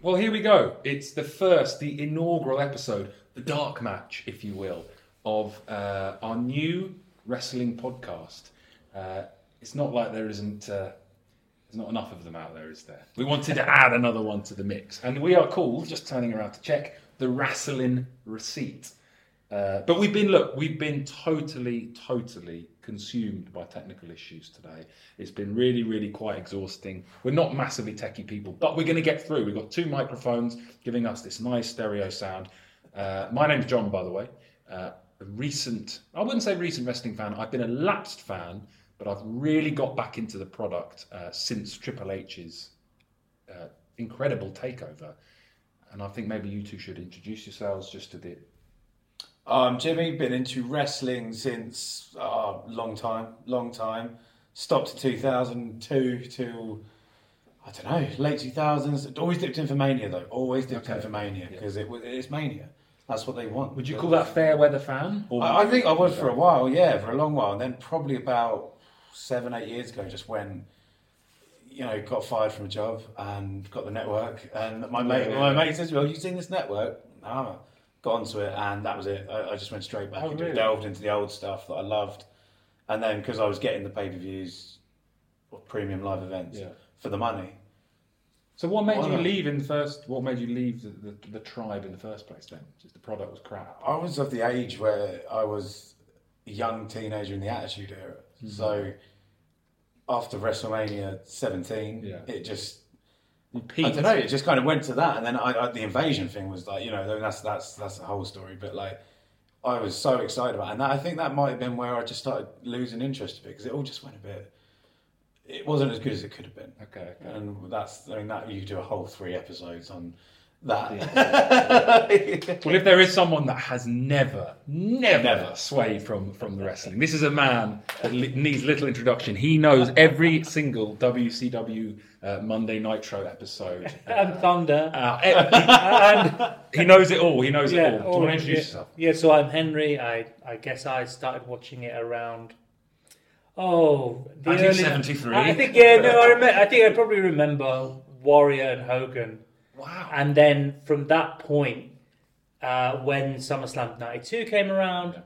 Well, here we go. It's the first, the inaugural episode, the dark match, if you will, of uh, our new wrestling podcast. Uh, it's not like there isn't. Uh, there's not enough of them out there, is there? We wanted to add another one to the mix, and we are called, just turning around to check, the Wrasslin' Receipt. Uh, but we've been look, we've been totally, totally consumed by technical issues today. It's been really, really quite exhausting. We're not massively techie people, but we're going to get through. We've got two microphones giving us this nice stereo sound. Uh, my name's John, by the way. Uh, a recent, I wouldn't say recent wrestling fan. I've been a lapsed fan, but I've really got back into the product uh, since Triple H's uh, incredible takeover. And I think maybe you two should introduce yourselves just a bit. Um, Jimi, been into wrestling since a uh, long time, long time. Stopped in 2002 till, I don't know, late 2000s. Always dipped in for Mania though. Always dipped Okay. in for Mania because it was it's Mania. That's what they want. Would you call that fair weather fan? Or I, I think I was for a while, yeah, for a long while. And then probably about seven, eight years ago, just when, you know, got fired from a job and got the network. And my mate, Yeah. my mate says, "Well, you seen this network?" No, got onto it, and that was it. I, I just went straight back Oh, into really? delved into the old stuff that I loved, and then because I was getting the pay per views, or premium live events Yeah. for the money. So what made Why you leave in the first? What made you leave the, the, the tribe in the first place? Then, just the product was crap. I was of the age where I was a young teenager in the Attitude Era. Mm-hmm. So after WrestleMania 17, Yeah. it just You I don't know. It just kind of went to that, and then I, I, the invasion thing was like you know that's that's that's the whole story. But like I was so excited about, it. and that, I think that might have been where I just started losing interest a bit because it all just went a bit. It wasn't as good as it could have been, Okay, okay. and that's I mean that you do a whole three episodes on that. Well, if there is someone that has never, never, Never. swayed from from the wrestling, this is a man that li- needs little introduction. He knows every single WCW uh, Monday Nitro episode. and Thunder. Uh, and he knows it all. He knows yeah, it all. Do you want to introduce yeah. yourself? Yeah, so I'm Henry. I I guess I started watching it around. Oh, the early- 1973. I think yeah, no, I remember. I think I probably remember Warrior and Hogan, Wow. and then from that point, uh, when SummerSlam '92 came around.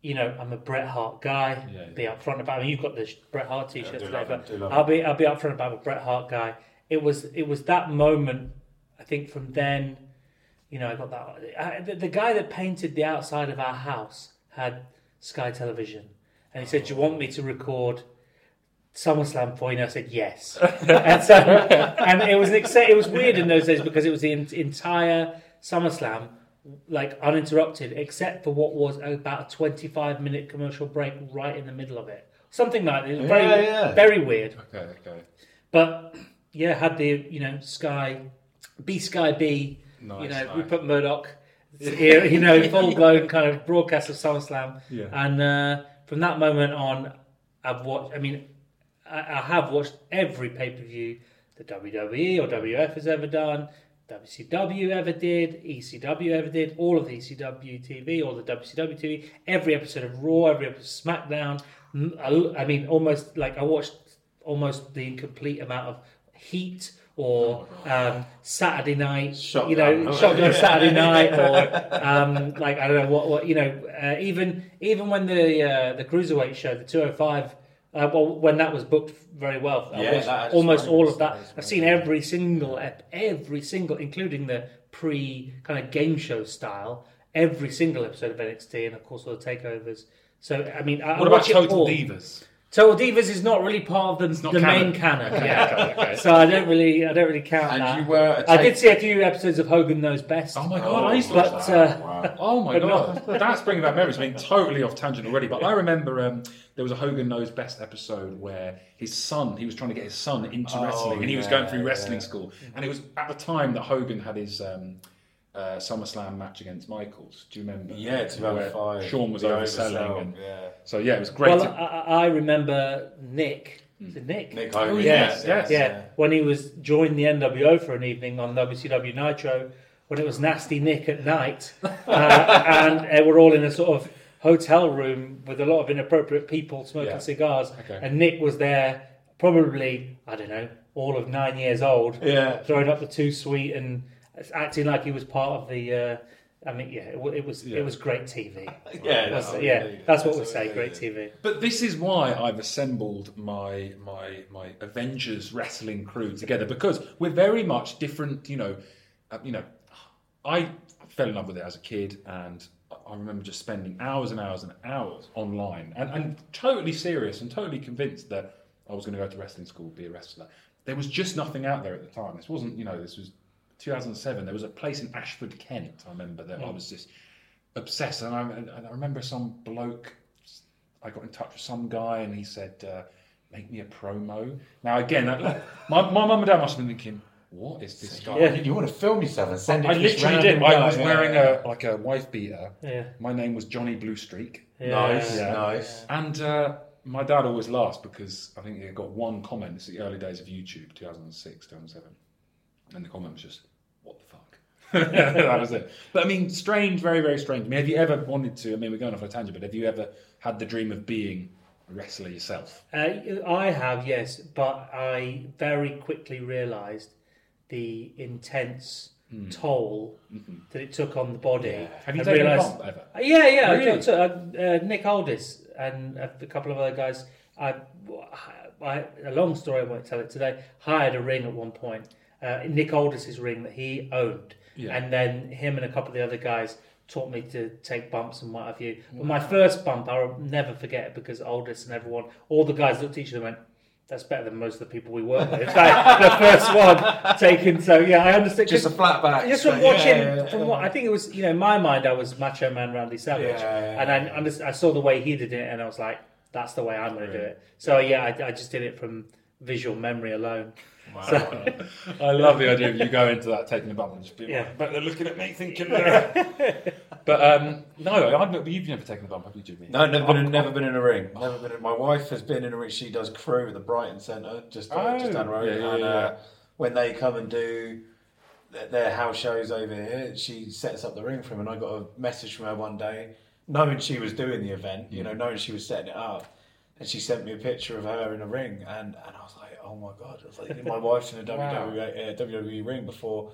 You know, I'm a Bret Hart guy. Yeah, yeah. Be upfront about. I mean, you've got the Bret Hart T-shirt do today, but I'll be I'll be upfront about a Bret Hart guy. It was it was that moment. I think from then, you know, I got that. I, the, the guy that painted the outside of our house had Sky Television, and he said, "Do you want me to record SummerSlam for you?" And I said, "Yes." and so, and it was an it was weird in those days because it was the en- entire SummerSlam like uninterrupted, except for what was about a twenty-five minute commercial break right in the middle of it. Something like that. It was very, Yeah, yeah. very weird. Okay, okay. But yeah, had the you know Sky, B Sky B, Nice, you know nice. Rupert Murdoch, here, you know full blown kind of broadcast of SummerSlam, Yeah. and uh, from that moment on, I've watched. I mean, I, I have watched every pay per view the WWE or WF has ever done. WCW ever did, ECW ever did, all of the ECW TV, all the WCW TV, every episode of Raw, every episode of SmackDown. I mean, almost like I watched almost the incomplete amount of Heat or um, Saturday Night, you know, Shotgun. Shotgun Saturday Night, or um, like I don't know what, what you know, uh, even even when the uh, the cruiserweight show, the two hundred five. Uh, well, when that was booked very well, Yeah, watched that is almost all of that. That is I've seen every single, ep- every single, including the pre kind of game show style, every single episode of NXT, and of course all the takeovers. So I mean, I, I What about Total all. Divas? Total Divas is not really part of the, not the canon. main canon. Yeah. okay, okay. So I don't really, I don't really count And that. you were a I take- did see a few episodes of Hogan Knows Best. Oh my god, I used to watch But, that. uh, Wow. Oh my god, that's bringing back memories. I mean, totally off tangent already, but I remember um, there was a Hogan Knows Best episode where his son, he was trying to get his son into Oh, wrestling, and he was going through wrestling yeah. school, and it was at the time that Hogan had his um, uh, SummerSlam match against Michaels. Do you remember? Yeah, Where 2005. Shawn was The overselling, oversell, and yeah. so yeah, it was great. well, to- I, I I remember Nick. Is it Nick? Nick Hogan. Oh, yes, yes, yeah, when he was joined the NWO for an evening on WCW Nitro, when it was Nasty Nick at night, uh, and uh, we're all in a sort of hotel room with a lot of inappropriate people smoking Yeah. cigars, Okay. and Nick was there, probably I don't know all of nine years old, Yeah. throwing up the two sweet and acting like he was part of the. Uh, I mean, yeah, it, it was Yeah. it was great TV. Yeah, That's- yeah, yeah, that's what we say. Great. TV. But this is why I've assembled my my my Avengers wrestling crew together because we're very much different. You know, uh, you know, I fell in love with it as a kid, and I remember just spending hours and hours and hours online, and, and totally serious and totally convinced that I was going to go to wrestling school, be a wrestler. There was just nothing out there at the time. This wasn't, you know, this was 2007. There was a place in Ashford, Kent. I remember that I was just obsessed, and I, and I remember some bloke I got in touch with some guy and he said, uh, "Make me a promo." Now again, that, my my mum and dad must have been thinking, "What is this guy?" Yeah. You want to film yourself and send it I to this literally did. random I guy, was yeah. wearing a like a wife beater. Yeah. My name was Johnny Blue Streak, yeah. Nice, Yeah. nice. and uh, my dad always laughs because I think he got one comment. It's the early days of YouTube, 2006, 2007, and the comment was just, "What the fuck." that was it. But I mean, strange, very, very strange. I mean, have you ever wanted to? I mean, we're going off a tangent, but have you ever had the dream of being a wrestler yourself? Uh, I have, yes, but I very quickly realised the intense toll that it took on the body. Yeah. Have you taken realised- a bump ever? Uh, Yeah, yeah. Really? I- So, uh, uh, Nick Aldis and a couple of other guys. I, I, a long story. I won't tell it today. Hired a ring at one point. Uh, Nick Aldis's ring that he owned, Yeah. and then him and a couple of the other guys taught me to take bumps and what have you. But my first bump, I'll never forget it because Aldis and everyone, all the guys looked at each other and went. That's better than most of the people we work with. It's like the first one taken. So yeah, I understand. Just a flat back. Just from watching, yeah, yeah, from what I think it was, you know, in my mind, I was Macho Man Randy Savage, and I. I saw the way he did it, and I was like, that's the way I'm going to do it. So yeah, I, I just did it from visual memory alone. Wow. I love the idea of you go into that taking a bump and just be Yeah. like, but they're looking at me thinking. but um, no, I've never, you've never taken a bump, have you, Jimi? No, never been, in, never been in a ring. Never been. In, my wife has been in a ring. She does crew at the Brighton Centre, just uh, just Oh, down the road. yeah, yeah, and yeah. Uh, when they come and do their, their house shows over here, she sets up the ring for them. And I got a message from her one day, knowing she was doing the event, you know, knowing she was setting it up, and she sent me a picture of her in a ring, and, and I was like, oh my god, I was like, my wife's in a Wow. WWE, uh, WWE ring before.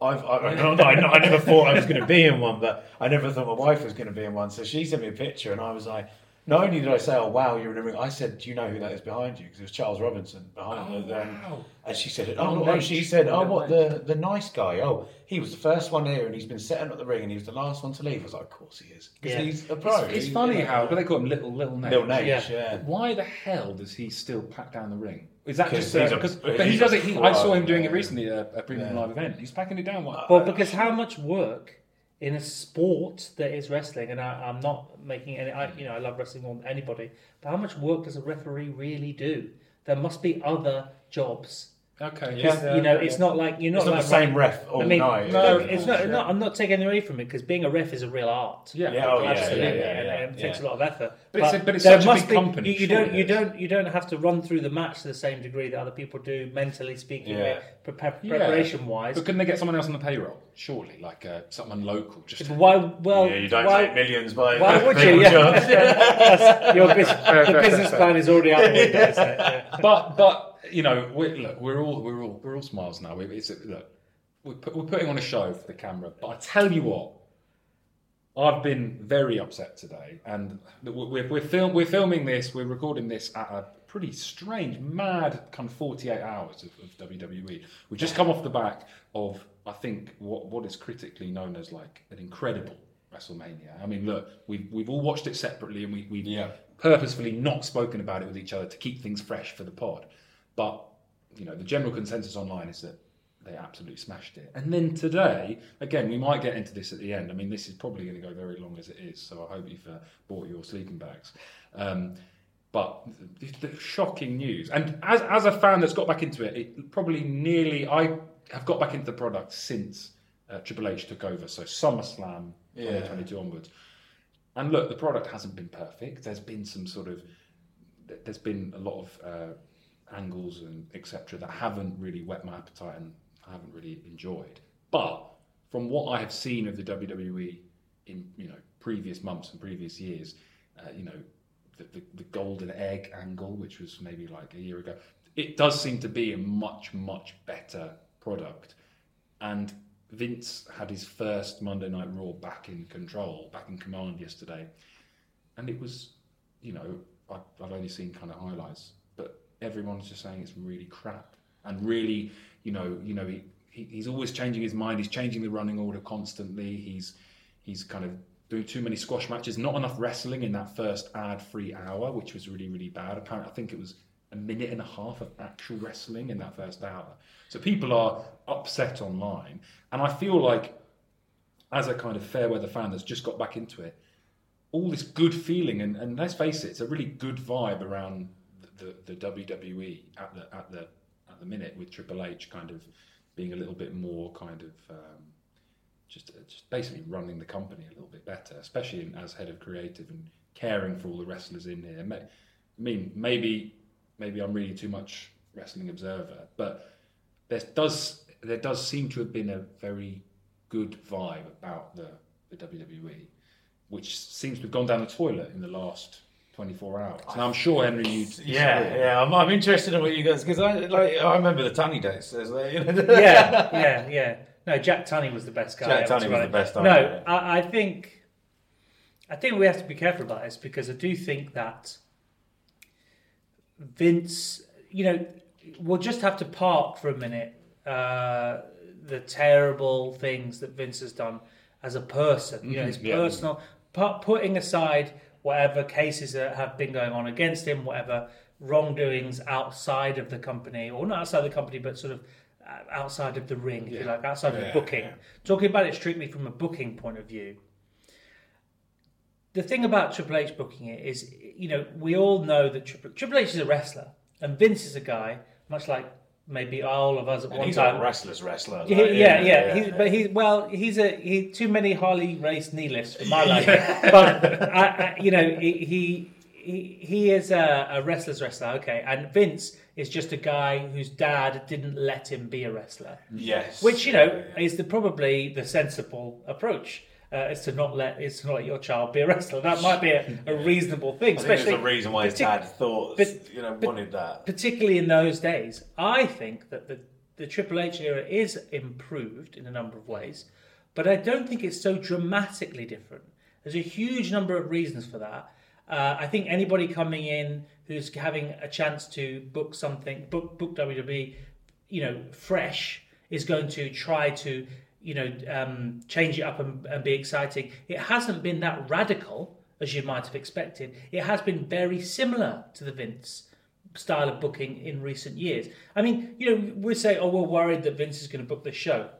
I've, I, I, no, no, I, I never thought I was going to be in one, but I never thought my wife was going to be in one. So she sent me a picture, and I was like, not only did I say, "Oh wow, you're in a ring," I said, "Do you know who that is behind you?" Because it was Charles Robinson behind Oh, them. wow. And she said, Oh, "Oh, oh, she said, oh, what the the nice guy? Oh, he was the first one here, and he's been setting up the ring, and he was the last one to leave." I was like, "Of course he is, because Yeah. he's a pro." It's, it's He- funny yeah. how, but they call him Little Little Nate. Little Nate, Yeah. yeah. Why the hell does he still pack down the ring? Is that just he's uh, a- because? But he does a it. He, I saw him doing it recently at a premium Yeah. live event. He's packing it down. What? Well, because how much work in a sport that is wrestling, and I, I'm not making any, I, you know, I love wrestling more than anybody, but how much work does a referee really do? There must be other jobs. Okay. Yeah. Because, you know, it's not like you're not It's not like the same ref all I mean, night. no, look, it's not, not. I'm not taking away from it because being a ref is a real art. Yeah. Yeah, oh, yeah, Absolutely, yeah, yeah, and, yeah, it takes yeah. a lot of effort. But it's a- but it's there such a must big be- company, You, you don't, you don't, you don't have to run through the match to the same degree that other people do, mentally speaking, Yeah. prepar- Yeah. preparation wise. But couldn't they get someone else on the payroll? Surely, like uh, someone local. Just Why? Well, yeah, you don't why, make millions by why would you? Yeah. your business plan is already out the window. isn't it? Yeah. but but you know, we look, we're all we're all we're all smiles now. We, it's look, we're, put, we're putting on a show for the camera. But I tell you what, I've been very upset today, and we're we're, film, we're filming this. We're recording this at a pretty strange, mad kind of forty-eight hours of, of WWE. We've just come off the back of I think what what is critically known as like an incredible WrestleMania. I mean, look, we've we've all watched it separately, and we we've Yeah. purposefully not spoken about it with each other to keep things fresh for the pod. But you know, the general consensus online is that they absolutely smashed it. And then today, again, we might get into this at the end. I mean, this is probably going to go very long as it is, so I hope you've uh, bought your sleeping bags. Um, but the, the shocking news, and as as a fan that's got back into it, it probably nearly I have got back into the product since uh, Triple H took over. So SummerSlam Yeah. 2022 onwards. And look, the product hasn't been perfect. There's been some sort of, there's been a lot of uh, angles and etc. that haven't really whet my appetite and I haven't really enjoyed. But from what I have seen of the WWE in you know previous months and previous years, uh, you know the, the, the golden egg angle, which was maybe like a year ago, it does seem to be a much much better product. And Vince had his first Monday Night Raw back in control, back in command yesterday, and it was, you know, I, I've only seen kind of highlights, everyone's just saying it's really crap and really, you know, you know, he, he he's always changing his mind. He's changing the running order constantly. He's he's kind of doing too many squash matches, not enough wrestling in that first ad-free hour, which was really really bad. Apparently, I think it was a minute and a half of actual wrestling in that first hour. So people are upset online, and I feel like, as a kind of fair weather fan that's just got back into it, all this good feeling, and, and let's face it, it's a really good vibe around the, the, WWE at the at the at the minute with Triple H kind of being a little bit more kind of um, just just basically running the company a little bit better, especially in, as head of creative and caring for all the wrestlers in here. I mean, maybe maybe I'm reading too much Wrestling Observer, but there does there does seem to have been a very good vibe about the, the WWE, which seems to have gone down the toilet in the last 24 hours. And I'm sure Henry, you Yeah, yeah. I'm, I'm interested in what you guys because I like I remember the Tunney days. There's, like, you know, yeah, yeah, yeah. No, Jack Tunney was the best guy. Jack Tunney was the best, I No, remember. I, I think, I think we have to be careful about this because I do think that Vince, you know, we'll just have to park for a minute uh, the terrible things that Vince has done as a person. You know, his Mhm, yeah. personal, putting aside whatever cases that have been going on against him, whatever wrongdoings outside of the company, or not outside the company, but sort of uh, outside of the ring, if you like, outside of Yeah, the booking. yeah. Talking about it strictly from a booking point of view. The thing about Triple H booking it is, you know, we all know that Triple, Triple H is a wrestler, and Vince is a guy, much like maybe all of us at And one he's time. a wrestler's wrestler. like, Yeah, yeah, yeah. He's, but he's well. He's a he. Too many Harley Race knee lifts for my liking. But I, I, you know, he he he, he is a, a wrestler's wrestler. Okay, and Vince is just a guy whose dad didn't let him be a wrestler, yes. which you know Yeah, yeah. is the probably the sensible approach. Uh, is to not let is to not let your child be a wrestler. That might be a, a reasonable thing, I think there's especially a reason why his dad thought, but- you know, wanted that. particularly in those days. I think that the, the Triple H era is improved in a number of ways, but I don't think it's so dramatically different. There's a huge number of reasons for that. Uh, I think anybody coming in who's having a chance to book something, book book WWE, you know, fresh, is going to try to, you know, um, change it up and, and be exciting. It hasn't been that radical as you might have expected. It has been very similar to the Vince style of booking in recent years. I mean, you know, we say, oh, we're worried that Vince is going to book the show.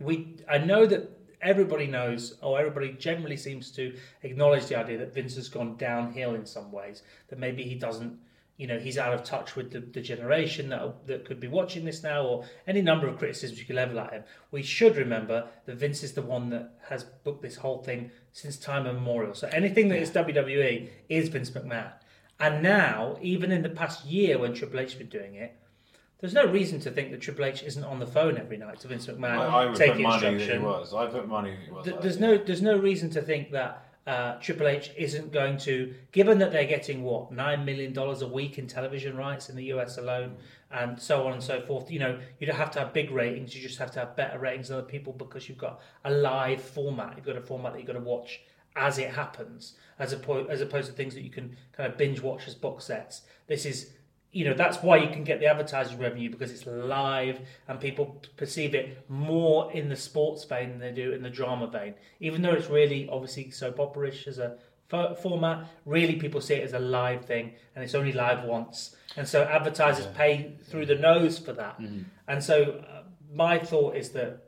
We, I know that everybody knows, or everybody generally seems to acknowledge the idea that Vince has gone downhill in some ways. That maybe he doesn't, you know, he's out of touch with the, the generation that that could be watching this now, or any number of criticisms you could level at him. We should remember that Vince is the one that has booked this whole thing since time immemorial. So anything that is WWE is Vince McMahon. And now, even in the past year when Triple H has been doing it, there's no reason to think that Triple H isn't on the phone every night to Vince McMahon I, I would put taking money that he instruction. was. I put money that he was. Th- There's no there's no reason to think that uh, Triple H isn't going to, given that they're getting what nine million dollars a week in television rights in the US alone, and so on and so forth. You know, you don't have to have big ratings; you just have to have better ratings than other people because you've got a live format. You've got a format that you've got to watch as it happens, as opposed as opposed to things that you can kind of binge watch as box sets. This is you know that's why you can get the advertising revenue because it's live and people perceive it more in the sports vein than they do in the drama vein. Even though it's really obviously soap opera-ish as a format really people see it as a live thing and it's only live once. And so advertisers pay through the nose for that. And so uh, my thought is that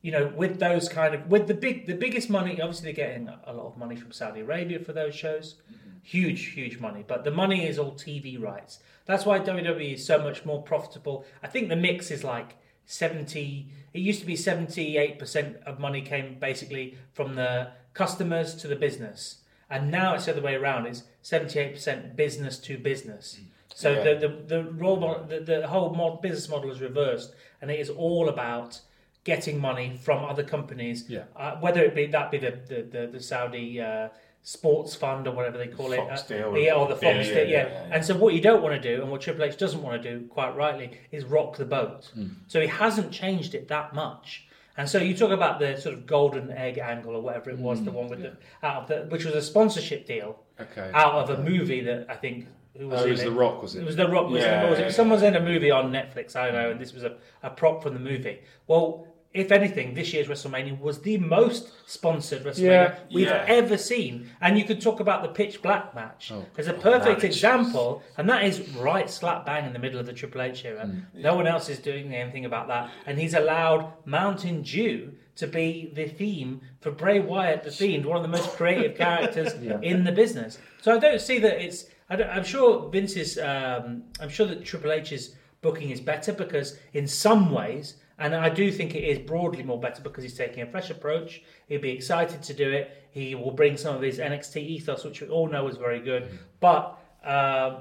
you know, with those kind of with the big the biggest money, obviously they're getting a lot of money from Saudi Arabia for those shows, huge huge money. But the money is all TV rights. That's why WWE is so much more profitable. I think the mix is like seventy. It used to be seventy eight percent of money came basically from the customers to the business, and now it's the other way around. It's seventy eight percent business to business. So Yeah. the the the, mo- the the whole mod, business model is reversed, and it is all about getting money from other companies, Yeah. uh, whether it be that be the the, the, the Saudi uh, sports fund or whatever they call it. deal, yeah, or the Fox yeah, deal, yeah, yeah. And so what you don't want to do, and what Triple H doesn't want to do, quite rightly, is rock the boat. Hmm. So he hasn't changed it that much. And so you talk about the sort of golden egg angle or whatever it was, the Hmm. one with the out of the, which was a sponsorship deal Okay. out of a movie that I think who was Oh, it was it? The Rock, was It it? was The Rock. Was Yeah, it, was it? yeah, Someone's in a movie on Netflix, I don't know, and this was a, a prop from the movie. Well, if anything, this year's WrestleMania was the most sponsored WrestleMania Yeah. we've Yeah. ever seen. And you could talk about the Pitch Black match Oh, as a perfect that is example, and that is right slap bang in the middle of the Triple H era. Mm. No one else is doing anything about that, and he's allowed Mountain Dew to be the theme for Bray Wyatt, the Fiend, one of the most creative characters in the business. So I don't see that it's. I don't, I'm sure Vince's. Um, I'm sure that Triple H's booking is better because in some ways, and I do think it is broadly more better because he's taking a fresh approach. He'll be excited to do it. He will bring some of his NXT ethos, which we all know is very good. But uh, uh,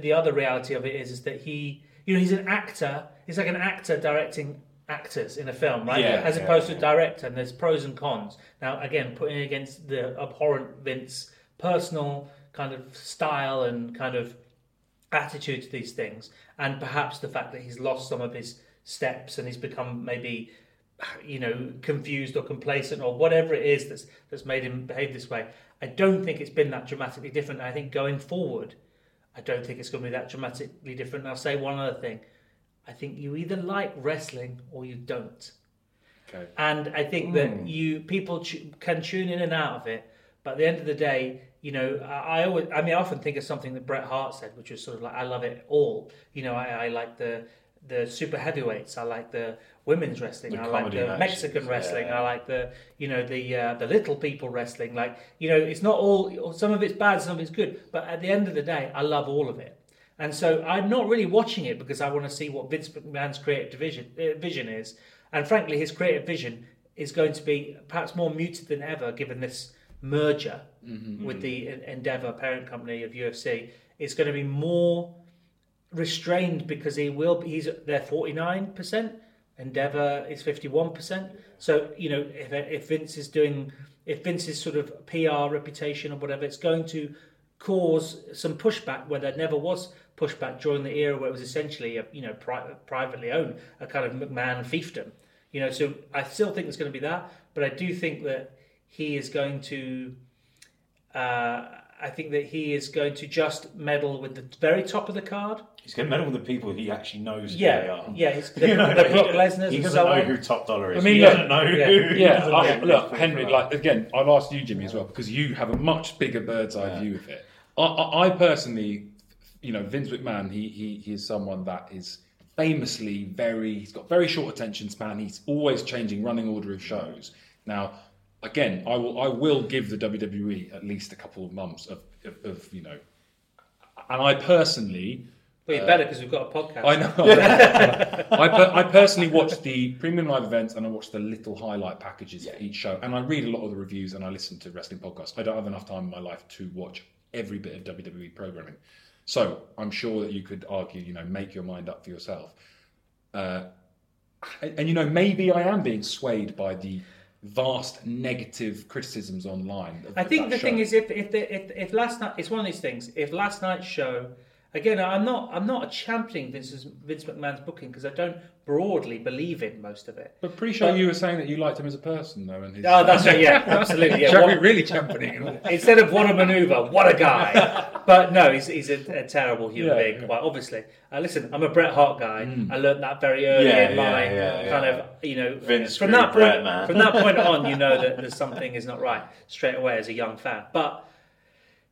the other reality of it is, is that he, you know, he's an actor. He's like an actor directing actors in a film, right? Yeah, As yeah, opposed to yeah. a director, and there's pros and cons. Now, again, putting it against the abhorrent Vince personal kind of style and kind of attitude to these things, and perhaps the fact that he's lost some of his steps and he's become maybe, you know, confused or complacent or whatever it is that's that's made him behave this way. I don't think it's been that dramatically different. I think going forward, I don't think it's going to be that dramatically different. And I'll say one other thing. I think you either like wrestling or you don't. Okay. And I think that hmm. you people tu- can tune in and out of it, but at the end of the day, you know, I, I always, I mean, I often think of something that Bret Hart said, which was sort of like, "I love it all." You know, I, I like the the super heavyweights, I like the women's wrestling, The I like the matches, Mexican wrestling, yeah. I like the you know the uh, the little people wrestling. Like, you know, it's not all. Some of it's bad, some of it's good, but at the end of the day, I love all of it. And so I'm not really watching it because I want to see what Vince McMahon's creative division, uh, vision is. And frankly, his creative vision is going to be perhaps more muted than ever given this merger with the Endeavor parent company of UFC. It's going to be more restrained because he will. He's they're 49 percent. Endeavor is 51 percent. So you know if if Vince is doing if Vince's sort of PR reputation or whatever, it's going to cause some pushback where there never was pushback during the era where it was essentially a you know pri- privately owned a kind of McMahon fiefdom. You know, so I still think there's going to be that, but I do think that he is going to. Uh, I think that he is going to just meddle with the very top of the card. He's going to meddle with the people he actually knows who they are. yeah. It's the, You know, the he- Brock Lesnar's He doesn't so know on. who Top Dolla is. I mean, he look- doesn't know yeah. who. Yeah, I, look, Henry. Like again, I've asked you, Jimi, as well because you have a much bigger bird's eye Yeah. view of it. I, I, I personally, you know, Vince McMahon. He, he he is someone that is famously very. He's got very short attention span. He's always changing running order of shows. Now, again, I will I will give the WWE at least a couple of months of of, of you know, and I personally. Well, you better because we've got a podcast. I know. I, per- I personally watch the premium live events and I watch the little highlight packages for each show. And I read a lot of the reviews and I listen to wrestling podcasts. I don't have enough time in my life to watch every bit of WWE programming. So I'm sure that you could argue, you know, make your mind up for yourself. Uh, and, and, you know, maybe I am being swayed by the vast negative criticisms online. I think the show. thing is, if if, the, if if last night, it's one of these things. If last night's show, again, I'm not I'm not championing Vince's, Vince McMahon's booking because I don't broadly believe in most of it. But pretty sure but- you were saying that you liked him as a person, though, and his. Oh, that's right. Yeah, absolutely. Yeah. Shall we What- really championing him? instead of what a maneuver, what a guy. But no, he's, he's a, a terrible human Yeah, being, yeah. Mm. quite obviously. Uh, listen, I'm a Bret Hart guy. I learned that very early Yeah, in yeah, my yeah, kind yeah. of, you know, Vince from screwed that point, Bret, man. from that point on, you know that there's something is not right straight away as a young fan. But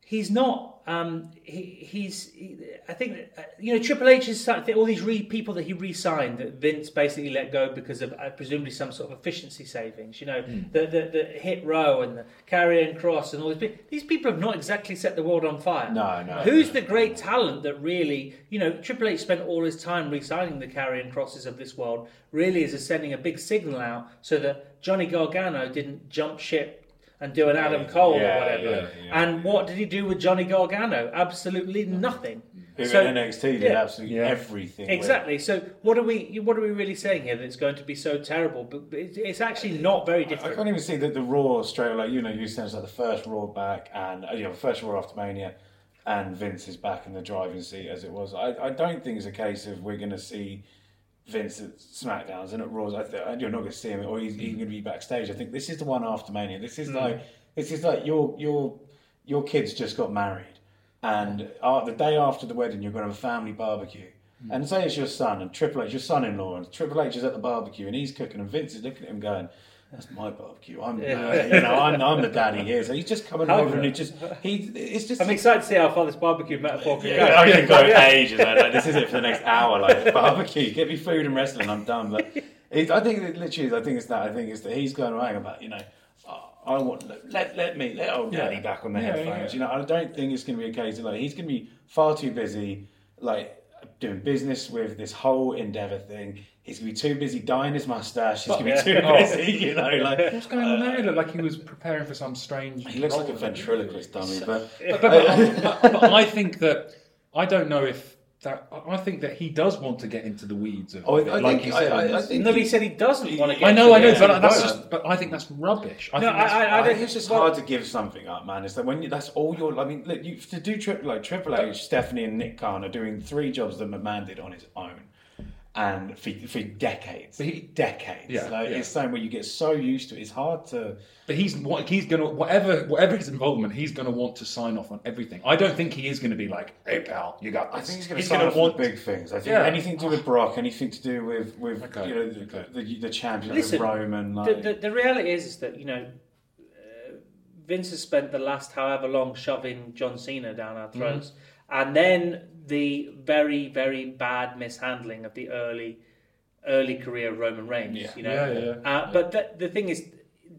he's not. Um, he, he's. He, I think uh, you know Triple H is all these re- people that he re-signed that Vince basically let go because of uh, presumably some sort of efficiency savings. You know the, the the Hit Row and the Karrion Kross and all these. pe- These people have not exactly set the world on fire. No, no, Who's no. the great talent that really you know Triple H spent all his time re-signing the Karrion Krosses of this world. Really is sending a big signal out so that Johnny Gargano didn't jump ship and do an Adam Cole Yeah, or whatever. yeah, yeah, and what did he do with Johnny Gargano? Absolutely nothing. Who So- in NXT did yeah. absolutely Yeah. everything. with- Exactly. So what are we what are we really saying here that it's going to be so terrible? But but it's, it's actually not very different. I different. can't even see that the Raw straight like you know you said it's like the first Raw back and uh, you know first Raw after Mania, and Vince is back in the driving seat as it was. I, I don't think it's a case of we're going to see Vince at SmackDowns and at Raws. I th- you're not going to see him or he's, he's going to be backstage. I think this is the one after Mania. This is like this is like your your your kids just got married, and uh, the day after the wedding you're going to have a family barbecue. And say it's your son and Triple H, your son-in-law, and Triple H is at the barbecue and he's cooking, and Vince is looking at him going, "That's my barbecue. I'm, uh, you know, I'm, I'm the daddy here." So he's just coming over and he just he, it's just. I'm excited to see how far this barbecue metaphor can yeah, go. I can go ages. Like, like, this is it for the next hour. Like barbecue, get me food and wrestling. I'm done. But it, I think it literally, I think it's that. I think it's that he's going around about you know. "Oh, I want let let me let old daddy Yeah. back on the Yeah, headphones. yeah. You know, I don't think it's going to be a case of like he's going to be far too busy, like doing business with this whole Endeavor thing. He's going to be too busy dyeing his mustache. He's going to be too Oh. busy. You know, like What's going on uh, there? He looked like he was preparing for some strange. he looks like a ventriloquist dummy. But But, but, but, but I think that I don't know if that. I think that he does want to get into the weeds of Oh, it, I like think- you I- said. I- I think- No, but he said he doesn't want to get. I know, I know, into but that's Yeah. just. But I think that's rubbish. I No, think that's, I- I, I think it's just well- hard to give something up, man. It's like when you, that's all your. I mean, look, you, to do triple like Triple H, Stephanie, and Nick Khan are doing three jobs that McMahon did on his own, and for, for decades, But he- decades. Yeah, like, yeah. It's something where you get so used to it. It's hard to. But he's what he's gonna whatever whatever his involvement, he's gonna want to sign off on everything. I don't think he is gonna be like, "Hey pal, you got I think he's going to he's sign gonna off want big things. I think Yeah. anything to do with Brock, anything to do with with Okay, you know the, okay. the, the champion Listen, with Roman. The, Like, the, the reality is, is that you know, uh, Vince has spent the last however long shoving John Cena down our throats, and then the very very bad mishandling of the early early career of Roman Reigns. Yeah. You know, Yeah, yeah, yeah. Uh, but the, the thing is,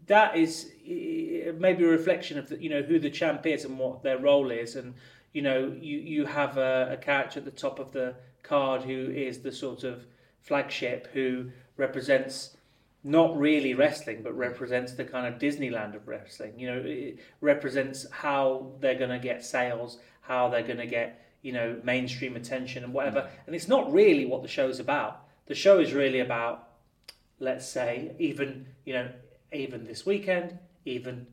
that is maybe a reflection of the, you know who the champ is and what their role is, and you know you you have a, a character at the top of the card who is the sort of flagship who represents not really wrestling, but represents the kind of Disneyland of wrestling. You know, it represents how they're going to get sales, how they're going to get you know mainstream attention and whatever. Mm. And it's not really what the show's about. The show is really about, let's say, even you know, even this weekend, even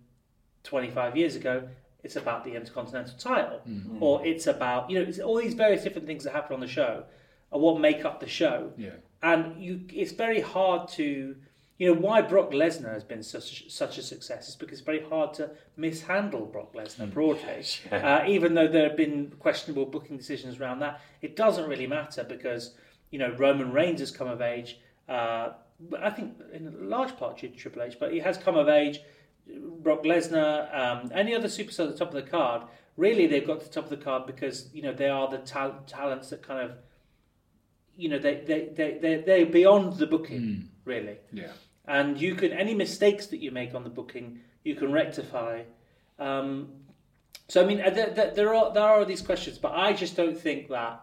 25 years ago, it's about the Intercontinental title, mm-hmm. or it's about you know, it's all these various different things that happen on the show are what make up the show Yeah. and you it's very hard to you know why Brock Lesnar has been such such a success is because it's very hard to mishandle Brock Lesnar broadly. Uh, even though there have been questionable booking decisions around that, it doesn't really matter because you know Roman Reigns has come of age. Uh, I think in a large part due to Triple H, but he has come of age. Brock Lesnar, um, any other superstar at the top of the card, really they've got to the top of the card because you know they are the tal- talents that kind of you know they they they they they're beyond the booking really Yeah. And you can any mistakes that you make on the booking you can rectify. Um, so I mean uh, there, there, there are there are these questions but I just don't think that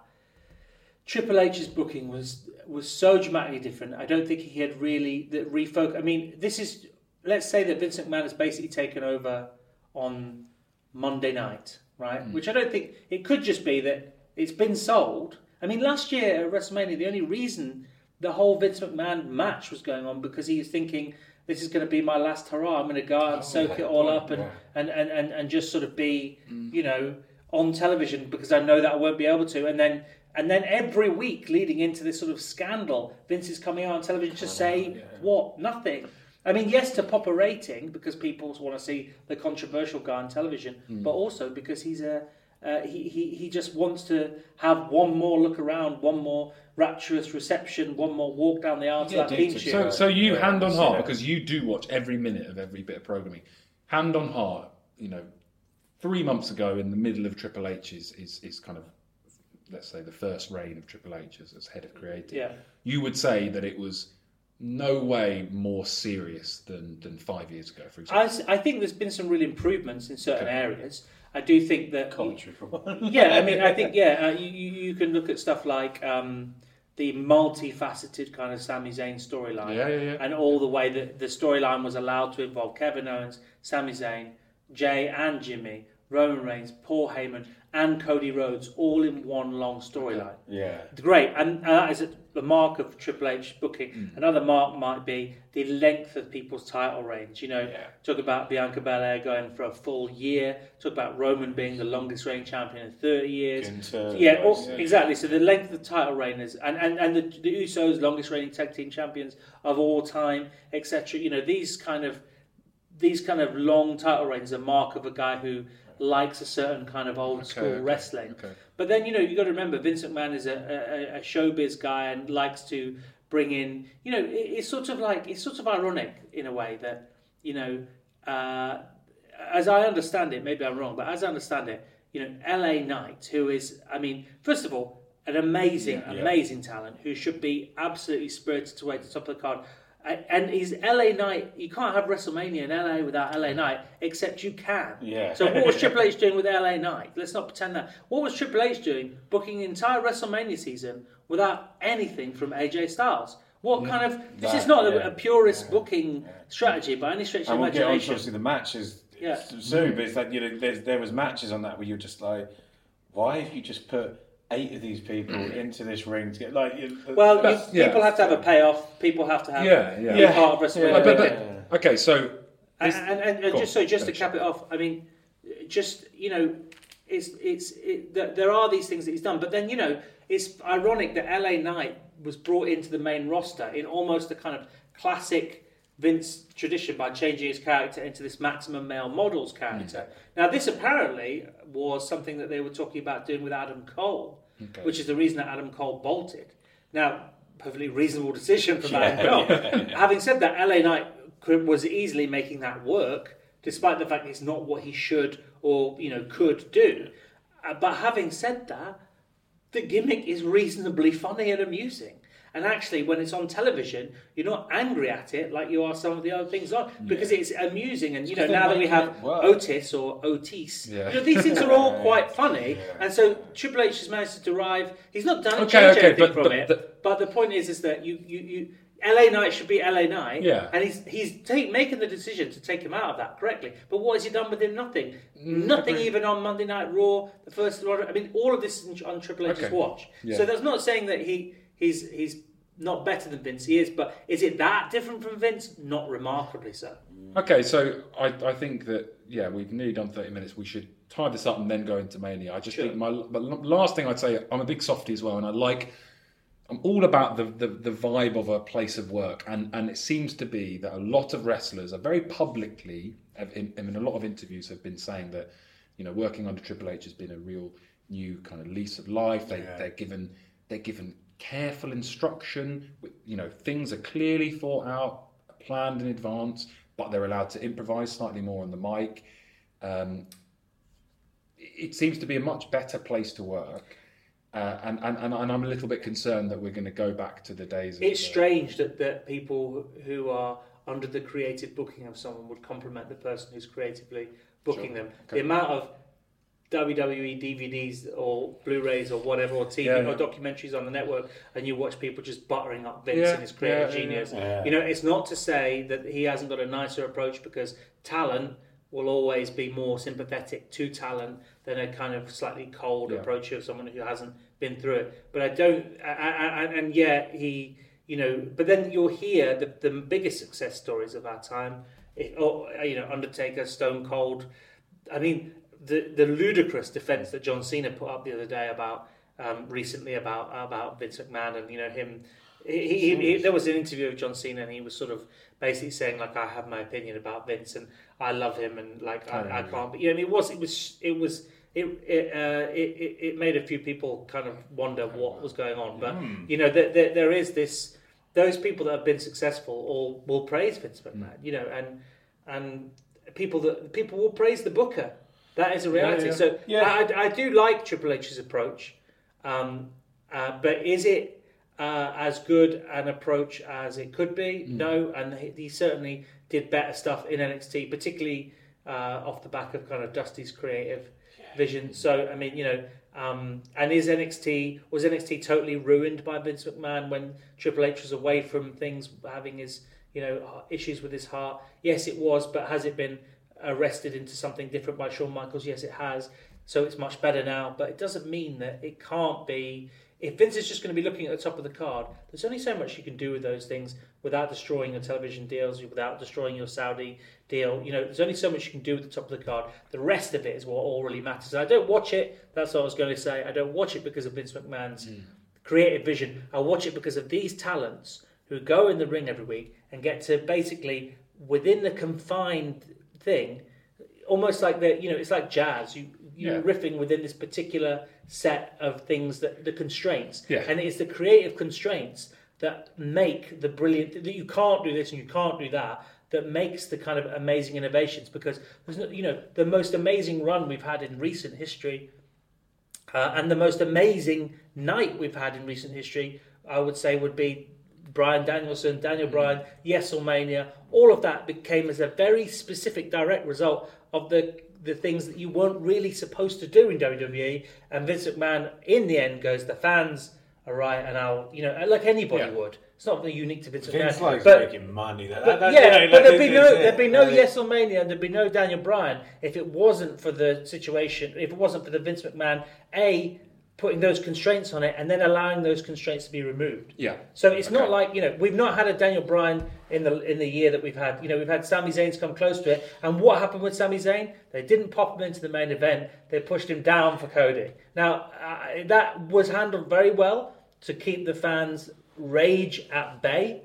Triple H's booking was was so dramatically different. I don't think he had really that refocus I mean this is let's say that Vincent McMahon has basically taken over on Monday night right? Which I don't think it could just be that it's been sold. I mean last year at WrestleMania the only reason the whole Vince McMahon match was going on because he was thinking this is going to be my last hurrah. I'm going to go out and oh, soak yeah, it all yeah, up and, yeah. and, and, and, and just sort of be, mm. you know, on television because I know that I won't be able to. And then and then every week leading into this sort of scandal, Vince is coming out on television to say what? Nothing. I mean, yes, to pop a rating because people want to see the controversial guy on television, mm. but also because he's a uh, he, he he just wants to have one more look around, one more rapturous reception, one more walk down the aisle to that dude, theme tune. So, so you Yeah, hand on heart seen because you do watch every minute of every bit of programming. Hand on heart, you know, three months ago in the middle of Triple H's is is kind of let's say the first reign of Triple H as, as head of creative. Yeah. You would say that it was no way more serious than than five years ago, for I, example. s- I think there's been some real improvements in certain areas. I do think that commentary for one. yeah, I mean, I think yeah, uh, you, you you can look at stuff like um, the multifaceted kind of Sami Zayn storyline, Yeah, yeah, yeah. and all the way that the storyline was allowed to involve Kevin Owens, Sami Zayn, Jay and Jimmy, Roman Reigns, Paul Heyman, and Cody Rhodes, all in one long storyline. Yeah. Great, and, and that is a, the mark of Triple H booking. Mm. Another mark might be the length of people's title reigns. You know, Yeah. talk about Bianca Belair going for a full year. Talk about Roman being the longest reigning champion in thirty years. Gunther, yeah, all- yeah. exactly. So the length of the title reign is, and and, and the, the Usos longest reigning tag team champions of all time, etc. You know, these kind of these kind of long title reigns are mark of a guy who likes a certain kind of old Okay, school okay, wrestling. okay. But then you know you got to remember Vince McMahon is a, a, a showbiz guy and likes to bring in. You know, it, it's sort of like it's sort of ironic in a way that you know, uh, as I understand it, maybe I'm wrong, but as I understand it, you know, L.A. Knight, who is, I mean, first of all, an amazing, Yeah. amazing talent who should be absolutely spirited away to the top of the card. And he's LA Knight. You can't have WrestleMania in LA without LA Knight, except you can. Yeah. So what was Triple H doing with LA Knight? Let's not pretend that. What was Triple H doing, booking the entire WrestleMania season without anything from AJ Styles? What mm. kind of? This is not a, yeah. a purist Yeah. booking strategy by any stretch of And we'll get on obviously the matches Yeah. soon, but it's like you know, there was matches on that where you're just like, why have you just put eight of these people mm. into this ring to get like? You, Well, you, That's- yeah. people have to have a payoff. People have to have Yeah, yeah. be Yeah. part of WrestleMania. But- but- but- okay, so And, this- and, and, and Go just on, so just to finish. cap it off, I mean, just you know, it's it's it, th- there are these things that he's done, but then you know, it's ironic that LA Knight was brought into the main roster in almost a kind of classic Vince tradition by changing his character into this maximum male models character. Now, this apparently was something that they were talking about doing with Adam Cole, Okay. which is the reason that Adam Cole bolted. Now, perfectly reasonable decision from Yeah, Adam Cole. yeah, yeah. Having said that, LA Knight was easily making that work, despite the fact it's not what he should or you know could do. Uh, but having said that, the gimmick is reasonably funny and amusing. And actually, when it's on television, you're not angry at it like you are some of the other things on because it's amusing. And you know, now that we have. Otis or Otis, Yeah. you know, these things are all quite funny. Yeah. And so Triple H has managed to derive. He's not done Okay, okay, anything but- from but it. the- but the point is, is that you you. you LA Knight should be LA Knight, Yeah. and he's he's take, making the decision to take him out of that correctly. But what has he done with him? Nothing. Mm, Nothing even on Monday Night Raw, the first. I mean, all of this on Triple H's Okay. watch. Yeah. So that's not saying that he he's he's not better than Vince. He is, but is it that different from Vince? Not remarkably so. Okay, so I, I think that yeah, we've nearly done thirty minutes. We should tie this up and then go into mania. I just Sure. think my but last thing I'd say, I'm a big softie as well, and I like. I'm all about the, the, the vibe of a place of work, and, and it seems to be that a lot of wrestlers are very publicly, in, in a lot of interviews, have been saying that you know working under Triple H has been a real new kind of lease of life. They Yeah. they're given they're given careful instruction. You know things are clearly thought out, planned in advance, but they're allowed to improvise slightly more on the mic. Um, it seems to be a much better place to work. Uh, and, and, and and I'm a little bit concerned that we're going to go back to the days. Of, It's uh, strange that, that people who are under the creative booking of someone would compliment the person who's creatively booking Sure. them. Okay. The amount of WWE DVDs or Blu-rays or whatever or TV Yeah, yeah. or documentaries on the network, and you watch people just buttering up Vince Yeah, and his creative yeah, yeah, genius. yeah. You know, it's not to say that he hasn't got a nicer approach because talent will always be more sympathetic to talent than a kind of slightly cold Yeah. approach of someone who hasn't been through it. But I don't, I, I, I, and yeah, he, you know, but then you'll hear the, the biggest success stories of our time. If, or, you know, Undertaker, Stone Cold. I mean, the the ludicrous defense that John Cena put up the other day about um, recently about about Vince McMahon and you know him. He, he, he, there was an interview of John Cena and he was sort of basically saying like I have my opinion about Vince and I love him and like I, I Totally. can't. But you know, I mean, it was it was it was it it, uh, it it made a few people kind of wonder what was going on. But you know, there, there, there is this those people that have been successful all will praise Vince McMahon. You know, and and people that people will praise the Booker. That is a reality. yeah. So Yeah. I, I do like Triple H's approach, um, uh, but is it uh, as good an approach as it could be? No, and he, he certainly did better stuff in NXT, particularly uh, off the back of kind of Dusty's creative vision. So I mean, you know, Um, and is NXT was NXT totally ruined by Vince McMahon when Triple H was away from things, having his you know issues with his heart? Yes, it was, but has it been arrested into something different by Shawn Michaels? Yes, it has. So it's much better now, but it doesn't mean that it can't be. If Vince is just going to be looking at the top of the card, there's only so much you can do with those things without destroying your television deals, without destroying your Saudi deal. You know, there's only so much you can do with the top of the card. The rest of it is what all really matters. And I don't watch it. That's what I was going to say. I don't watch it because of Vince McMahon's mm. creative vision. I watch it because of these talents who go in the ring every week and get to basically within the confined thing, almost like that. you know, it's like jazz. You you're yeah. riffing within this particular set of things that the constraints, yeah. and it's the creative constraints that make the brilliant that you can't do this and you can't do that that makes the kind of amazing innovations because there's no, you know the most amazing run we've had in recent history uh, and the most amazing night we've had in recent history I would say would be Bryan Danielson, Daniel. Bryan, WrestleMania, all of that became as a very specific direct result of the the things that you weren't really supposed to do in WWE. And Vince McMahon, in the end, goes, the fans are right, and I'll, you know, like anybody yeah. would. It's not unique to Vince Vince McMahon. likes but, making money. That, but that, yeah, you know, but there'd be no, there'd be no Yeselmania, and there'd be no Daniel Bryan if it wasn't for the situation. If it wasn't for the Vince McMahon, a putting those constraints on it and then allowing those constraints to be removed. Yeah. So it's okay. not like you know we've not had a Daniel Bryan in the in the year that we've had. You know we've had Sami Zayn's come close to it, and what happened with Sami Zayn? They didn't pop him into the main event. They pushed him down for Cody. Now uh, that was handled very well to keep the fans' rage at bay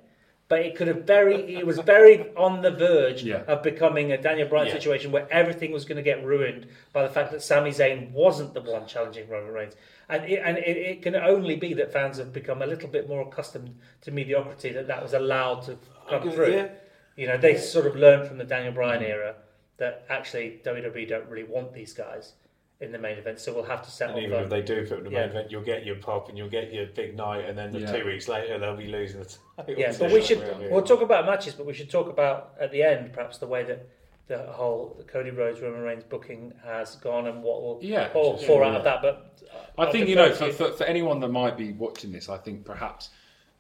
but it could have very it was very on the verge yeah. of becoming a Daniel Bryan yeah. situation where everything was going to get ruined by the fact that Sami Zayn wasn't the one challenging Roman Reigns. And, it, and it, it, can only be that fans have become a little bit more accustomed to mediocrity that that was allowed to come through. Yeah. You know, they sort of learned from the Daniel Bryan era that actually WWE don't really want these guys in the main event, so we'll have to settle. And even if they do put in the yeah. main event, you'll get your pop and you'll get your big night, and then the yeah. two weeks later they'll be losing the title. Yeah, but we should we'll talk about matches, but we should talk about at the end perhaps the way that the whole Cody Rhodes Roman Reigns booking has gone and what will yeah, fall, fall out of that. But I I'll think you know for, for, for anyone that might be watching this, I think perhaps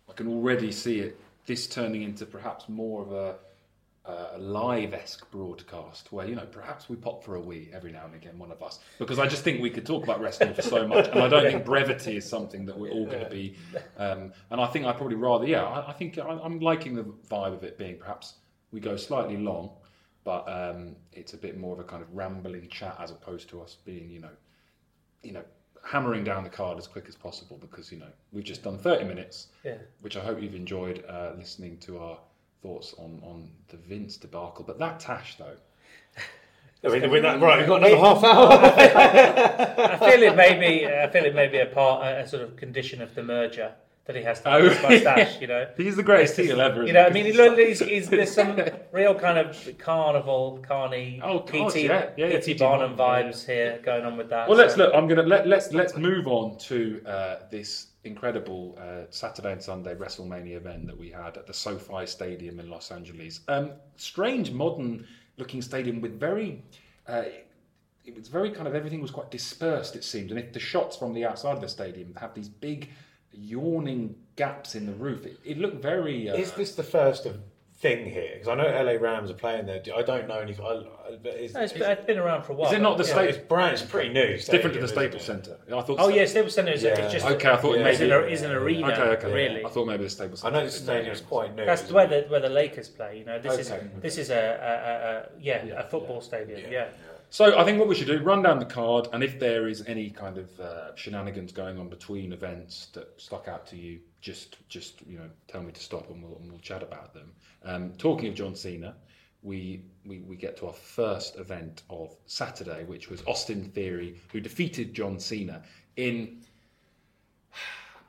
I can already see it this turning into perhaps more of a a live-esque broadcast where you know perhaps we pop for a wee every now and again one of us because I just think we could talk about wrestling for so much and I don't think brevity is something that we're all going to be um, and I think I probably rather yeah I, I think I, am liking the vibe of it being perhaps we go slightly long but um, it's a bit more of a kind of rambling chat as opposed to us being you know you know hammering down the card as quick as possible because you know we've just done 30 minutes yeah. which I hope you've enjoyed uh, listening to our thoughts on, on the Vince debacle. But that Tash, though. I mean, we're that, right, we've got another half hour. I feel it may be. I feel it may be a part, a, a sort of condition of the merger that he has to have oh, his mustache. You know, he's the greatest heel ever. You know, I mean, he's, he's, there's some real kind of carnival, carny, oh, PT, yeah, yeah, PT Barnum vibes here going on with that. Well, so. let's look. I'm gonna let let's let's move on to uh, this incredible uh, Saturday and Sunday WrestleMania event that we had at the SoFi Stadium in Los Angeles. Um, strange, modern looking stadium with very. Uh, it was very kind of everything was quite dispersed, it seemed. And if the shots from the outside of the stadium have these big, yawning gaps in the roof, it, it looked very. Uh, Is this the first of thing here? Because I know LA Rams are playing there. I don't know anything. I, but it's, no, it's, it's been around for a while. Is it not the yeah, state? It's brand. It's pretty new. It's different to the Staples Centre. I thought. Oh yeah, Staples Centre is, yeah. just okay. I thought yeah. maybe it is an arena. Okay, okay. Really, I thought maybe the Staples. Centre. I know the stadium is quite new. That's where the where the Lakers play. You know, this okay. is this is a, a, a yeah, a football stadium. yeah. So I think what we should do, run down the card, and if there is any kind of uh, shenanigans going on between events that stuck out to you, just just you know tell me to stop, and we'll, and we'll chat about them. Um, talking of John Cena, we, we we get to our first event of Saturday, which was Austin Theory, who defeated John Cena in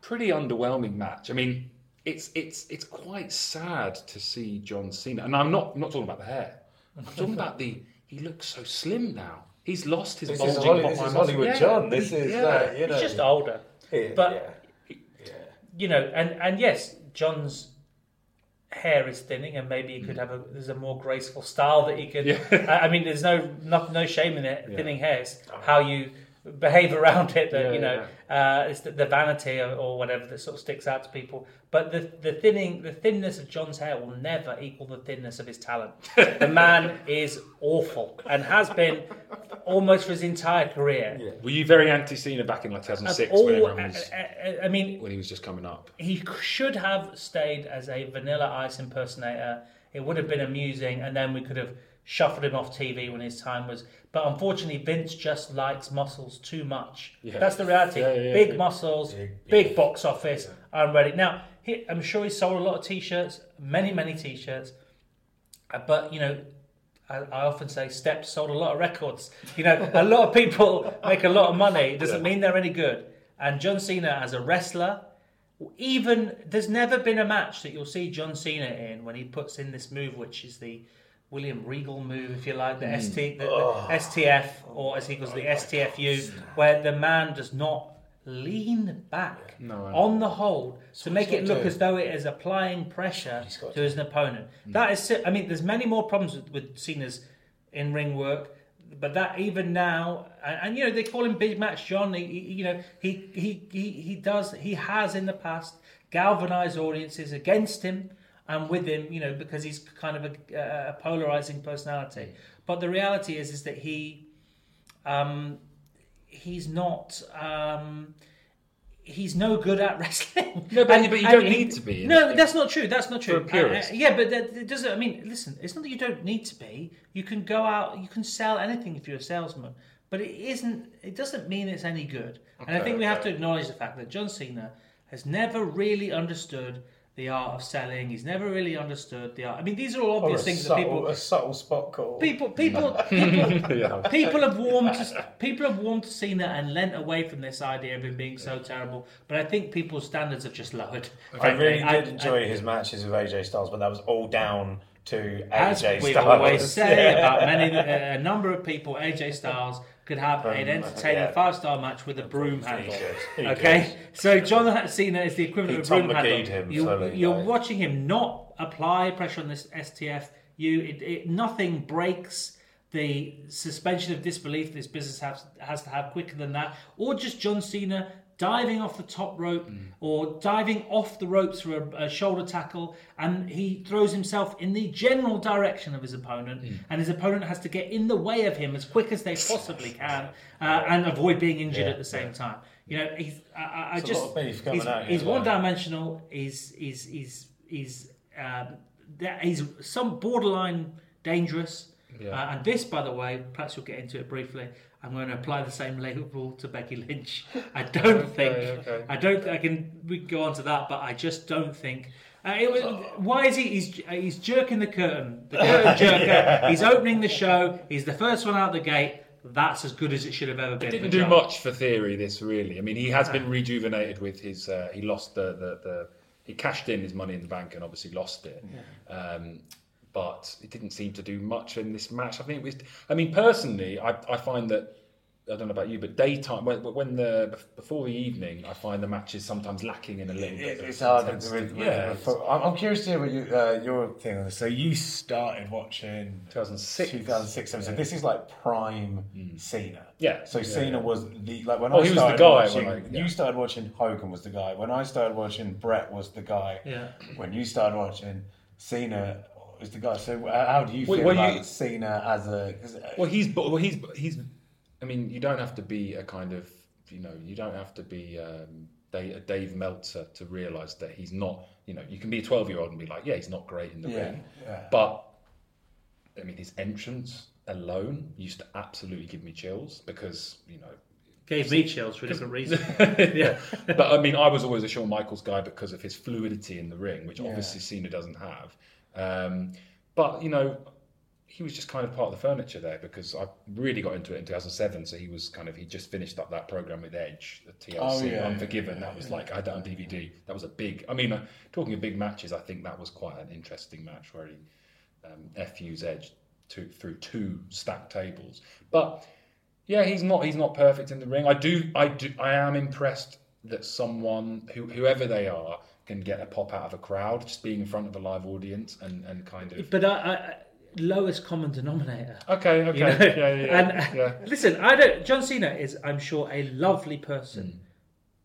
pretty underwhelming match. I mean, it's it's it's quite sad to see John Cena, and I'm not I'm not talking about the hair. I'm talking about the he looks so slim now. He's lost his this bulging is Holly, This is Hollywood yeah. John. This is yeah. uh, you know. He's just older. Yeah. But yeah. you know, and and yes, John's hair is thinning, and maybe he could mm. have a there's a more graceful style that he could. Yeah. I mean, there's no no, no shame in it. Thinning hairs, how you behave around it. That Yeah, you know, uh, it's the, the vanity or, or whatever that sort of sticks out to people. But the the thinning, the thinness of John's hair will never equal the thinness of his talent. the man is awful and has been almost for his entire career. Were you very anti Cena back in like 2006 All- when everyone uh, was I, I- I mean, when he was just coming up? he should have stayed as a Vanilla Ice impersonator. It would have been amusing, and then we could have shuffled him off TV when his time was. But unfortunately, Vince just likes muscles too much. Yeah. That's the reality. Yeah, yeah, big muscles, Big big, box office. I'm ready now. He, I'm sure he sold a lot of T-shirts, many, many T-shirts. Uh, But you know, I, I often say Steps sold a lot of records. You know, a lot of people make a lot of money. It doesn't mean they're any good. And John Cena as a wrestler, even there's never been a match that you'll see John Cena in when he puts in this move, which is the William Regal move, if you like, the ST, the, the STF, or as he calls the STFU, where the man does not lean back No, on the hold to make it look to. as though it is applying pressure He's to his opponent. That is, I mean, there's many more problems with, with Cena's in ring work, but that even now, and, and you know they call him Big Match John. He, he- you know he, he he he does he has in the past galvanized audiences against him and with him, you know, because he's kind of a, a polarizing personality. But the reality is is that he um, he's not. Um, he's no good at wrestling. No, but- And- but you don't he- need to be No, it. that's not true. That's not true. Uh, uh, yeah, but that, it doesn't. I mean, listen. It's not that you don't need to be. You can go out. You can sell anything if you're a salesman. But it isn't. It doesn't mean it's any good. and I Okay, think we have to acknowledge the fact that John Cena has never really understood the art of selling. He's never really understood the art. I mean, these are all Or a obvious things that people a subtle spot call. People, people, people, Yeah. people have warmed to people have warmed to Cena and lent away from this idea of him being so terrible. But I think people's standards have just lowered. I really frankly. did enjoy his matches with AJ Styles, but that was all down to As AJ we've Styles. always say Yeah. about many uh, a number of people, AJ Styles could have an entertaining yeah. five star match with a broom handle. Okay, so John Cena is the equivalent He of a broom handle. Him you, fully, you're like- watching him not apply pressure on this STF. You, it, it, nothing breaks the suspension of disbelief this business has, has to have quicker than that, or just John Cena diving off the top rope Mm. or diving off the ropes for a, a shoulder tackle, and he throws himself in the general direction of his opponent, Mm. and his opponent has to get in the way of him as quick as they possibly can uh, and avoid being injured Yeah, at the same time. You know, he's I, I, I It's a just lot of beef coming he's, here he's well. one dimensional. He's he's he's he's um, that- he's some borderline dangerous. Yeah. Uh, and this, by the way, perhaps we'll get into it briefly. I'm going to apply the same label to Becky Lynch. I don't think okay. I don't. I can. We can go on to that, but I just don't think. Uh, it was, why is he? He's he's jerking the curtain. The curtain jerker. He's opening the show. He's the first one out the gate. That's as good as it should have ever been. Didn't do much for theory. This really. I mean, he has been rejuvenated with his. Uh, he lost the, the the. He cashed in his money in the bank and obviously lost it. Um, but it didn't seem to do much in this match. I think it was. I mean, personally, I, I find that. I don't know about you, but daytime when, when the before the evening, I find the matches sometimes lacking in a little bit. It- of It's hard. With, with, yeah, with, I'm, I'm curious to hear what you, uh, your thing on this. So you started watching 2006. 2006 so This is like prime Cena. Yeah. So Yeah, Cena yeah. was the like when Oh, I he was the started guy watching. when I- yeah. You started watching Hogan was the guy. When I started watching Brett was the guy. Yeah. When you started watching Cena was the guy. So uh, how do you Well, feel well, about you- Cena as a? 'cause, uh, Well, he's well, he's he's. I mean, you don't have to be a kind of you know you don't have to be um, Dave, a Dave Meltzer to realise that he's not. You know, you can be a twelve year old and be like, yeah, he's not great in the Yeah, ring, yeah. but I mean, his entrance alone used to absolutely give me chills because you know. Gave me chills for a different reason. yeah, but I mean, I was always a Shawn Michaels guy because of his fluidity in the ring, which obviously Cena doesn't have. Um, but you know, he was just kind of part of the furniture there because I really got into it in 2007. So he was kind of he just finished up that program with Edge, the TLC Oh, yeah, Unforgiven. yeah, that was like I had that on DVD. That was a big. I mean, uh, talking of big matches, I think that was quite an interesting match where he um, FU's Edge to, through two stacked tables. But yeah, he's not he's not perfect in the ring. I do I do I am impressed that someone who whoever they are can get a pop out of a crowd just being in front of a live audience and, and kind of But I, I, lowest common denominator. Okay, okay, You know? yeah, yeah, yeah. And yeah. listen, I don't. John Cena is, I'm sure, a lovely person, mm.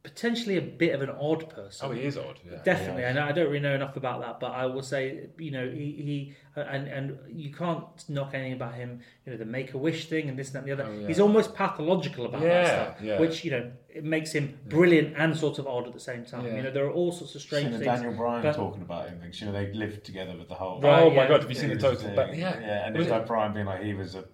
Potentially a bit of an odd person. Oh, he is odd. Yeah. Definitely, and I don't really know enough about that, but I will say, you know, he, he uh, and and you can't knock anything about him. You know, the Make a Wish thing and this and that and the other. Oh, yeah. He's almost pathological about that stuff, yeah. which you know it makes him brilliant and sort of odd at the same time. Yeah. You know, there are all sorts of strange Seen things. Daniel Bryan but- talking about him. Things. You know, they lived together with the whole. Right, oh my god, have you seen the was total? thing. But yeah, yeah, and it was like Brian being like he was a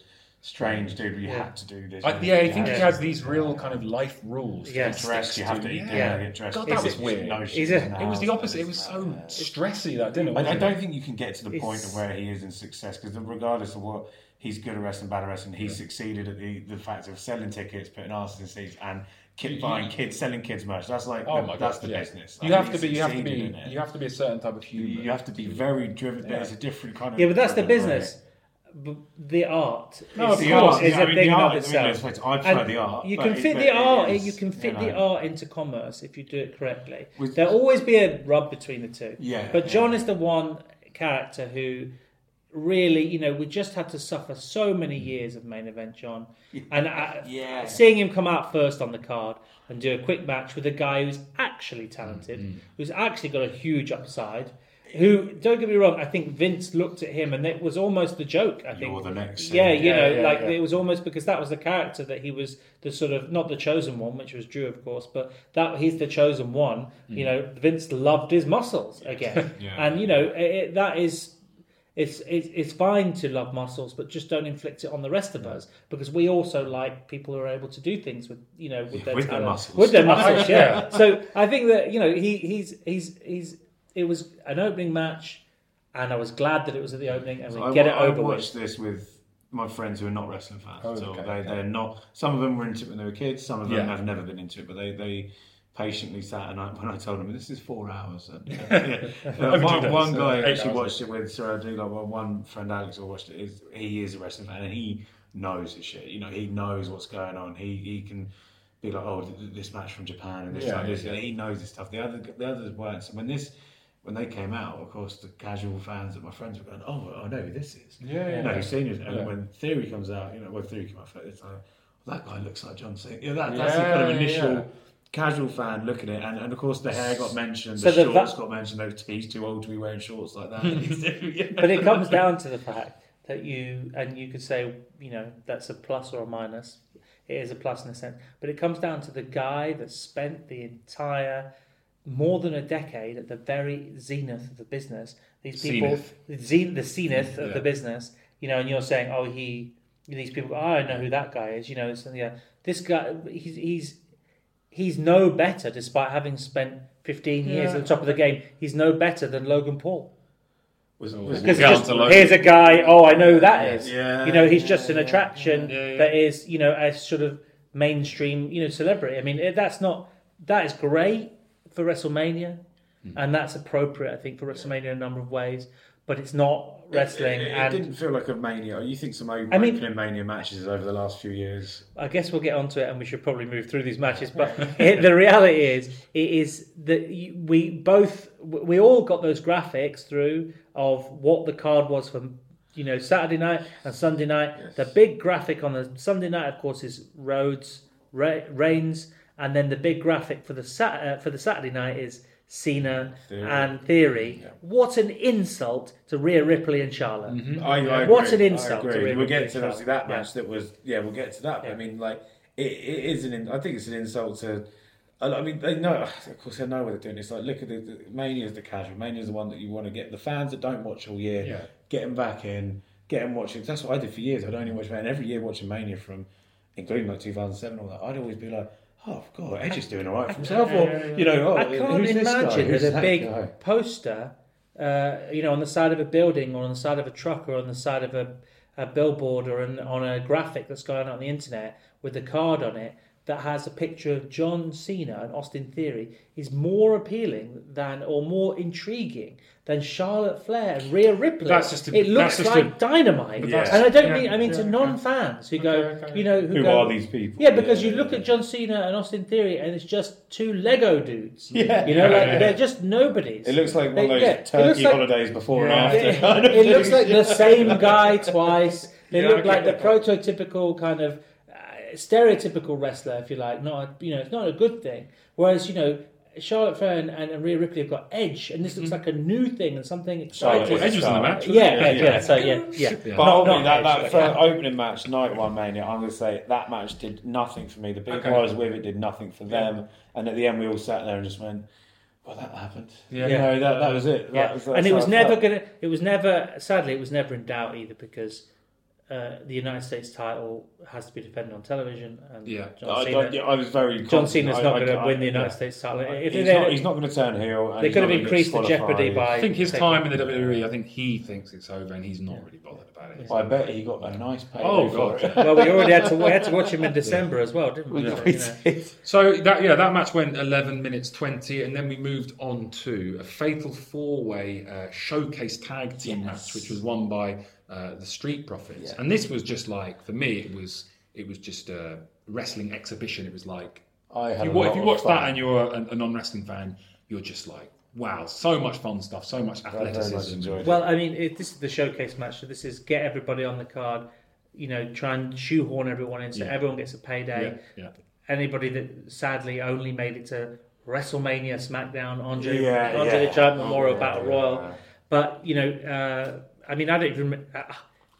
strange dude. You Yeah. had to do this. I, yeah, I think he has these real kind of life rules. that Yeah. Get dressed. You have to eat yeah. Get dressed. God, that Is was it- weird. No He's shit a- in the It was the opposite. It was so uh, stressy that dinner. I, I don't it? think you can get to the point It's- of where he is in success because regardless of what he's good at wrestling, bad at wrestling, he succeeded at the, the fact of selling tickets, putting asses in seats, and kid buying kids, selling kids merch. That's like Oh the, my that's god, the yeah. business. You have to be. You have to be. You have to be a certain type of You, human. you have to be very driven, but Yeah. it's a different kind of. Yeah, but that's the driven, right? business. B- The art, No, is, of The course. art, is I a mean, thing art, of I mean, itself. face it, I prefer And the art. You can fit but the art. is, you can fit you the art into commerce if you do it correctly. There'll always be a rub between the two. Yeah, But John yeah. is the one character who really, you know, we just had to suffer so many years of main event John, and uh, Yeah. seeing him come out first on the card and do a quick match with a guy who's actually talented, Mm-hmm. who's actually got a huge upside. Who don't get me wrong, I think Vince looked at him and it was almost the joke. I think You're the next. yeah, thing. you know, yeah, like yeah. it was almost because that was the character that he was the sort of not the chosen one, which was Drew, of course, but that he's the chosen one. Hmm. You know, Vince loved his muscles again, Yeah. and you know it, it- that is. It's, it's it's fine to love muscles, but just don't inflict it on the rest of us because we also like people who are able to do things with you know with Yeah, their with their muscles. with their muscles. Yeah. yeah. So I think that you know he he's he's he's it was an opening match, and I was glad that it was at the opening and we I, get it wa- I over with. watched this with my friends who are not wrestling fans. Oh, so okay, they, okay. they're not. Some of them were into it when they were kids. Some of them Yeah. have never been into it, but they, they patiently sat and I, when I told them this is four hours. And, yeah. Uh, Over one, one guy eight actually hours. watched it with. So I do like well, one friend Alex who watched it. Is he is a wrestling fan and he knows his shit. You know, he knows what's going on. He he can. Be like, oh, th- th- this match from Japan and this, Yeah, like this. yeah, yeah. He knows this stuff. The other, the others weren't. So when this, when they came out, of course, the casual fans and my friends were going, oh, I know who this is. Yeah, yeah. You know, yeah. it. And Yeah. when Theory comes out, you know, when Theory came out, it's like, well, that guy looks like John Cena. Yeah, that, that's the kind of initial casual fan look at it. And, and of course, the hair got mentioned, So the the shorts got mentioned. Those he's too old to be wearing shorts like that. but it comes down to the fact that you and you could say you know that's a plus or a minus it is a plus in a sense but it comes down to the guy that spent the entire more than a decade at the very zenith of the business these people zen, the zenith of Yeah. the business you know and you're saying oh he these people oh, i know who that guy is you know so, yeah this guy he's he's he's no better despite having spent 15 years Yeah. at the top of the game he's no better than logan paul was, was, because just, here's a guy. Oh, I know who that is. Yeah, you know, he's just an attraction yeah, yeah. that is, you know, a sort of mainstream, you know, celebrity. I mean, eh, that's not that is great for WrestleMania, Hmm. and that's appropriate, I think, for WrestleMania in a number of ways. But it's not wrestling, It, it, it and didn't feel like a mania. You think some opening I mean- mania matches over the last few years? I guess we'll get onto it, and we should probably move through these matches. But it, the reality is, it is that we both, we all got those graphics through of what the card was for, you know, Saturday night and Sunday night. Yes. The big graphic on the Sunday night, of course, is Rhodes, Ra- Reigns, and then the big graphic for the Sat- uh, for the Saturday night is Cena Theory. and Theory. Yeah. What an insult to Rhea Ripley and Charlotte. I, I What agree, an insult I to. Rhea We'll get to obviously that Charlotte. match that was. Yeah, we'll get to that. Yeah. I mean, like, it, it is an. in- I think it's an insult to. I I mean, they know. Of course, they know what they're doing. It's like, look at the, the Mania is the casual. Mania is the one that you want to get the fans that don't watch all year. Yeah. Get them back in. Get them watching. That's what I did for years. I'd only watch Mania. Every year watching Mania from, including like 2007 all that. I'd always be like, oh God, Edge is doing all right for himself. Or you know, oh, I can't who's this guy? imagine Who's that a big guy? poster, uh, you know, on the side of a building or on the side of a truck or on the side of a, a billboard or an, on a graphic that's going on the internet with the card on it that has a picture of John Cena and Austin Theory is more appealing than or more intriguing than Charlotte Flair and Rhea Ripley. that's just a- it looks that's just like a- dynamite. But And I don't yeah, mean I mean to yeah, non-fans who go, Okay, okay. you know, who, Who go, are these people? Yeah, because Yeah, you look yeah. at John Cena and Austin Theory, and it's just two Lego dudes. Yeah. you know, Yeah, like yeah. they're just nobodies. It looks like one of those yeah, turkey like- holidays before Yeah. and after. it, it looks like the same guy twice. They Yeah, look okay, like the prototypical kind of stereotypical wrestler, if you like. Not a, you know, it's not a good thing. Whereas you know. Charlotte Flair and, and Rhea Ripley have got edge, and this looks mm-hmm. like a new thing and something Charlotte exciting. Well, Edge was in the match. wasn't Yeah, he? yeah, yeah. So yeah, yeah. Yeah. But Not- ultimately, not that, Edge, that but first yeah. opening match, Night One Mania, I'm going to say that match did nothing for me. The people Okay. I was with, it did nothing for them. And at the end, we all sat there and just went, "Well, that happened." Yeah. You know, that, that was it. That Yeah, was, and it was never gonna. It was never. Sadly, it was never in doubt either because uh, the United States title has to be defended on television, and Yeah. John I, Cena. I, yeah, I was very. John. Cena's I- not going to win the United yeah. States title. If He's they, not, he's not going to turn heel. they could have increased the jeopardy by. I think his time in the WWE, I think he thinks it's over and he's not really bothered about it. I bet he got a nice payday Oh, God. Well, we already had to. We had to watch him in December as well, didn't we? We- So, we did. So that yeah, that match went 11 minutes 20, and then we moved on to a fatal four-way uh, showcase tag team match, which was won by uh, the Street Profits. Yeah. And this was just like for me, it was it was just a wrestling exhibition. It was like I if you, a lot if you of watch fun. that and you're a, a non-wrestling fan, you're just like, wow, so much fun stuff, so much I very much athleticism. enjoyed it. Well, I mean, it, this is the showcase match. So this is get everybody on the card. You know, try and shoehorn everyone in so Yeah. everyone gets a payday. yeah, yeah. Anybody that sadly only made it to WrestleMania, SmackDown, Andre, Yeah, Andre yeah. the Giant Memorial Oh, Battle yeah. Royal. But you know, uh, I mean, I don't even uh,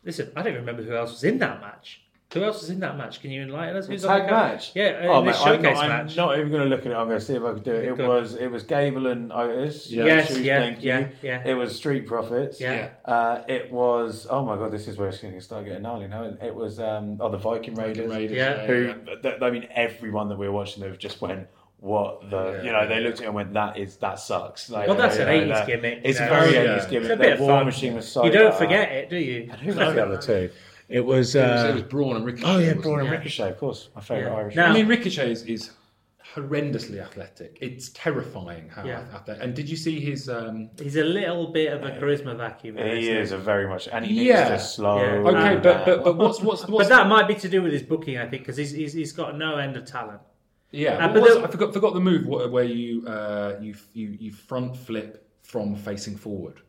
listen. I don't remember who else was in that match. Who else was in that match? Can you enlighten us? Who's on Tag match? Yeah, Oh, in mate, this I'm, showcase not, I'm match. not even going to look at it. I'm going to see if I can do it. It Good. was it was Gable and Otis. Yeah. yes, Shoes, yeah, thank you. yeah, yeah, It was Street Profits. yeah. Uh, it was oh my god, this is where it's going to start getting gnarly now. It was um, oh the Viking Raiders. Raiders, Yeah. Who th- I mean, everyone that we were watching, they've just went, "What the?" Yeah. You know, they looked at it and went, "That is that sucks." Like, Well, that's you an 80s gimmick. It's you a know. very Yeah. 80s gimmick. It's a bit The of War fun. Machine was so You don't bad. forget it, do you? And who was the other two? It was. It was, it Uh, was Braun and Ricochet. oh yeah, wasn't Braun it? and Yeah. Ricochet, of course, my favourite Yeah. Irish. Now- I mean, Ricochet is, is horrendously athletic. It's terrifying how Yeah. athletic. And did you see his? Um, He's a little bit of a charisma vacuum. there, he isn't is a very much, and he Yeah. needs to slow. Yeah. okay, but but but what's what's what's But that might be to do with his booking, I think, because he's, he's he's got no end of talent. Yeah? Uh, but was- I forgot forgot the move where you uh, you you you front flip from facing forward.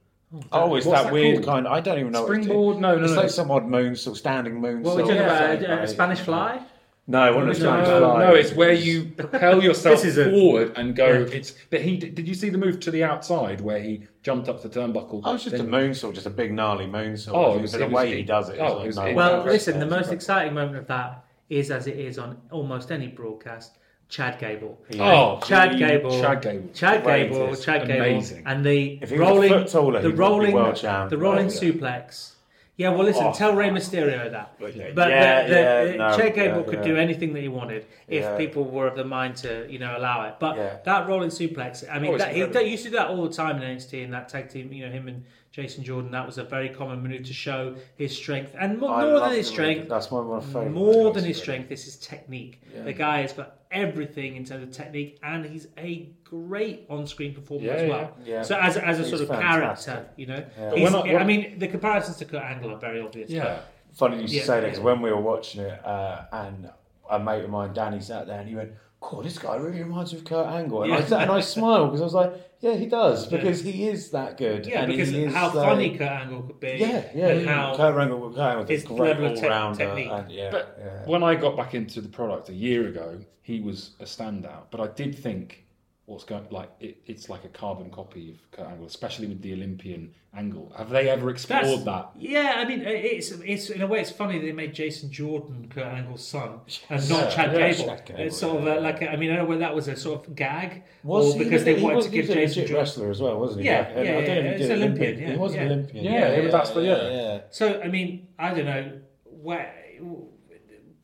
oh, it's what's that, that weird called? kind. I don't even know. what it's Springboard? No, no, It's no. like some odd moonsault, standing moonsault. What are we talking Yeah. about? Something A, a Spanish fly? No, it wasn't a No, Spanish fly. no, it's where you propel yourself This is a- forward and go. Yeah. It's but he did you see the move to the outside where he jumped up the turnbuckle? Oh, it's just a moonsault, just a big gnarly moonsault. Oh, it was- the it was- way he does it. is oh, like, it was- no, Well, listen, the most exciting moment of that is as it is on almost any broadcast. Chad Gable. Oh, Chad gee, Gable. Chad Gable. Chad Greatest. Gable. Chad Gable. Amazing. And the If he rolling, foot taller, the rolling, world the rolling yeah. suplex. Yeah, well, listen, Oh. tell Rey Mysterio that. But yeah, the, the, yeah, no, Chad Gable yeah, could yeah. do anything that he wanted if Yeah. people were of the mind to, you know, allow it. But Yeah. that rolling suplex, I mean, Oh, that, he, incredible. used to do that all the time in NXT and that tag team. You know, him and Jason Jordan. That was a very common maneuver to show his strength, and more, more than his strength, That's one of my favourite. more ones, than his really. strength is his technique. Yeah. The guy has got everything in terms of technique, and he's a great on-screen performer Yeah, as well. yeah. Yeah. So as, as a He's sort of fantastic. character, you know, Yeah. But He's- when I- when- I mean, the comparisons to Kurt Angle are very obvious. Yeah. Funny you should Yeah, say that because yeah. when we were watching it, uh, and a mate of mine, Danny, sat there and he went, "God, this guy really reminds me of Kurt Angle," and, I, Yeah. sat, and I smiled because I was like, "Yeah, he does," because he is that good. Yeah, and because he is how like- funny Kurt Angle could be. Yeah, yeah, and yeah. how Kurt Angle, Kurt Angle was his great level of te- all-rounder, technique. and yeah, But yeah. when I got back into the product a year ago, he was a standout. But I did think what's going like it, it's like a carbon copy of Kurt Angle, especially with the Olympian angle. Have they ever explored That's- that? Yeah, I mean, it's it's in a way it's funny they made Jason Jordan Kurt Angle's son and Yeah, not Chad yeah, Gable. Chad Gable, it's sort of a, like a, I mean, I don't know whether that was a sort of gag Was or he because the- they he wanted was, to he give was a Jason Jordan. wrestler as well, wasn't he? Yeah, Like, I yeah, don't know yeah, if he it's did Olympian, He yeah, was an yeah. Olympian. Yeah, Yeah, yeah, yeah, but that's the- yeah. yeah. So I mean, I don't know where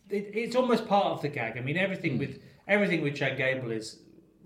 it, it's almost part of the gag. I mean, everything Hmm. with everything with Chad Gable is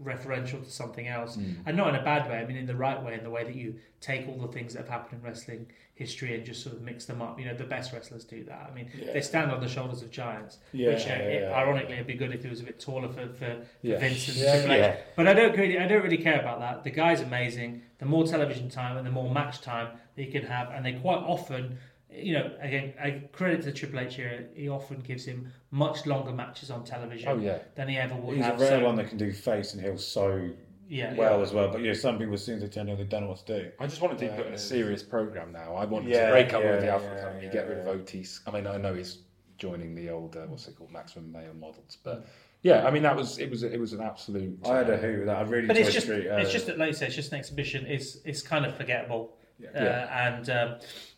referential to something else, Hmm. and not in a bad way. I mean, in the right way, in the way that you take all the things that have happened in wrestling history and just sort of mix them up. You know, the best wrestlers do that. I mean, Yeah. they stand on the shoulders of giants, Yeah, which uh, it- yeah. ironically would be good if he was a bit taller for, for, for Yeah. Vince and Yeah, yeah. But I don't really, I don't really care about that. The guy's amazing. The more television time and the more match time that he can have, and they quite often, you know, again, I credit to Triple H here. He often gives him much longer matches on television Oh yeah. than he ever would He's a rare So, one that can do face and heel so yeah, well as well. But yeah, some people as soon as they turn heel, they don't know what to do. I just wanted to put in a serious program now. I wanted Yeah, to break up yeah, with the Alpha yeah, Academy, yeah, get rid of. Otis. I mean, I know he's joining the old uh, what's it called, Maximum Male Models, but yeah, I mean that was it was it was an absolute. I had a uh, hoot with that. I really But it's just, Street. Uh, it's just that, like you say, it's just an exhibition. It's it's kind of forgettable, uh, Yeah. and um,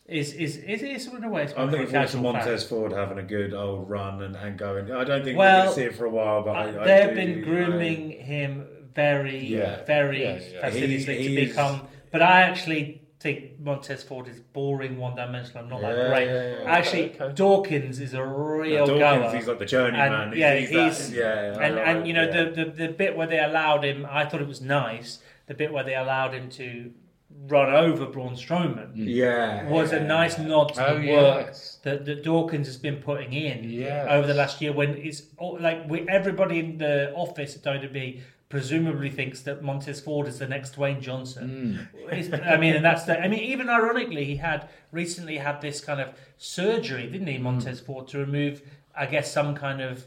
is is is is in a way. It's I'm more looking forward to Montez fans. Ford having a good old run and, and going. I don't think we're going to see it for a while, but I, Uh, I they've do- been grooming him very, Yeah. very Yeah, yeah. fastidiously He- to he's- become. But I actually think Montez Ford is boring, one-dimensional, I'm not Yeah, that great. yeah, yeah. Actually, Okay, okay. Dawkins is a real Dawkins, goer. he's like the journeyman. And, yeah, he's, he's- that, yeah, and I and like- you know yeah. the, the the bit where they allowed him, I thought it was nice. The bit where they allowed him to run over Braun Strowman mm. yeah was a nice nod to Oh, the work yes. that, that Dawkins has been putting in Yes. over the last year. When it's all, like we, everybody in the office at WWE presumably thinks that Montez Ford is the next Dwayne Johnson. Mm. It's- I mean, and that's the. I mean, even ironically, he had recently had this kind of surgery, didn't he, mm. Montez Ford, to remove, I guess, some kind of.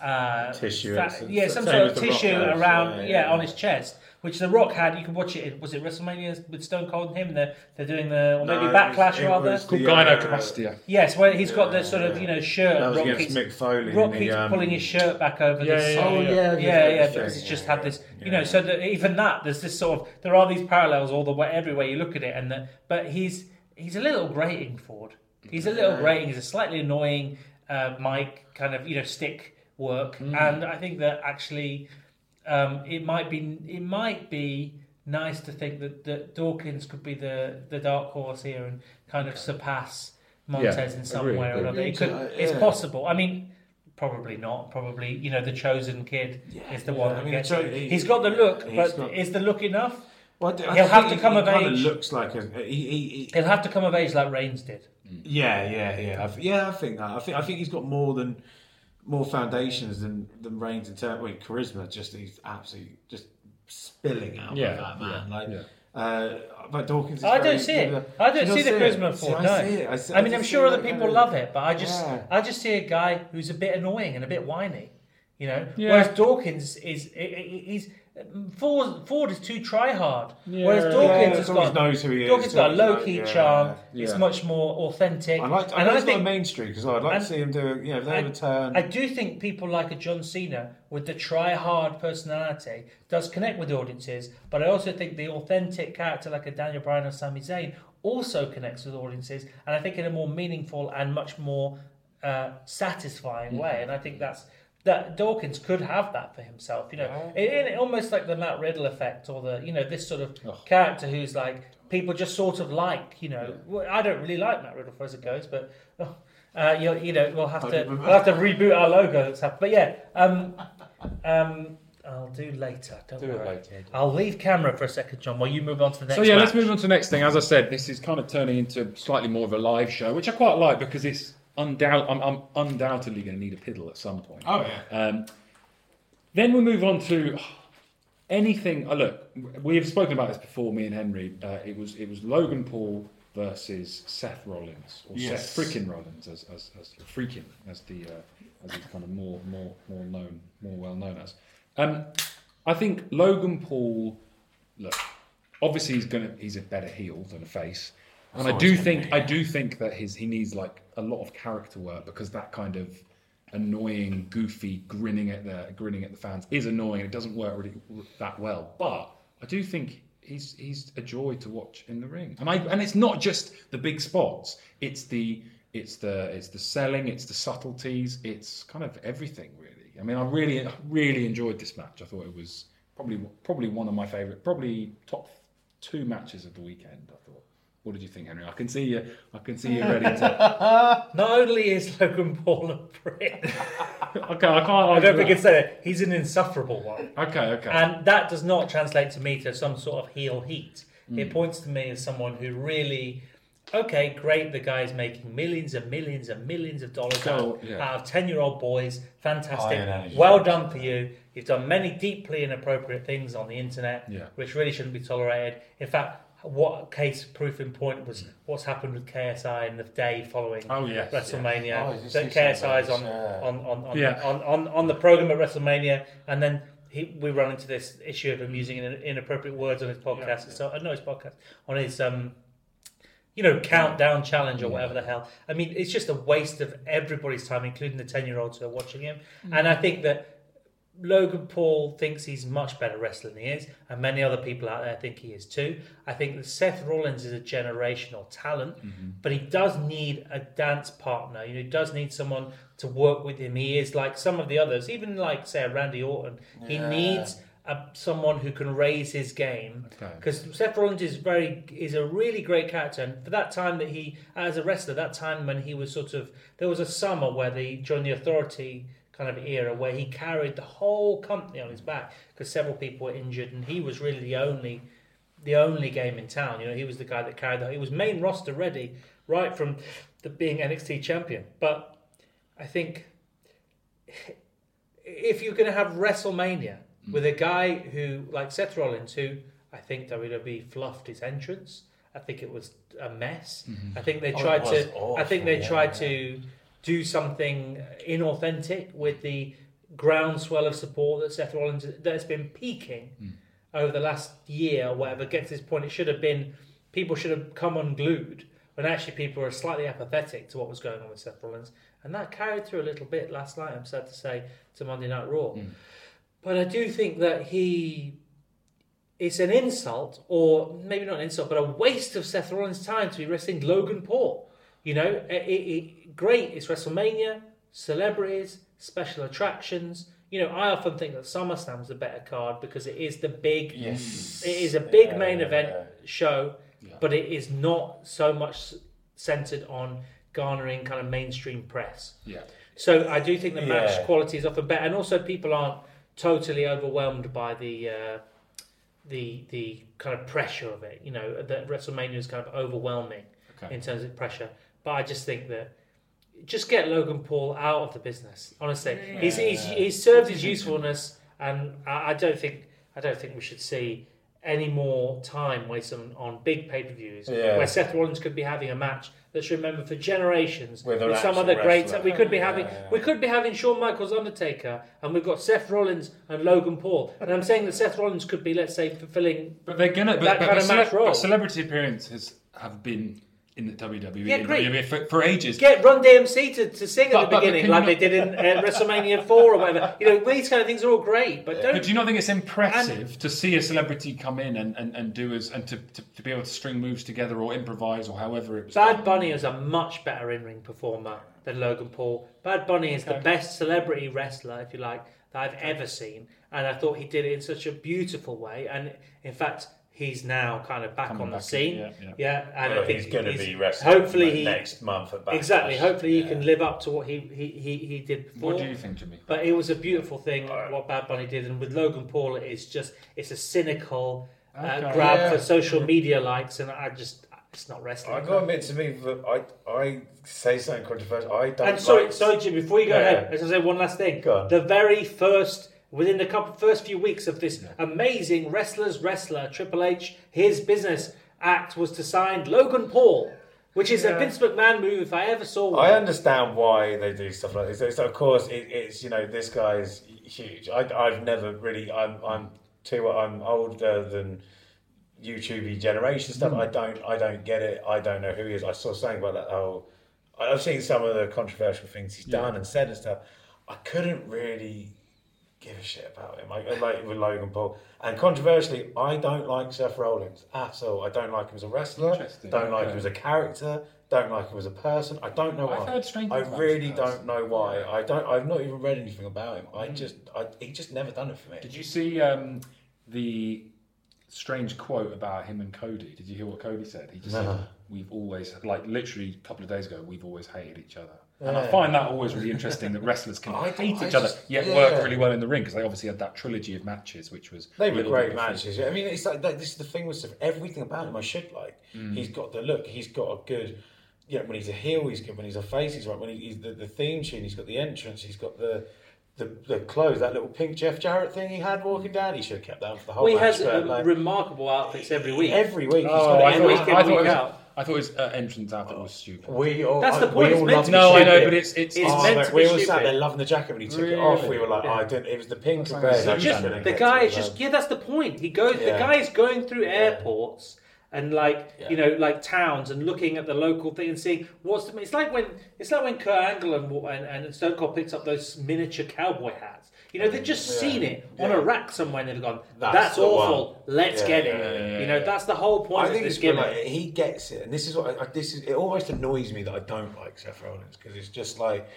Uh, Tissue, fa- it's- yeah, some sort of as The Rock tissue around, yeah, yeah, yeah. on his chest, which The Rock had. You can watch it. Was it WrestleMania with Stone Cold and him? They're, they're doing the, or maybe No, it Backlash was- rather. was called the, uh, gynecomastia. Yes, where he's got the sort of yeah. you know shirt. That was Rock against Mick Foley. Rock in keeps um, pulling his shirt back over Yeah, the yeah, side. yeah, yeah, yeah, yeah, yeah, yeah, because it's yeah, just yeah, had this, yeah. you know. So that even that, there's this sort of there are these parallels all the way everywhere you look at it, and the, but he's he's a little grating Ford. He's a little grating. He's a slightly annoying uh, mic kind of you know stick work, Mm. and I think that actually um, it might be it might be nice to think that, that Dawkins could be the the dark horse here and kind of surpass Montez Yeah, in some agree, way or agree. another. It could, Uh, it's possible. I mean, probably not. Probably you know the chosen kid is the yeah, one I that mean, gets. the it. he- he's got the look, but got- is the look enough? Well, I He'll have to come he, of he kind age. looks like a. He, he, he, He'll have to come of age like Reigns did. yeah, yeah, yeah. I, th- yeah, I think that. I think I think he's got more than more foundations than than Reigns in terms. Well, charisma. Just he's absolutely just spilling out Yeah, of that man. yeah, like, yeah. uh, but Dawkins. Is I very- don't see it. yeah, I don't you see the charisma it? for See, it. I No. see it. I, see, I mean, I'm sure other people kind of- love it, but I just, Yeah. I just see a guy who's a bit annoying and a bit whiny. You know, Yeah. whereas Dawkins is, i- i- he's Ford. Ford is too try hard. Yeah. Whereas Yeah, Dawkins has Dawkins got knows who he is. Dawkins got a Dawkins low knows- key yeah, charm. It's much more authentic. I like. I and know I he's got a think main streak as well. I'd like and- to see him do. You know, if they have a turn. I do think people like a John Cena with the try hard personality does connect with audiences, but I also think the authentic character like a Daniel Bryan or Sami Zayn also connects with audiences, and I think in a more meaningful and much more uh, satisfying way. And I think that's that Dawkins could have that for himself. You know, it, it, almost like the Matt Riddle effect, or the you know this sort of character who's like people just sort of like. You know, well, I don't really like Matt Riddle for as it goes, but. oh, uh, you, you know, we'll have to we'll have to reboot our logo. That's happened. But yeah, um, um, I'll do later. Don't Do it worry. later. I'll leave camera for a second, John, while you move on to the next. So yeah, let's move on to the next thing. As I said, this is kind of turning into slightly more of a live show, which I quite like because it's undoubt. I'm, I'm undoubtedly going to need a piddle at some point. oh yeah. Um, then we move on to anything. Oh, look, we have spoken about this before. Me and Henry. Uh, it was it was Logan Paul versus Seth Rollins or Yes. Seth freaking Rollins as as, as freaking as the uh, as he's kind of more more more known more well known as. Um, I think Logan Paul. Look, obviously he's gonna he's a better heel than a face. And I do think I do think that his he needs like a lot of character work because that kind of annoying, goofy, grinning at the grinning at the fans is annoying. It doesn't work really that well, but I do think he's he's a joy to watch in the ring. And I and it's not just the big spots. It's the it's the it's the selling. It's the subtleties. It's kind of everything really. I mean, I really really enjoyed this match. I thought it was probably probably one of my favorite, probably top two matches of the weekend. I. What did you think, Henry? I can see you. I can see you ready to. Not only is Logan Paul a prick, Okay, I can't. I don't think it's that. He's an insufferable one. Okay, okay. And that does not translate to me to some sort of heel heat. Hmm. It points to me as someone who really okay, great, the guy's making millions and millions and millions of dollars So, out, yeah. out of 10 year old boys. Fantastic. Iron energy. Well done for you. You've done many deeply inappropriate things on the internet, Yeah. which really shouldn't be tolerated. In fact, what case proof in point was what's happened with KSI in the day following Oh yes. WrestleMania. Oh, did you that see KSI's on. Yeah. on, on, on, Yeah. on, on, on the program at WrestleMania, and then he, we run into this issue of him using inappropriate words on his podcast. So, uh, no, his podcast on his um, you know, countdown challenge or whatever the hell. I mean, it's just a waste of everybody's time, including the ten year olds who are watching him. And I think that Logan Paul thinks he's much better wrestler than he is, and many other people out there think he is too. I think that Seth Rollins is a generational talent, mm-hmm. but he does need a dance partner. You know, he does need someone to work with him. He is like some of the others, even like say Randy Orton. He needs a, someone who can raise his game Okay. because Seth Rollins is very is a really great character, and for that time that he as a wrestler, that time when he was sort of there was a summer where they joined the Authority kind of era where he carried the whole company on his back because several people were injured, and he was really the only the only game in town. You know, he was the guy that carried the he was main roster ready right from the being NXT champion. But I think if you're going to have WrestleMania mm. with a guy who, like Seth Rollins, who I think WWE fluffed his entrance. I think it was a mess. Mm-hmm. I think they Oh, tried was to. I think they yeah, tried yeah. to do something inauthentic with the groundswell of support that Seth Rollins that's been peaking hmm. over the last year or whatever. Gets to this point, it should have been people should have come unglued. When actually people are slightly apathetic to what was going on with Seth Rollins, and that carried through a little bit last night. I'm sad to say to Monday Night Raw, hmm. but I do think that he it's an insult, or maybe not an insult, but a waste of Seth Rollins' time to be wrestling Logan Paul. You know, it, it, great. It's WrestleMania, celebrities, special attractions. You know, I often think that SummerSlam's a better card because it is the big, Yes. it is a big Yeah, main yeah, event yeah. show, but it is not so much centered on garnering kind of mainstream press. Yeah. So I do think the match quality is often better, and also people aren't totally overwhelmed by the uh, the the kind of pressure of it. You know, that WrestleMania is kind of overwhelming Okay. in terms of pressure. But I just think that just get Logan Paul out of the business. Honestly, he's, he's he's served his usefulness, and I, I don't think I don't think we should see any more time wasted on, on big pay per views Yeah. where Seth Rollins could be having a match that's remembered for generations With with, some other great. We could be Yeah, having yeah. we could be having Shawn Michaels Undertaker, and we've got Seth Rollins and Logan Paul. And I'm saying that Seth Rollins could be, let's say, fulfilling. But they're gonna. But, That but, kind but of match cele- role. but celebrity appearances have been in the WWE, Yeah, great. WWE for, for ages. Get Run DMC to, to sing at the but- but beginning, can like you they did in uh, WrestleMania 4 or whatever. You know, these kind of things are all great, but don't But do you not think it's impressive to see a celebrity come in and, and, and do as and to, to, to be able to string moves together or improvise or however it was Bad done? Bunny is a much better in ring performer than Logan Paul. Bad Bunny is the best celebrity wrestler, if you like, that I've ever seen. And I thought he did it in such a beautiful way. And in fact, he's now kind of back Coming on the back in, scene. yeah, yeah. and Well, I think he's going to be wrestling Hopefully, he next month at Backlash. exactly. Hopefully, Yeah. he can live up to what he he, he, he did before. What do you think, Jimi? But it was a beautiful thing Alright. what Bad Bunny did, and with Logan Paul, it's just it's a cynical uh, grab Yeah. for social media likes, and I just it's not wrestling. I got to admit to me that I I say something controversial. I don't. And sorry, like- sorry, Jim. Before you go Yeah, ahead, yeah. I just say one last thing. Go on. The very first, within the couple, first few weeks of this amazing wrestlers wrestler Triple H, his business act was to sign Logan Paul, which is a Yeah. Vince McMahon move if I ever saw one. I understand why they do stuff like this. Of course, it, it's you know this guy's huge. I, I've never really. I'm I'm too. I'm older than YouTube generation stuff. Hmm. I don't. I don't get it. I don't know who he is. I saw something about that whole. I've seen some of the controversial things he's done and said and stuff. I couldn't really give a shit about him. I, like with Logan Paul. And controversially, I don't like Seth Rollins at all. I don't like him as a wrestler. Don't like him as a character. Don't like him as a person. I don't know why. I've heard strange I really don't know why. I don't. I've not even read anything about him. I just. I, he just never done it for me. Did you see um, the strange quote about him and Cody. Did you hear what Cody said? He just No. said, "We've always like literally a couple of days ago, we've always hated each other." And I find that always really interesting that wrestlers can I- hate I each other yet yeah. work really well in the ring because they obviously had that trilogy of matches, which was They were great bit different. matches. I mean, it's like that, this is the thing with Seth. Everything about him I should like. Mm. He's got the look. He's got a good. Yeah, when he's a heel, he's good. When he's a face, he's right. When he, he's the, the theme tune, he's got the entrance. He's got the the, the clothes. That little pink Jeff Jarrett thing he had walking down. He should have kept that for the whole Well, he match. has but, like, remarkable outfits every week. every week. he's Oh, got I it thought, in. week I in, thought, week it was, out. I thought his uh, entrance outfit was stupid. We all, That's the point, We it's all meant loved to be no, I know, bit. but it's it's. It's Oh, meant mate, to we be all sat stupid. there loving the jacket when he took it off. We were like, oh, I don't. It was the pink That's red. like- I just couldn't the get guy to is it, just man. yeah that's the point he goes the Yeah. guy is going through airports and like Yeah. you know like towns and looking at the local thing and seeing what's the, it's like when it's like when Kurt Angle and, and, and Stone Cold picks up those miniature cowboy hats you know they've just Yeah. seen it on Yeah. a rack somewhere and they've gone that's, That's awful let's Yeah, get yeah, it yeah, yeah, you know yeah. that's the whole point I of think this gimmick like, he gets it, and this is what I, this is. It almost annoys me that I don't like Seth Rollins because it's just like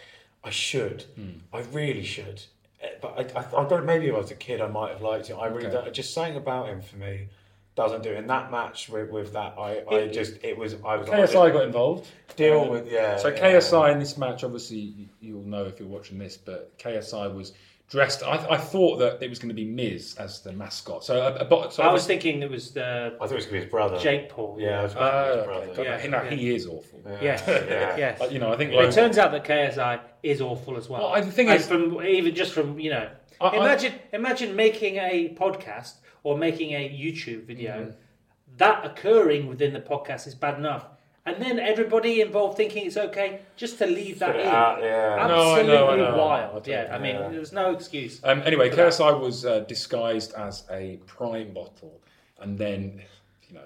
I should, Hmm. I really should, Eh, but I, I, I don't. Maybe if I was a kid, I might have liked it. I really Okay. don't. Just saying about him for me doesn't do. it. In that match with, with that, I, I It- just it was I was KSI got involved. deal with yeah. So yeah. KSI in this match, obviously you'll know if you're watching this, but KSI was dressed. I, I thought that it was going to be Miz as the mascot. So, a, a, bo- so I was thinking it was the I thought it was gonna be his brother. Jake Paul Yeah, I was Uh, gonna be his brother. God, Yeah, no, yeah. he is awful. Yeah. yes Yeah. yes Uh, you know, I think But it turns out that KSI is awful as well. Well, I- the thing And is- from even just from you know, I- I- imagine imagine making a podcast or making a YouTube video. Mm-hmm. That occurring within the podcast is bad enough, and then everybody involved thinking it's okay just to leave that Fit in. out, yeah. No, I Absolutely know, I know. Wild. don't- yeah, I mean, yeah. there's no excuse. Um, anyway, For that. KSI was uh, disguised as a prime bottle, and then, you know,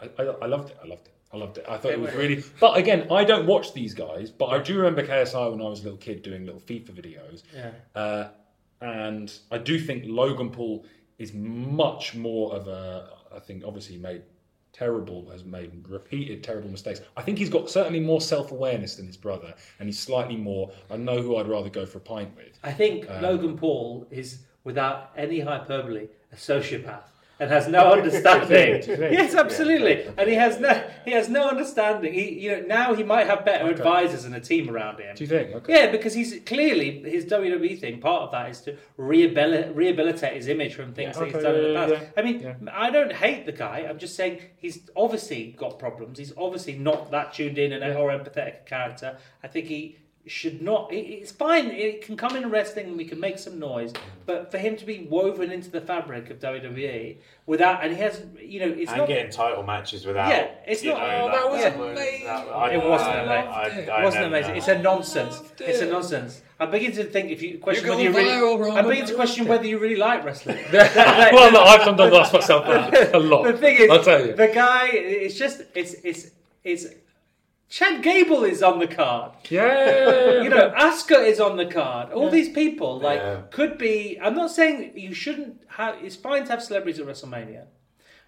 I, I, I loved it. I loved it. I loved it. I thought it was really. But again, I don't watch these guys, but I do remember KSI when I was a little kid doing little FIFA videos, Yeah. uh, and I do think Logan Paul is much more of a. I think obviously he made terrible has made repeated terrible mistakes. I think he's got certainly more self awareness than his brother, and he's slightly more. I know who I'd rather go for a pint with. I think Um, Logan Paul is, without any hyperbole, a sociopath and has no understanding. Yes, absolutely, and he has no he has no understanding. He, you know, now he might have better Okay. advisors and a team around him. Do you think? Okay. Yeah, because he's clearly his WWE thing. Part of that is to rehabilitate, rehabilitate his image from things Yeah, that he's okay, done in yeah, the yeah, past. I mean, yeah. I don't hate the guy. I'm just saying he's obviously got problems. He's obviously not that tuned in and a or empathetic a character. I think he should not. it- It's fine. It can come in wrestling and we can make some noise, but for him to be woven into the fabric of WWE without, and he has, you know, it's and not. getting title matches without. Yeah, it's not- know, oh, that was that amazing. that- I- It wasn't I- amazing. I- It It wasn't never- amazing. It's a nonsense. loved It's a nonsense. I'm beginning to think if you question whether you really, Roman. I'm beginning to question whether you really like wrestling. well, no, I've sometimes asked myself that a lot. the thing is, I'll tell you. the guy. It's just it's it's it's. Chad Gable is on the card. yeah, You know, Asuka is on the card. All these people like Yeah. could be. I'm not saying you shouldn't have. It's fine to have celebrities at WrestleMania.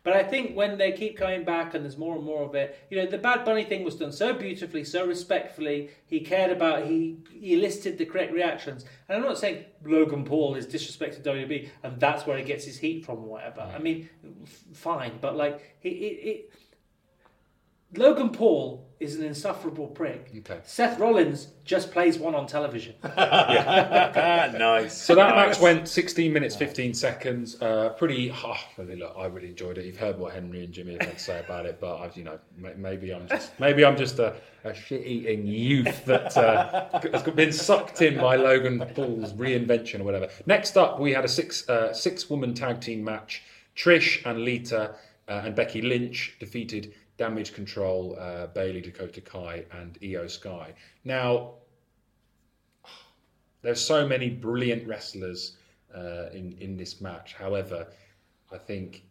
But I think when they keep coming back and there's more and more of it, you know, the Bad Bunny thing was done so beautifully, so respectfully. He cared about, he, he elicited the correct reactions. And I'm not saying Logan Paul is disrespected WWE and that's where he gets his heat from or whatever. I mean, f- fine, but like, he, it, it, Logan Paul is an insufferable prick. Okay. Seth Rollins just plays one on television. nice. So that match went 16 minutes 15 seconds. Uh, pretty. Oh, really, look, I really enjoyed it. You've heard what Henry and Jimi have had to say about it, but I've, you know, maybe I'm just maybe I'm just a, a shit-eating youth that uh, has been sucked in by Logan Paul's reinvention or whatever. Next up, we had a six uh, six woman tag team match. Trish and Lita uh, and Becky Lynch defeated Damage Control, uh, Bayley, Dakota Kai, and Iyo Sky. Now, there's so many brilliant wrestlers uh, in in this match. However, I think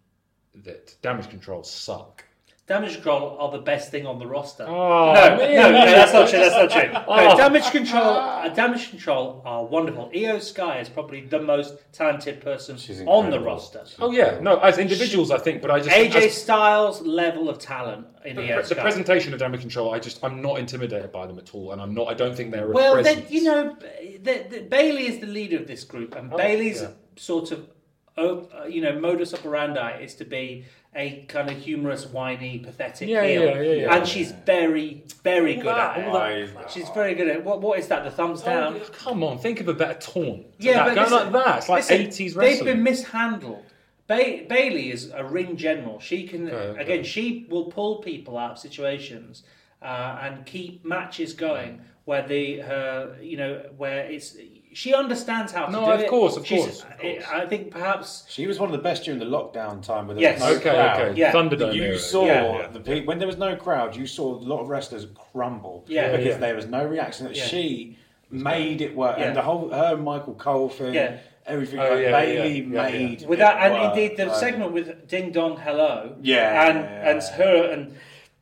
that Damage Control suck. Damage Control are the best thing on the roster. Oh, no, man. no, no, that's not true. That's not true. No, Oh. Damage Control, uh, Damage Control are wonderful. Iyo Sky is probably the most talented person on the roster. Oh yeah, no, as individuals, I think, but I just AJ as- Styles level of talent in the, Io the Sky. presentation of Damage Control, I just I'm not intimidated by them at all, and I'm not. I don't think they're a well, then presence. you know, the, the, Bayley is the leader of this group, and Oh, Bayley's yeah. sort of you know, modus operandi is to be a kind of humorous, whiny, pathetic Yeah, heel, yeah, yeah, yeah. and she's very, very good that- at it. all that- She's very good at it. What, what is that? The thumbs down. Oh, come on, think of a better taunt. Yeah, that. but go listen, like that. It's like listen, eighties They've been mishandled. Ba- Bayley is a ring general. She can Okay, okay. again. She will pull people out of situations uh, and keep matches going where the her you know where it's she understands how to No, do of it. course, of She's- course, of I- course. I think perhaps She was one of the best during the lockdown time with Yes. no okay, crowd. okay. Yeah. Thunderdome. You era. saw Yeah. the pe- when there was no crowd, you saw a lot of wrestlers crumble Yeah. because Yeah. there was no reaction. Yeah. She made it work, Yeah. and the whole her Michael Cole thing, Yeah. everything. Oh, like yeah, Bayley yeah, yeah, yeah. made with that it and work. indeed the Like, segment with Ding Dong Hello. Yeah, and yeah, and yeah. her and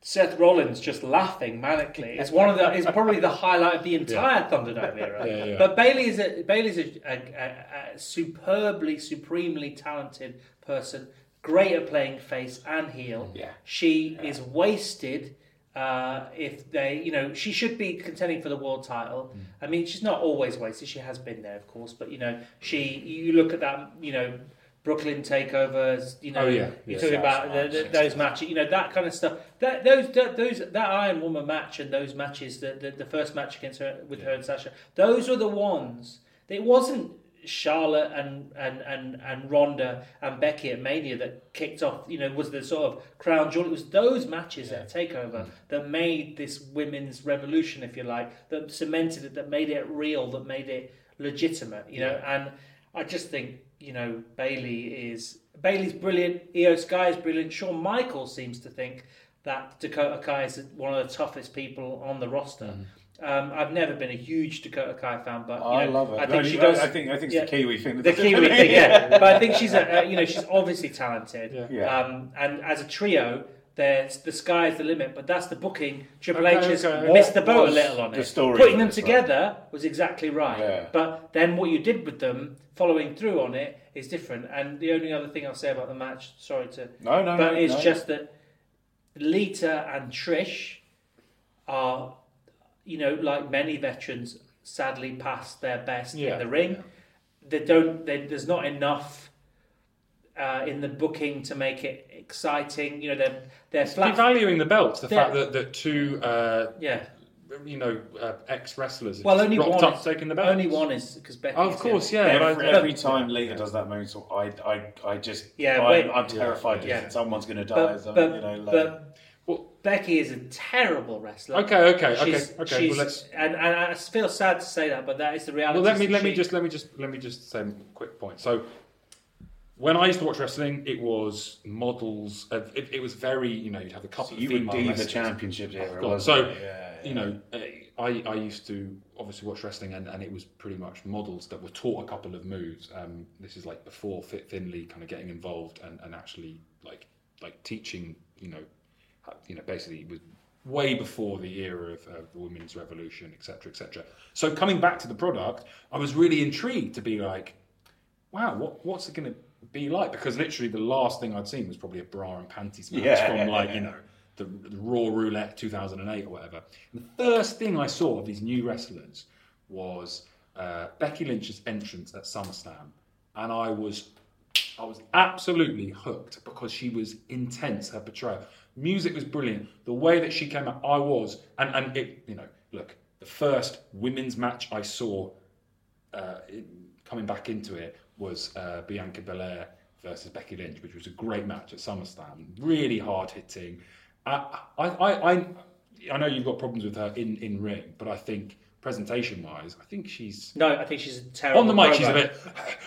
Seth Rollins just laughing manically. It's one of the. It's probably the highlight of the entire Thunderdome era. Yeah, yeah. But Bayley is a Bayley's a, a, a, a superbly, supremely talented person. Great at playing face and heel. Yeah. She is wasted. Uh, if they, you know, she should be contending for the world title. Mm. I mean, she's not always wasted. She has been there, of course. But you know, she. You look at that. You know, Brooklyn takeovers. You oh, know, Oh, yeah. you're Yeah. talking about the, the, those matches. You know that kind of stuff. That those that, those that Iron Woman match and those matches. The the, the first match against her with her and Sasha. Those were the ones. It wasn't Charlotte and and and and Ronda and Becky at Mania that kicked off. You know, was the sort of crown jewel. It was those matches at Takeover mm. that made this women's revolution, if you like, that cemented it, that made it real, that made it legitimate. You know, and I just think you know Bayley is Bayley's brilliant. Iyo Sky is brilliant. Shawn Michaels seems to think that Dakota Kai is one of the toughest people on the roster. Um, I've never been a huge Dakota Kai fan, but you I love her. I think No, she does. I think I think it's yeah. the Kiwi thing. The Kiwi thing, yeah. But I think she's a, uh, you know, she's obviously talented. Yeah. Yeah. Um, and as a trio, there's the sky is the limit. But that's the booking. Triple Okay, H has okay. missed the boat a little on the it. story Putting them this one? together was exactly right. Yeah. But then what you did with them, following through on it, is different. And the only other thing I'll say about the match, sorry to, No, no, but no, it's no. just that Lita and Trish are, you know, like many veterans, sadly past their best Yeah. in the ring. They don't. They, there's not enough uh, in the booking to make it exciting. You know, they're they're flat. Devaluing the belts, the Yeah. fact that, that two, uh, yeah. you know, uh, ex wrestlers Well, only one up is- taking the belts. Only one is because Becky. Oh, of course, yeah. Every, but every but- time Lita does that moonsault, I, I, I just, Yeah, I'm, but- I'm terrified Yeah. that someone's going to die. But, so, but, you know, like, but Well- Becky is a terrible wrestler. Okay, okay, okay, She's, okay. she's, well, let's. and, and I feel sad to say that, but that is the reality. Well, let me She- let me just let me just let me just say a quick point. So, when I used to watch wrestling, it was models. Of, it, it was very you know you'd have a couple you of were female Diva wrestlers. Championships era. Wasn't so. Yeah, yeah. you know, I, I used to obviously watch wrestling, and, and it was pretty much models that were taught a couple of moves. Um, this is like before Fit Finley kind of getting involved and, and actually like like teaching. You know, you know, basically it was way before the era of, of the women's revolution, etc., etc. So coming back to the product, I was really intrigued to be like, wow, what what's it going to be like? Because literally the last thing I'd seen was probably a bra and panties match Yeah. from like you know the, the Raw Roulette 2008 or whatever. And the first thing I saw of these new wrestlers was uh, Becky Lynch's entrance at SummerSlam, and I was I was absolutely hooked because she was intense. Her portrayal, music was brilliant. The way that she came out, I was, and and it you know look the first women's match I saw uh, it, coming back into it was uh, Bianca Belair versus Becky Lynch, which was a great match at SummerSlam. Really hard hitting. I, I, I, I, I know you've got problems with her in, in ring, but I think presentation wise, I think she's No, I think she's terrible. on the mic. promo. She's a bit.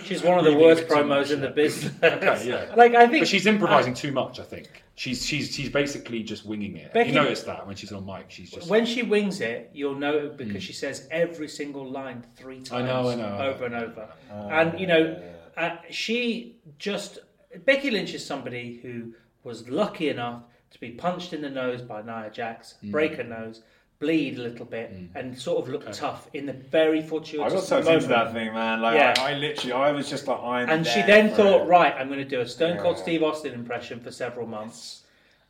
She's one of the a worst promos in the business. Okay, yeah. like I think, But she's improvising too much. I think she's she's she's basically just winging it. Becky- you notice that when she's on mic, she's just. when she wings it, you'll know it because she says every single line three times, I know, I know, over and over. and you know, uh, she just Becky Lynch is somebody who was lucky enough to be punched in the nose by Nia Jax, Mm. break her nose, bleed a little bit, and sort of look tough in the very I fortuitous got sucked moment. into that thing, man. Like, Yeah. I, I literally, I was just like, I'm. And she then thought, it. right, I'm going to do a Stone Cold Yeah. Steve Austin impression for several months,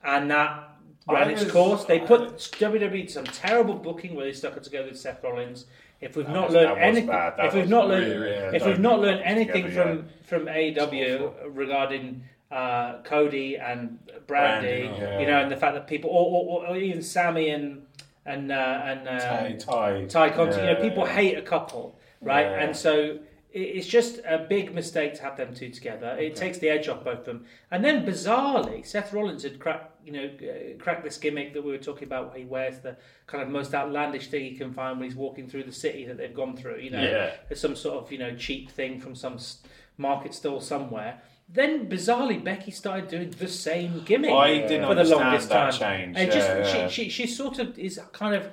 and that ran I its was- course. They I- put WWE to some terrible booking where they stuck it together with Seth Rollins. If we've not was- learned anything, if we've not really, learned, really- if we've not learned anything together, from from AEW regarding uh, Cody and Brandi, Brandi, yeah. you know, and the fact that people, or, or, or even Sammy and and uh, and uh, Ty, Ty, Tay Conti, you know, people yeah. hate a couple, right? Yeah. And so it's just a big mistake to have them two together. It takes the edge off both of them. And then bizarrely, Seth Rollins had cracked, you know, uh, cracked this gimmick that we were talking about, where he wears the kind of most outlandish thing he can find when he's walking through the city that they've gone through. You know, Yeah. there's some sort of you know cheap thing from some market stall somewhere. Then bizarrely, Becky started doing the same gimmick I didn't for the understand longest that time. change. And Yeah, just yeah. she, she she sort of is kind of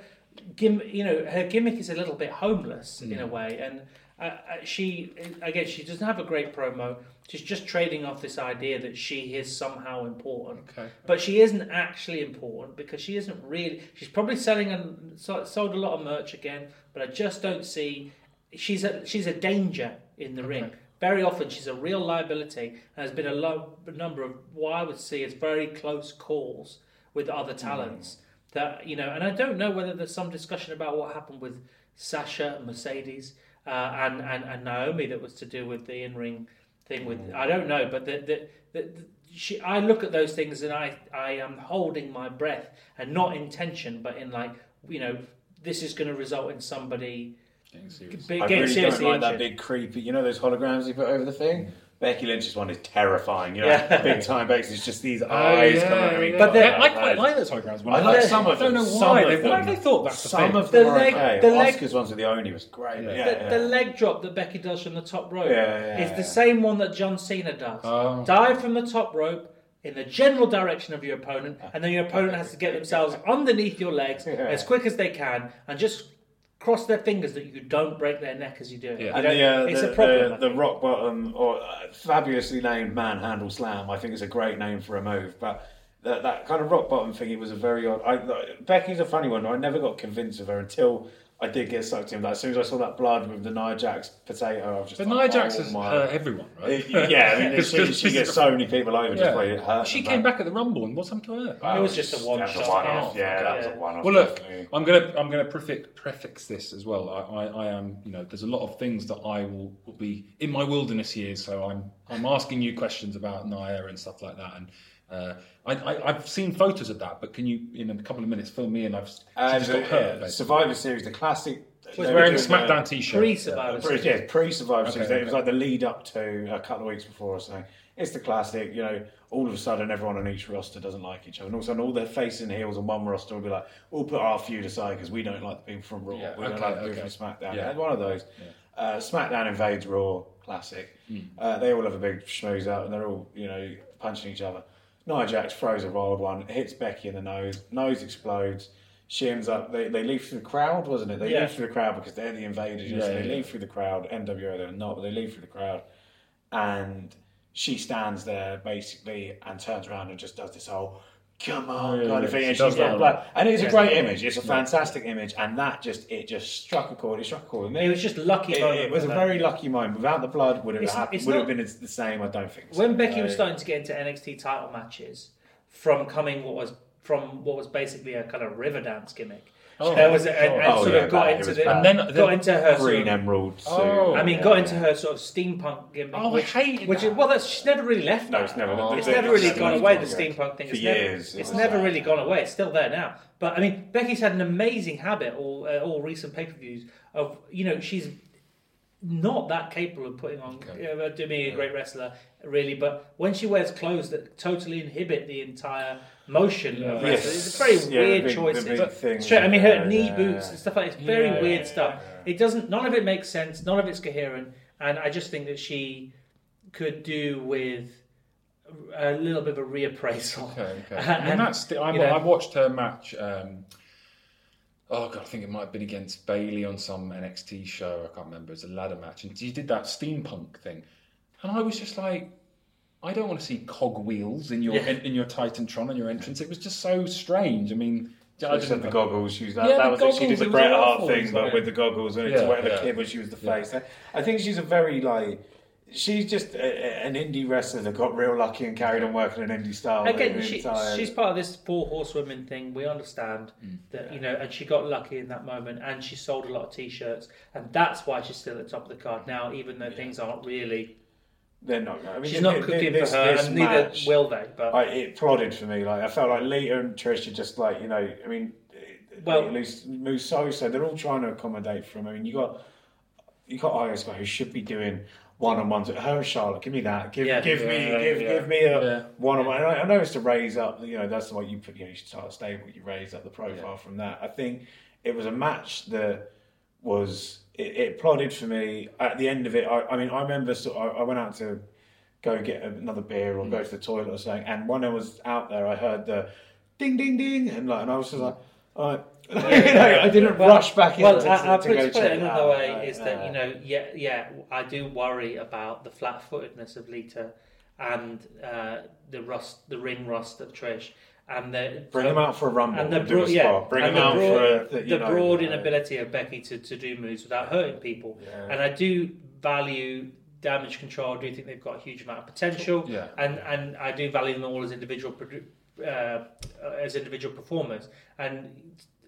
gim, you know, her gimmick is a little bit homeless in Mm. a way, and uh, uh, she again she doesn't have a great promo. She's just trading off this idea that she is somehow important, Okay. but she isn't actually important because she isn't really. She's probably selling and sold a lot of merch again, but I just don't see. She's a she's a danger in the ring. Very often, she's a real liability, and there's been a, number of what I would see as very close calls with other talents. That you know, and I don't know whether there's some discussion about what happened with Sasha, Mercedes, uh, and, and and Naomi that was to do with the in ring thing. With I don't know, but the, the, the, the she, I look at those things and I I am holding my breath, and not in tension, but in like you know, this is going to result in somebody Getting serious. be- I really don't like that big creepy. You know those holograms he put over the thing. Mm. Becky Lynch's one is terrifying. You know, Yeah. big time Becky's just these Oh, eyes yeah, coming at me. yeah. But they're- Yeah, I quite like those holograms. When I like They're- some of them. I don't know why. of They, why have they thought that's the Some thing? of them The leg- okay. the leg- Asuka's ones with the Oni was great. Yeah. Yeah, the, yeah. the leg drop that Becky does from the top rope Yeah, yeah, is yeah. the same one that John Cena does. Oh. Dive from the top rope in the general direction of your opponent, and then your opponent has to get themselves underneath your legs Yeah. as quick as they can and just cross their fingers that you don't break their neck as you do it. Yeah. And the, uh, it's the, a problem. The, the rock bottom or uh, fabulously named manhandle slam, I think is a great name for a move. But that, that kind of rock bottom thing, it was a very odd. I, Becky's a funny one. I never got convinced of her until I did get sucked in. Like, as soon as I saw that blood with the Nia Jax potato, I was just But like, Nia Jax oh has my- hurt everyone, right? Yeah, I mean, It's she, just- she gets so many people over just Yeah. by it hurt. She them came back at the Rumble, and what's happened to her? It was just a one That was shot. a one-off. Yeah. Yeah, that was a one-off. Well, look, definitely. I'm gonna I'm gonna prefix, prefix this as well. I, I, I am you know there's a lot of things that I will, will be in my wilderness years, so I'm I'm asking you questions about Nia and stuff like that, and uh, I, I I've seen photos of that, but can you in a couple of minutes fill me in? I've she Uh, just the, got hurt. uh. Survivor Series, the classic. She's they wearing a doing, uh, SmackDown t-shirt. Pre-Survivor Pre, Series. yeah, pre-Survivor Series. Okay, It was like the lead up to a couple of weeks before or something. It's the classic, you know. All of a sudden, everyone on each roster doesn't like each other, and all of a sudden, all their faces and heels on one roster will be like, "We'll put our feud aside because we don't like the people from Raw. Yeah, we don't like the people okay. from SmackDown." Yeah. Yeah. One of those. Uh, SmackDown invades Raw, classic. Uh, they all have a big schmooze out, and they're all, you know, punching each other. Nia Jax throws a wild one, hits Becky in the nose, nose explodes. She ends up. They, they leave through the crowd, wasn't it? They Yeah. leave through the crowd because they're the invaders. Yeah, so they yeah. leave through the crowd. NWO they're not, but they leave through the crowd, and she stands there basically and turns around and just does this whole "come on" yeah, kind yeah. of thing, and she's that got a blood. lot. And it's Yeah. a great image. It's a fantastic image, and that just it just struck a chord. It struck a chord with me. It was just lucky. It, it was a them. very lucky moment. Without the blood, would it It's- have happened? it's Would not- have been the same? I don't think. So. when Becky was starting to get into NXT title matches from coming what was from what was basically a kind of river dance gimmick. Oh, there was a, and, and Oh, sort yeah, of got bad. Into the. And then- got then- into her sort green of, emerald suit. Oh. I mean, Yeah, got yeah. into her sort of steampunk gimmick. Oh, I hated which that. is well, that's she's never really left. No, it's never. Oh. It's never really gone away. The the- steampunk thing. For It's years, it it's never really gone away. It's still there now. But I mean, Becky's had an amazing habit. All uh, all recent pay per views of you know she's not that capable of putting on Okay. you know, being a great wrestler really. But when she wears clothes that totally inhibit the entire motion Yeah. of Yes. it's a very Yeah, weird big- choice. straight, I mean, her Yeah, knee boots and stuff like that. It's very weird stuff. It doesn't. None of it makes sense. None of it's coherent. And I just think that she could do with a little bit of a reappraisal. Okay, okay. And- mean, that's the, I, you know- I watched her match. Um, oh god, I think it might have been against Bayley on some NXT show. I can't remember. It was a ladder match, and she did that steampunk thing, and I was just like, I don't want to see cog wheels in your Yeah. in, in your Titantron and your entrance. It was just so strange. I mean, I She had the goggles. She was that. Yeah, that was it. She did the Bret Hart thing, but Yeah. with the goggles and Yeah, to wear the yeah. kid when she was the Yeah. face. I think she's a very like. She's just a, a- an indie wrestler that got real lucky and carried on working an indie style. Again, the she, entire- she's part of this four horsewomen thing. We understand Mm. that, you know, and she got lucky in that moment, and she sold a lot of t-shirts, and that's why she's still at the top of the card now, even though things aren't really. They're not. I mean, She's thi- not cooking this- for her, this and neither will they. But I, it plodded for me. Like I felt like Lita and Trish are just like you know. I mean, Well- at least Muso. So they're all trying to accommodate for him. I mean, you got you got Io who should be doing one on ones. Her and Charlotte, give me that. Give Yeah. give me Yeah, give, yeah. give me a Yeah. one on one. I, I know it's to raise up. You know that's the way you put. You know you should start a stable. You raise up the profile Yeah. from that. I think it was a match that was it, it plodded for me at the end of it. I, I mean, I remember sort of, I went out to go get another beer or go mm. to the toilet or something, and when I was out there, I heard the ding ding ding, and like, and I was just like, all right. you know, I didn't Well- rush back in. Well, to, I, I to, put, to put check it another out, way is that uh, you know, yeah, yeah, I do worry about the flat-footedness of Lita and uh, the rust, the ring rust of Trish, and the Bring him out for a rumble and the broad, yeah. Bring and him the out broad, for a, the, you know, broad uh, inability of Becky to, to do moves without hurting people. Yeah. And I do value damage control. I do think they've got a huge amount of potential, Yeah. and and I do value them all as individual uh, as individual performers. And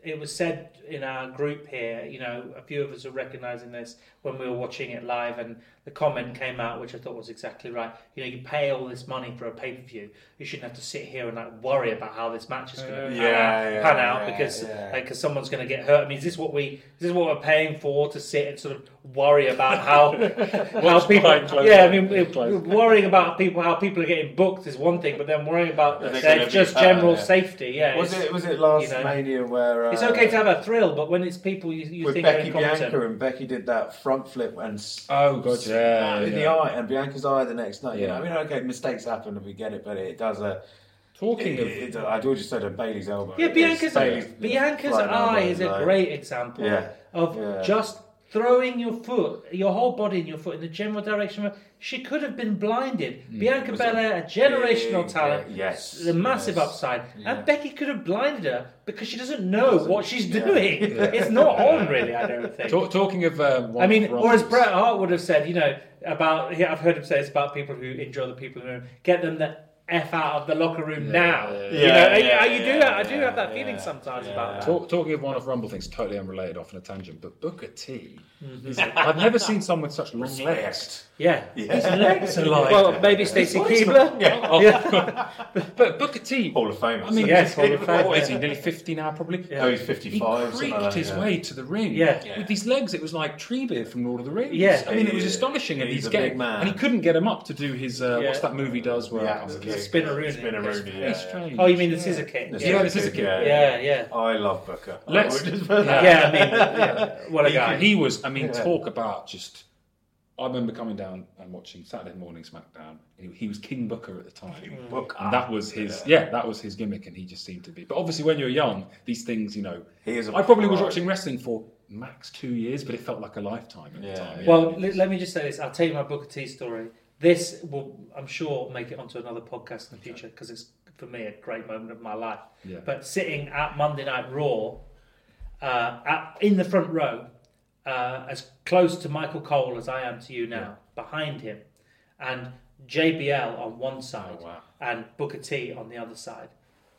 it was said in our group here, you know, a few of us are recognizing this when we were watching it live, and the comment came out, which I thought was exactly right. You know, you pay all this money for a pay per view, you shouldn't have to sit here and like worry about how this match is going to Uh, pan, yeah, out, yeah, pan out yeah, because yeah. like, cause someone's going to get hurt. I mean, is this what we is this what we're paying for to sit and sort of worry about how how Watch people? Yeah, I mean, we're, Closed. we're worrying about people how people are getting booked is one thing, but then worrying about Are they their just hurt, general yeah. safety. Yeah, Was it was it last you know, Mania where uh, it's okay to have a thrill, but when it's people you, you with think Becky are. Bianca and Becky did that front flip and Oh, God, yeah, in the yeah. eye and Bianca's eye the next night. You know, I mean, okay, mistakes happen and we get it, but it does a. Talking It, of it, I do just said a Bayley's elbow. Yeah, Bianca's Bayley's Bianca's eye is a great example Yeah. of Yeah. just throwing your foot, your whole body and your foot in the general direction. of She could have been blinded. Bianca Mm. was a Belair, a generational big, talent, uh, yes, the massive yes. upside, Yeah. and Becky could have blinded her because she doesn't know what she's yeah. doing. Yeah. It's not on, really. I don't think. Talk, talking of, um, one I mean, of or as Rumbles- Bret Hart would have said, you know, about yeah, I've heard him say it's about people who enjoy the people in the room. Get them the f out of the locker room Yeah, now. yeah, You know, I- Yeah, I, you do. yeah, I do yeah, have that yeah, feeling sometimes yeah. about that. Talk, talking of one of Rumble things, totally unrelated, off on a tangent, but Booker T. Mm-hmm. I've never seen someone with such long legs. Yeah. His legs are like. Well, maybe Stacy It's Keibler. Oh, Yeah. but Booker T. Hall of Fame. I mean, Yes, Hall of Fame. what is he? Nearly fifty now, probably. Yeah. oh, he's He 55. something creaked his yeah. way to the ring. Yeah. With these legs, it was like Treebeard from Lord of the Rings. Yeah. I mean, it was astonishing. And he's he's a getting, big man. and he couldn't get him up to do his. Uh, What's that movie does? Where The I axe can't kick. Spinneroonie. Spinneroonie, Very yeah. strange. Oh, you mean the Yeah. scissor kick? The Yeah. Yeah, the scissor kick, kick. Yeah, yeah. I love Booker. Let's- I would just- Yeah, I mean, yeah. what a He- guy. He was. I mean, Yeah. talk about just. I remember coming down and watching Saturday morning SmackDown. He, he was King Booker at the time. Mm. Booker. And that was his, yeah. that was his gimmick, and he just seemed to be. But obviously, when you're young, these things, you know. He is a I probably was watching wrestling for max two years, but it felt like a lifetime at Yeah. the time. Well, let, let me just say this. I'll tell you my Booker T story. This will, I'm sure, make it onto another podcast in the future because it's for me a great moment of my life. Yeah. But sitting at Monday Night Raw, uh, at, in the front row, uh, as close to Michael Cole as I am to you now, behind him, and JBL on one side Oh, wow. and Booker T on the other side,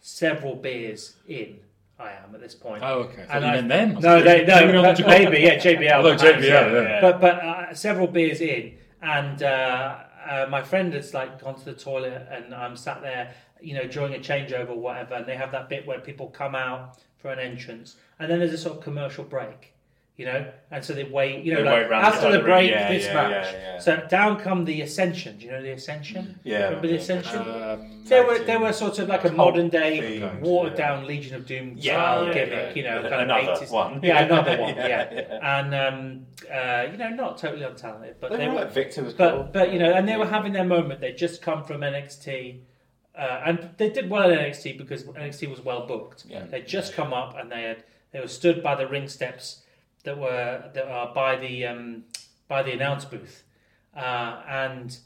several beers in. I am at this point. Oh, okay. And And I- then No, they, no, Maybe on the job. maybe yeah, JBL. Although JBL, yeah. But but uh, several beers in, and uh, uh, my friend has like gone to the toilet, and I'm sat there, you know, during a changeover, or whatever, and they have that bit where people come out for an entrance, and then there's a sort of commercial break. You know, and so they wait. You know, They like wait round the after the the break, Yeah, this yeah, match. yeah, yeah. So down come the Ascension. Do you know the Ascension? Yeah. Remember the Ascension? Um, They were they were sort of like a modern day themed, watered yeah. down Legion of Doom Yeah, style yeah, gimmick, yeah. you know, kind Another of 80s. one. Yeah, another one, Yeah, yeah. yeah. And um, uh, you know, not totally untalented, but They they were were like Victor was cool. but but you know, and they were having their moment. They'd just come from NXT. Uh, and they did well at NXT because NXT was well booked. Yeah. They'd just come up and they had they were stood by the ring steps that were that are by the um, by the announce booth, uh, and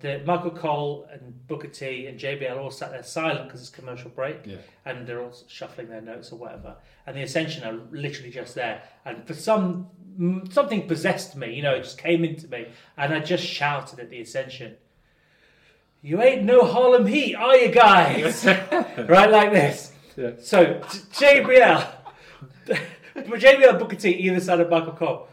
the Michael Cole and Booker T and JBL all sat there silent because it's commercial break, Yeah. and they're all shuffling their notes or whatever. And the Ascension are literally just there, and for some something possessed me. You know, it just came into me, and I just shouted at the Ascension. You ain't no Harlem Heat, are you guys? right like this. Yeah. So J- JBL, JBL Booker T either side of Michael Cole.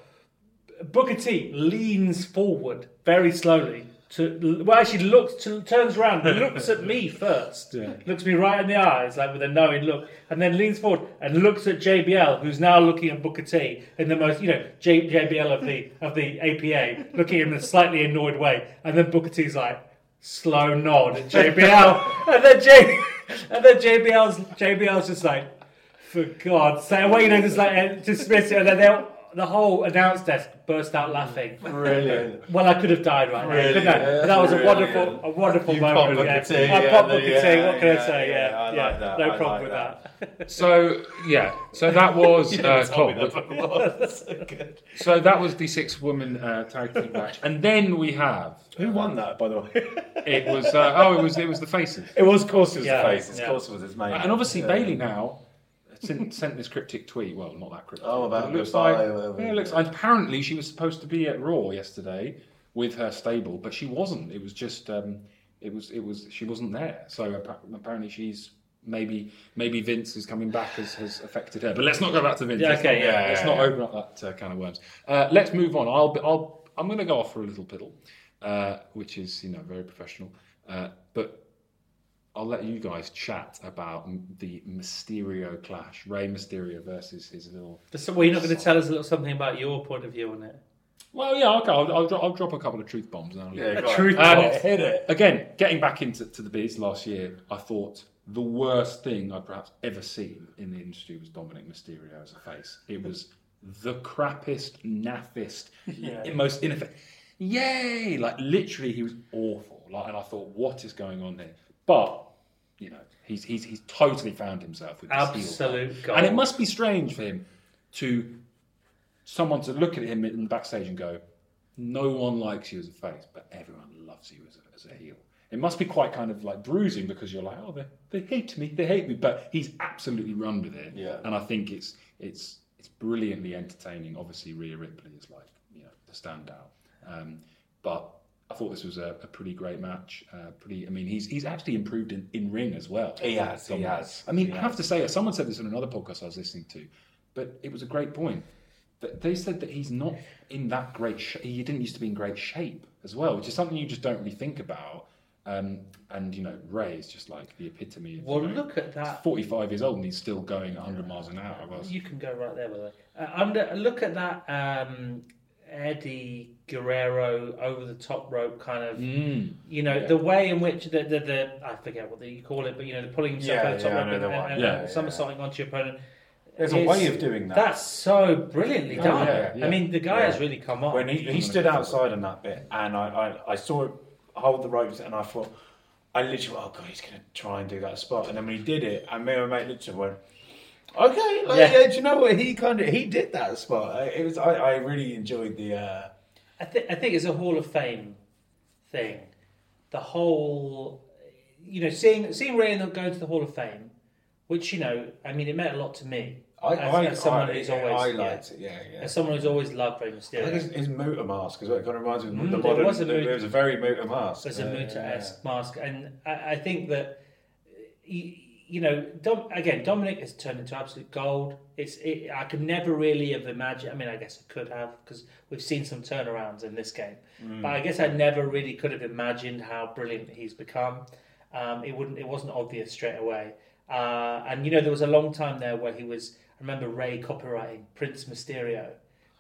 Booker T leans forward very slowly. To, well, actually, looks to, turns around, looks at me first, Yeah. looks me right in the eyes, like with a knowing look, and then leans forward and looks at JBL, who's now looking at Booker T in the most, you know, J, JBL of the of the APA, looking at him in a slightly annoyed way, and then Booker T's like slow nod at JBL, and then J, and then JBL's JBL's just like, for God's sake, well, you know, just like uh, dismiss it, and then they'll. The whole announce desk burst out laughing. Brilliant. Well, I could have died right Really? there. But no, Yeah, that was a wonderful, a wonderful You moment. pop Booker yeah. T, I yeah, pop the- Booker T. yeah, What can I say? yeah, Yeah, I yeah. like that, No I problem like with that. So yeah, so that was You uh, didn't tell me Colt. that before. That's so good. So that was the six woman uh, tag team match, and then we have Who won that, by the way? it was uh, oh it was it was the faces, it was, of course, it was Yeah, the faces. yeah. Of course, it was his mate. and obviously Yeah. Bayley now sent, sent this cryptic tweet. Well, not that cryptic. Oh, about it looks goodbye like or yeah, it looks. Apparently, she was supposed to be at Raw yesterday with her stable, but she wasn't. It was just um, it was it was she wasn't there. So apparently she's. Maybe maybe Vince is coming back has, has affected her, but let's not go back to Vince. Yeah, Let's okay, not- yeah, let's yeah, not yeah. open up that uh, can of worms. Uh, let's move on. I'll, be- I'll, I'm going to go off for a little piddle, uh, which is you know very professional. Uh, but I'll let you guys chat about the Mysterio clash, Rey Mysterio versus his little. So, well, you're not going to tell us a little something about your point of view on it. Well, yeah, okay. I'll, I'll, dro- I'll drop a couple of truth bombs now. Yeah, A go on. truth Um, bomb. hit it. Again, getting back into to the biz last year, I thought the worst thing I'd perhaps ever seen in the industry was Dominik Mysterio as a face. It was the crappiest, naffest, Yeah. most ineffective. Yay! Like literally, he was awful. Like, and I thought, what is going on here? But you know, he's he's he's totally found himself with this Absolute gold. and it must be strange for him to someone to look at him in the backstage and go, "No one likes you as a face, but everyone loves you as a, as a heel." It must be quite kind of like bruising because you're like, "Oh, they, they hate me, they hate me," but he's absolutely run with it. Yeah. and I think it's it's it's brilliantly entertaining. Obviously, Rhea Ripley is like you know the standout, um, but. I thought this was a, a pretty great match. Uh, pretty, I mean, he's he's actually improved in, in ring as well. He has, he has, I mean, I have has. to say, someone said this on another podcast I was listening to, but it was a great point. That they said that he's not in that great. Sh- he didn't used to be in great shape as well, which is something you just don't really think about. Um, and you know, Rey is just like the epitome. Of, Well, you know, look at that. 45 years old and he's still going 100 miles an hour. You can go right there, with way. Uh, under, look at that um, Eddie Guerrero over the top rope kind of. Mm. You know Yeah. the way in which the, the, the I forget what you call it, but you know the pulling himself Yeah, over the top yeah, rope and, the and, and, Yeah, and yeah. somersaulting onto your opponent. There's a way of doing that. That's so brilliantly Oh, done. yeah, yeah. I mean, the guy Yeah. has really come on. when he, he stood outside on that bit, and I, I, I saw him hold the ropes, and I thought, I literally, oh god, he's gonna try and do that spot, and then when he did it, and me and my mate literally went, okay, like, Yeah. yeah. do you know what? He kind of he did that spot. I- It was I, I really enjoyed the. Uh, I, th- I think it's a Hall of Fame thing. The whole, you know, seeing seeing Rey go to the Hall of Fame, which you know, I mean, it meant a lot to me. I, As- I, as someone I, who's yeah, always- I yeah. liked it. Yeah, yeah. As someone who's always loved Rey I Mysterio, think his, his Muta mask as well. It kind of reminds me of Mm, the modern. was a Muta- it was a very Muta mask. there's a Yeah, Muta-esque yeah. mask, and I, I think that you, you know, Dom, again, Dominik has turned into absolute gold. It's it, I could never really have imagined. I mean, I guess I could have because we've seen some turnarounds in this game, Mm. but I guess I never really could have imagined how brilliant he's become. Um, it wouldn't. It wasn't obvious straight away. Uh, and you know, there was a long time there where he was. I remember Rey copywriting Prince Mysterio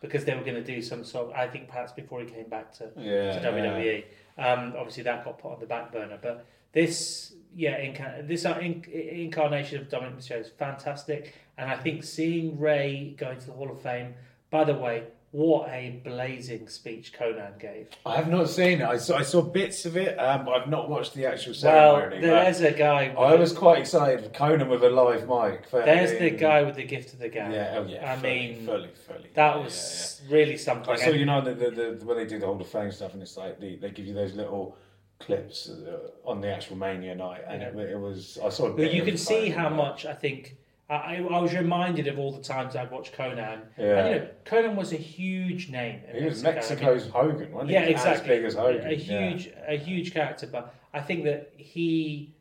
because they were going to do some sort. Of, I think perhaps before he came back to Yeah, to WWE. Um, obviously, that got put on the back burner. But this, yeah, inca- this uh, in- incarnation of Dominik Mysterio is fantastic, and I think seeing Rey going to the Hall of Fame. By the way, what a blazing speech Konnan gave. I have not seen it. I saw, I saw bits of it, um, but I've not watched the actual Well, ceremony. but there's a guy. I was quite excited Konnan with a live mic. There's the guy with the gift of the gab. Yeah, oh yeah. I fully, mean, fully, fully. that Yeah, was really something. yeah, yeah. I saw you know the, the, the when they do the Hall of Fame stuff, and it's like the, they give you those little clips uh, on the actual Mania night, and it, it was I saw. But you can see how much I think I, I was reminded of all the times I'd watched Konnan. Yeah. And, you know, Konnan was a huge name. He was Mexico. I mean, Mexico's Hogan, wasn't he? yeah, exactly. As big as Hogan. A yeah. huge, a huge character. But I think that he,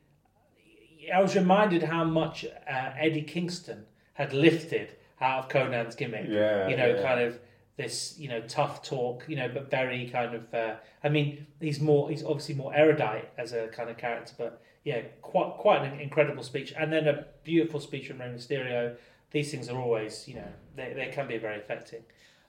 I was reminded how much uh, Eddie Kingston had lifted out of Konnan's gimmick. Yeah, you know, yeah. kind of this, you know, tough talk, you know, but very kind of. Uh, I mean, he's more, he's obviously more erudite as a kind of character, but yeah, quite quite an incredible speech, and then a beautiful speech from Rey Mysterio. These things are always, you know, they, they can be very affecting.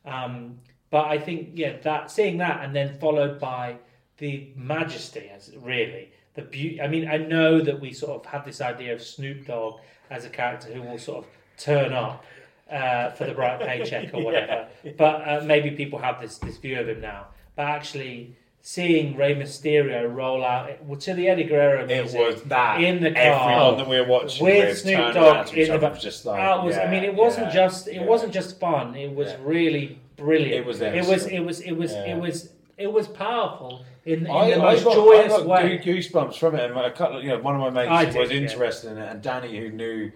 Um, but I think, yeah, that seeing that and then followed by the majesty, as really the beauty. I mean, I know that we sort of have this idea of Snoop Dogg as a character who will sort of turn up uh, for the bright paycheck or whatever. But uh, maybe people have this this view of him now. But actually, seeing Rey Mysterio roll out well, to the Eddie Guerrero It was that in the car Everyone that we were watching with Snoop Dogg in the back. was just like, That was, I mean, it wasn't yeah, just it yeah. wasn't just fun. It was Yeah. really brilliant. It was It was. It was. It was. Yeah. It was. It was powerful in, in I, the I most got, joyous I got way. goosebumps from it, and a couple, you know, one of my mates I who did, was yeah. interested in it, and Danny, who knew,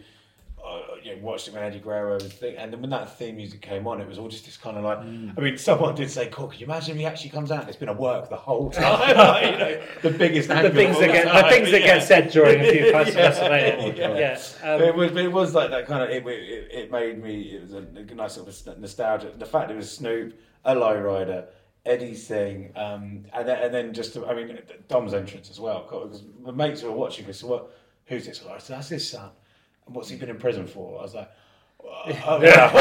uh, you know, watched it when Eddie Guerrero was thing, and then when that theme music came on, it was all just this kind of like. Mm. I mean, someone did say, "Cool, can you imagine if he actually comes out and it's been a work the whole time?" Like, you know, the biggest the things that get the things that yeah. get said during a few fights Yeah, of yeah. Yeah. Um, it was, it was like that kind of. It, it, it made me. It was a, nice sort of nostalgia. The fact it was Snoop, a lowrider, Eddie Singh, um, and then, and then just I mean Dom's entrance as well. Because the mates were watching. Said, "What? Who's this?" I said, "That's his son." And what's he been in prison for? I was like. Oh, yeah.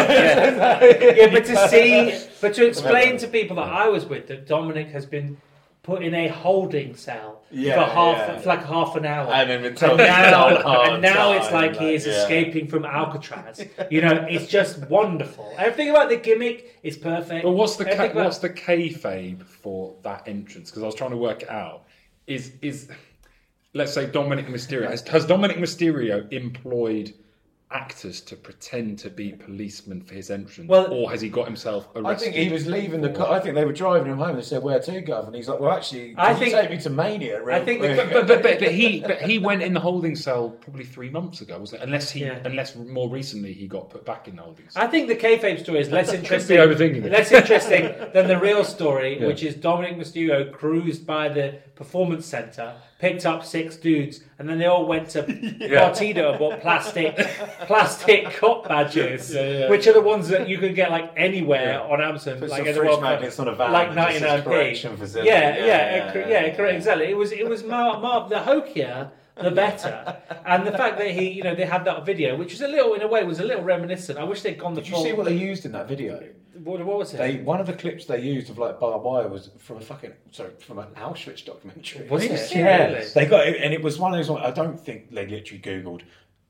yeah, but to see, but to explain to people that I was with that Dominik has been put in a holding cell Yeah, for half, yeah. for like half an hour. And then been told he's now, done a hard and now it's time, like he is yeah. escaping from Alcatraz. You know, it's just wonderful. Everything about the gimmick is perfect. But what's the ca- about- what's the kayfabe for that entrance? Because I was trying to work it out. Is is let's say Dominik Mysterio has, has Dominik Mysterio employed actors to pretend to be policemen for his entrance, Well- or has he got himself arrested? I think he was leaving the car. I think they were driving him home. They said, "Where to, Gov?" And he's like, "Well, actually, I you think- take me to Mania." Real I think the- But, but, but, but he but he went in the holding cell probably three months ago, was it? Unless he Yeah. unless more recently he got put back in the holding cell. I think the kayfabe story is less interesting. overthinking it. Less interesting than the real story, Yeah. which is Dominik Mysterio cruised by the performance center, picked up six dudes, and then they all went to Party City and bought plastic plastic cop badges, Yeah, yeah. which are the ones that you can get like anywhere on Amazon, Put like some in the World Cup, magnets on a van like and 99p. facility. Yeah, yeah, Yeah, yeah, yeah, cor- yeah, yeah, yeah. correct, exactly. It was it was Mar, Mar, the hokier. The better, and the fact that he, you know, they had that video, which was a little, in a way, was a little reminiscent. I wish they'd gone the Did you full. see what they used in that video? What, what was it? They one of the clips they used of like barbed wire was from a fucking sorry from an Auschwitz documentary. Was it? Yeah, Really? they got it, and it was one of those. I don't think they literally googled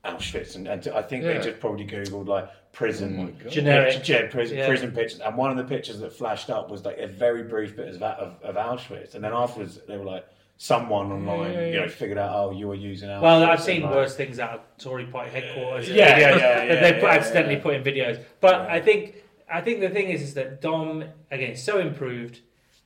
Auschwitz, and, and I think Yeah. they just probably googled like prison Oh my God. Generic. picture- yeah, prison, Yeah. prison pictures. And one of the pictures that flashed up was like a very brief bit of, of, of Auschwitz, and then afterwards they were like. Someone online, Yeah, yeah, you know, yeah. figured out, oh, you were using Auschwitz. Well, I've and, seen like- worse things out of Tory Party headquarters. Yeah, videos yeah, yeah, yeah, they put yeah, accidentally yeah. put in videos. But Yeah. I think I think the thing is is that Dom again so improved.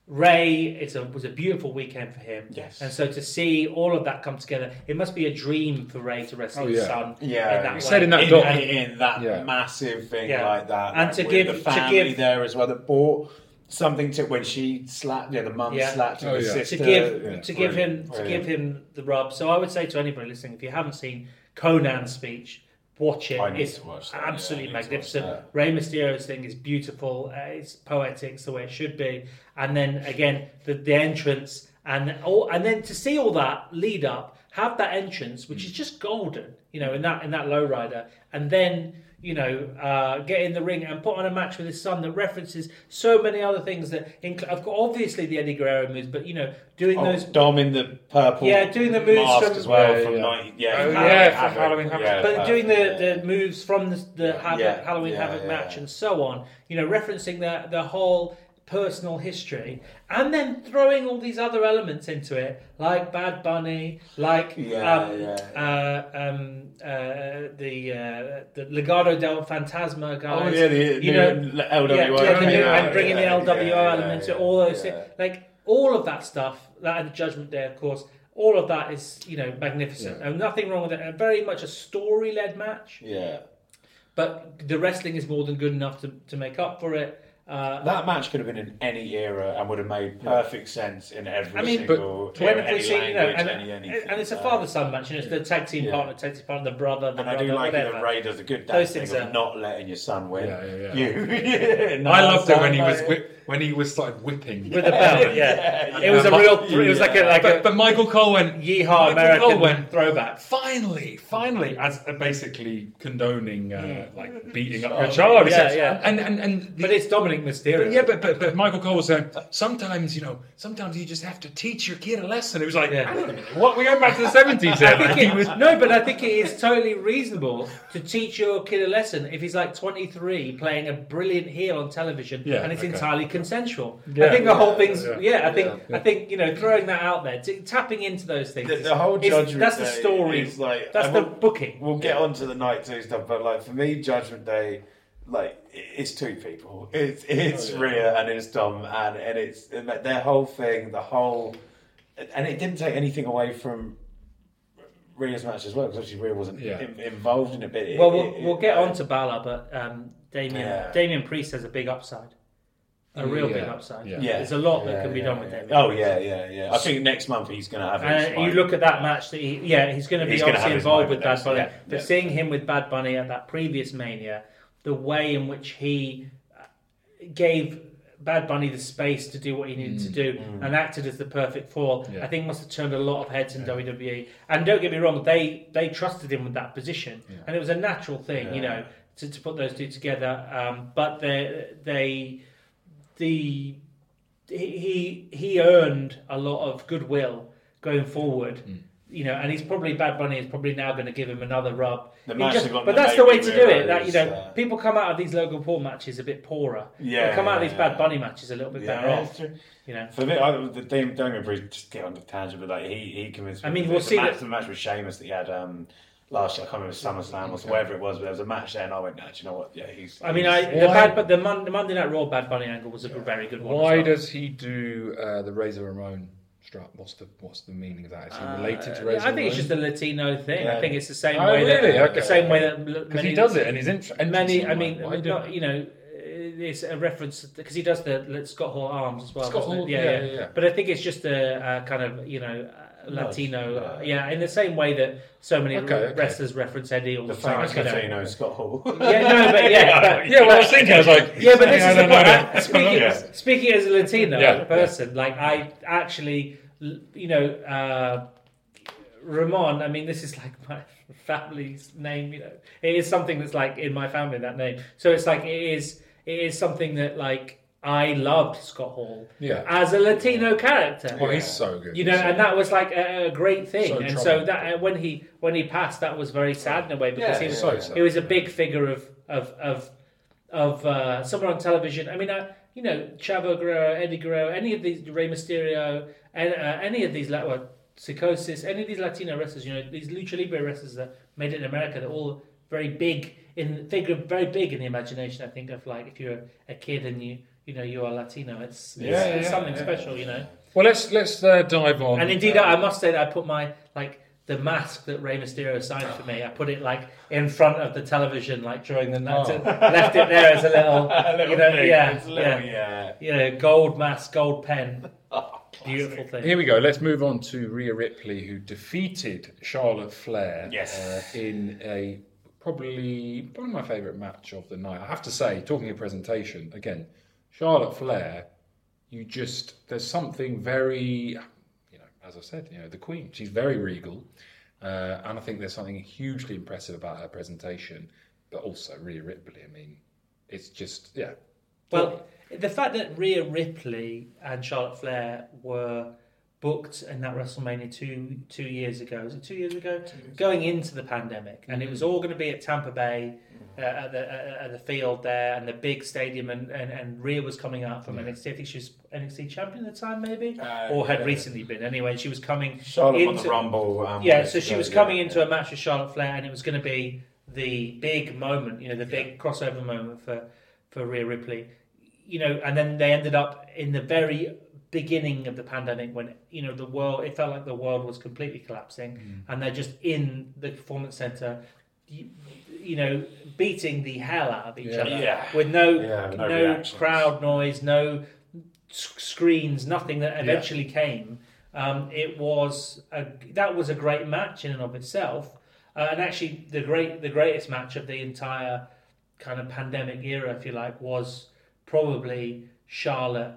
Rey is a, was a beautiful weekend for him. Yes. And so to see all of that come together, it must be a dream for Rey to wrestle Oh, his yeah. son. Yeah, in that he way. said in that in, doc- in, in that Yeah. massive thing Yeah. like that, And like, to give- the to family give- there as well that bought something to when she slapped, yeah, the mum Yeah. slapped Oh, the yeah. sister to give yeah, to give him brilliant, to give him the rub. So I would say to anybody listening, if you haven't seen Konnan's speech, watch it. It's watch that, absolutely yeah, I need to magnificent. Rey Mysterio's thing is beautiful. Uh, it's poetic, it's the way it should be. And then again, the, the entrance and all, and then to see all that lead up, have that entrance, which is just golden, you know, in that in that lowrider, and then you know, uh, get in the ring and put on a match with his son that references so many other things that, include, I've got obviously the Eddie Guerrero moves, but you know, doing Oh, those Dom in the purple, Yeah, doing the moves mask from- as well Yeah, from yeah. 90, yeah, Oh, Halloween yeah, for Havoc, Halloween Havoc. yeah, but doing the, perfect, the moves from the, the Havoc, Yeah, Halloween yeah, Havoc yeah. match and so on, you know, referencing the the whole personal history, and then throwing all these other elements into it, like Bad Bunny, like Yeah, um, yeah. Uh, um, uh, the uh, the Legado del Fantasma guys. Oh yeah, the you new know, LWO, yeah, the new- yeah, and bringing the yeah, element to all those things, like all of that stuff, that and Judgment Day, of course. All of that is, you know, magnificent, and nothing wrong with it. And very much a story-led match. Yeah, but the wrestling is more than good enough to, to make up for it. Uh, That match could have been in any era and would have made perfect sense in every I mean, but single when era, have we any seen, you know, language, and, any anything. and it's a Uh, father son match, you know, it's the tag team Yeah. partner, tag team partner, the brother, the And I brother, do like it whatever. that Rey does a good Those dad thing things of are- not letting your son win. Yeah, yeah, yeah. You, No, I loved it when he son, was mate. Whip, when he was started whipping. with the belt. Yeah, Yeah, it was a yeah. real. It was like a like but, a but Michael Cole went yeehaw Michael American Cole went throwback. finally, finally, as uh, basically condoning uh, like beating up Charlotte. your child. Yeah, yeah. And and and the- But it's Dominik Mysterio. But yeah, but, but but Michael Cole was saying sometimes you know sometimes you just have to teach your kid a lesson. It was like Yeah. hang on a minute, what we're going back to the seventies I here. Like, it- was no, but I think it is totally reasonable to teach your kid a lesson if he's like 23 playing a brilliant heel on television Yeah, and it's okay. entirely consensual. Yeah. I think the whole thing's yeah. yeah. I think Yeah. I think you know throwing that out there, t- tapping into those things. The, the whole is- judgment that's the story. is like that's the we'll- booking. We'll get on to the night two stuff, but like for me, Judgment Day, like it's two people. It's it's Oh, yeah. Rhea and it's Dom, and and it's their whole thing, the whole, and it didn't take anything away from Rhea's match as well, because obviously Rhea wasn't Yeah. in, involved in it. But it, Well, we'll, it- we'll get it- on to Balor, but um, Damien Yeah. Damien Priest has a big upside, a real big upside. Yeah. Yeah. There's a lot that can be yeah, done with yeah. Damien. Oh yeah, yeah, yeah. I think next month he's going to have. his And you look at that match that he, yeah, he's going to be He's gonna obviously have his involved moment with Bad next, Bunny. yeah, but yeah. seeing him with Bad Bunny at that previous Mania, the way in which he uh, gave Bad Bunny the space to do what he needed to do and acted as the perfect foil, Yeah. I think must have turned a lot of heads in WWE. And don't get me wrong, they they trusted him with that position, and it was a natural thing, you know, to, to put those two together. Um, but they they the he he earned a lot of goodwill going forward. Hmm. You know, and he's probably Bad Bunny is probably now going to give him another rub. The He match just- but that's the way to do it. That you know, uh, people come out of these Logan Paul matches a bit poorer. Yeah, they come out of these yeah. Bad Bunny matches a little bit better Yeah, off. it's true. You know, For me, I, the Damien, Damien Priest, just get on the tangent, but like he, he convinced me. I mean, The we'll see match, that- the match with Sheamus that he had um, last year. I can't remember SummerSlam or whatever it was, but there was a match there, and I went, "No, do you know what? Yeah, he's." I mean, I the Why- bad, but the, Mon- the Monday Night Raw Bad Bunny angle was a good- very good one. why well. does he do uh, the Razor Ramon strap? What's the what's the meaning of that? Is he related to Uh, Razor? I think it's just a Latino thing. I think it's the same Oh, way really? that Okay. the same way that because many he does it and he's interesting. many. I mean, why not, you know, it's a reference because he does the Scott Hall arms as well. Scott? Hall, yeah, yeah, yeah, yeah, yeah. But I think it's just a, a kind of you know Latino, uh, yeah, in the same way that so many Okay, okay. wrestlers reference Eddie all the the, time. you know. Latino Scott Hall. Yeah, no, but yeah, but, Yeah, well, I was thinking, I was like, yeah, but this is the point. I- Speaking, Yeah. speaking as a Latino Yeah, person, like I actually, you know, uh, Ramon. I mean, this is like my family's name. You know, it is something that's like in my family that name. So it's like it is. It is something that like I loved Scott Hall Yeah. as a Latino character. Well, he's so good. You know, and that was like a, a great thing. So and so that uh, when he when he passed, that was very sad in a way because Yeah, he was so sad. he was a big figure of of of of uh, someone on television. I mean, uh, you know, Chavo Guerrero, Eddie Guerrero, any of these Rey Mysterio, and uh, any of these like well, Psicosis, any of these Latino wrestlers. You know, these lucha libre wrestlers that made it in America. They're all very big in figure, very big in the imagination. I think of like if you're a kid and you you know you are Latino, it's it's, Yeah, it's yeah, something yeah. special. You know. Well, let's let's uh, dive on. And indeed, uh, I must say that I put my like the mask that Rey Mysterio signed for me. I put it like in front of the television, like during the night. Oh. Left it there as a little, A little you know, thing, yeah, little- yeah, yeah. you know, gold mask, gold pen, beautiful thing. Here we go. Let's move on to Rhea Ripley, who defeated Charlotte Flair Yes. uh, in a probably probably my favourite match of the night. I have to say, talking of presentation again, Charlotte Flair, you just there's something very, you know, as I said, you know, the Queen. She's very regal, uh, and I think there's something hugely impressive about her presentation. But also Rhea Ripley. I mean, it's just yeah. Well, the fact that Rhea Ripley and Charlotte Flair were booked in that WrestleMania two two years ago. Was it two years ago? Going into the pandemic, and it was all going to be at Tampa Bay. Uh, at, the, uh, at the field there and the big stadium and, and, and Rhea was coming out from NXT I think she was NXT champion at the time maybe Uh, or had yeah. recently been anyway she was coming Charlotte into- the Rumble. Um, yeah, so she uh, was yeah, coming into yeah. a match with Charlotte Flair, and it was going to be the big moment, you know, the big crossover moment for for Rhea Ripley, you know, and then they ended up in the very beginning of the pandemic when you know the world it felt like the world was completely collapsing Mm. and they're just in the performance center you, you know, beating the hell out of each Yeah. other Yeah. with no Yeah, no, no crowd noise, no screens, nothing that eventually came. Um, it was a, that was a great match in and of itself, uh, and actually the great the greatest match of the entire kind of pandemic era, if you like, was probably Charlotte,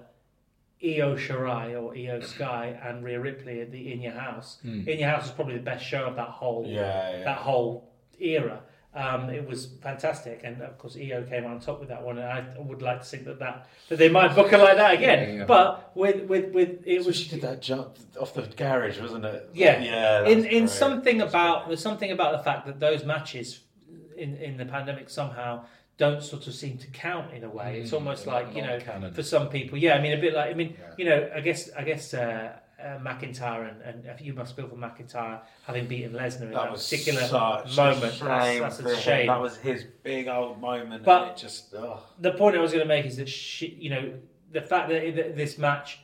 Io Shirai or Iyo Sky, and Rhea Ripley at the In Your House. Hmm. In Your House was probably the best show of that whole Yeah, yeah. that whole era. Um, it was fantastic, and of course, Io came on top with that one. And I would like to think that that, that they might book it like that again. Yeah, yeah. But with with with it It was she did that jump off the garage, wasn't it? Yeah. yeah. in in great. something about there's something about the fact that those matches in in the pandemic somehow don't sort of seem to count in a way. It's Mm, almost like you know canon. for some people, yeah. I mean, a bit like I mean, Yeah. you know, I guess I guess. Uh, uh, McIntyre and, and you must feel for McIntyre having beaten Lesnar in that, that particular moment. That's, that's a shame. That was his big old moment. But- and it just oh. the point I was going to make is that she, you know the fact that this match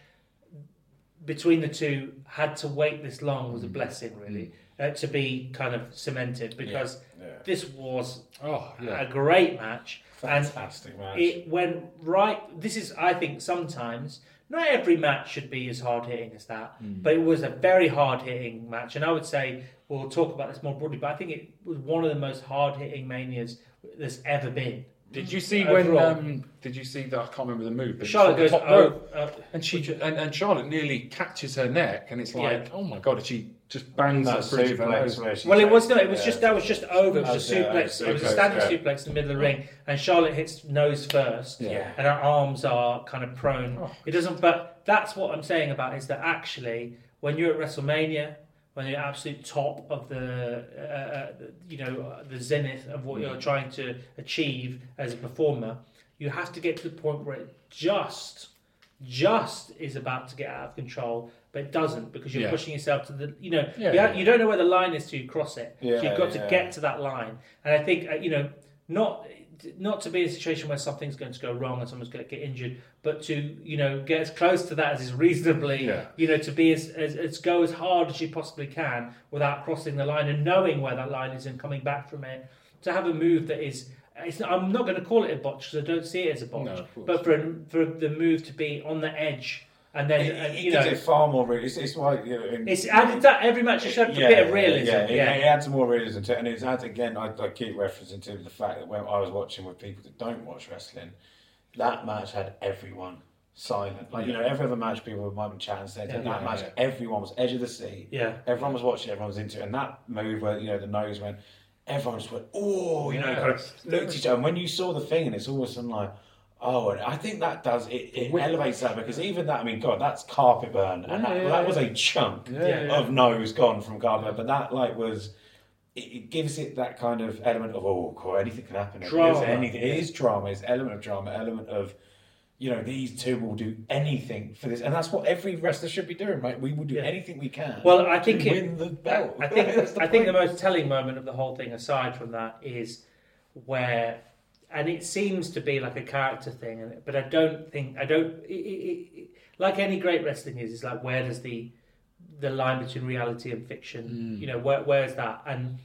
between the two had to wait this long was a blessing, really, uh, to be kind of cemented because yeah. This was Oh, a great match and fantastic match. it went right. This is, I think, sometimes not every match should be as hard hitting as that, but it was a very hard hitting match, and I would say we'll talk about this more broadly. But I think it was one of the most hard hitting manias there's ever been. Did you see when? Um, did you see that? I can't remember the move. But Charlotte goes, the top rope. oh, uh, And she and, and Charlotte nearly catches her neck, and it's like, Yeah. oh my god! And she just bangs that the bridge suplex nose. Well, it was no, it was yeah. just that was just over. It was a Okay, suplex. It was a standing yeah. suplex in the middle of the ring, and Charlotte hits nose first, Yeah. and her arms are kind of prone. Oh. It doesn't. But that's what I'm saying about is that actually, when you're at WrestleMania, when you're absolute top of the, uh, uh, you know, the zenith of what you're trying to achieve as a performer, you have to get to the point where it just, just is about to get out of control. But it doesn't because you're Yeah. pushing yourself to the, you know, Yeah, you, yeah. you don't know where the line is till you cross it. so Yeah, you've got to yeah. get to that line. And I think, uh, you know, not not to be in a situation where something's going to go wrong and someone's going to get injured, but to you know get as close to that as is reasonably, Yeah. you know, to be as, as, as go as hard as you possibly can without crossing the line and knowing where that line is and coming back from it. To have a move that is, it's not, I'm not going to call it a botch because I don't see it as a botch, No, but for for the move to be on the edge and then It, uh, it you gives know. it far more realism. It's, it's why you know, in, It's added that every match has had a bit of realism. Yeah, Yeah, it, it adds more realism to it. And it's adds, again, I, I keep referencing to the fact that when I was watching with people that don't watch wrestling, that match had everyone silent. Like, you know, every other match people might be chatting, saying, Yeah. that Yeah, match, yeah. everyone was edge of the seat. yeah. Everyone was watching, everyone was into it. And that move where, you know, the nose went, everyone just went, oh, you know, kind of looked at each other. And when you saw the thing, and it's all of a sudden like, oh, and I think that does, it, it elevates that because even that, I mean, God, that's carpet burn. And that, yeah, that was a chunk of nose gone from carpet. But that, like, was. It, it gives it that kind of element of oh, cool, anything can happen. It Drama. is anything. It is drama. It's element of drama. Element of you know, these two will do anything for this, and that's what every wrestler should be doing, right? We will do Yeah. anything we can. Well, I think it- win the belt. I think That's I think the most telling moment of the whole thing, aside from that, is where, and it seems to be like a character thing, but I don't think I don't it, it, like any great wrestling is. It's like where does the the line between reality and fiction? Mm. You know, where where's that? And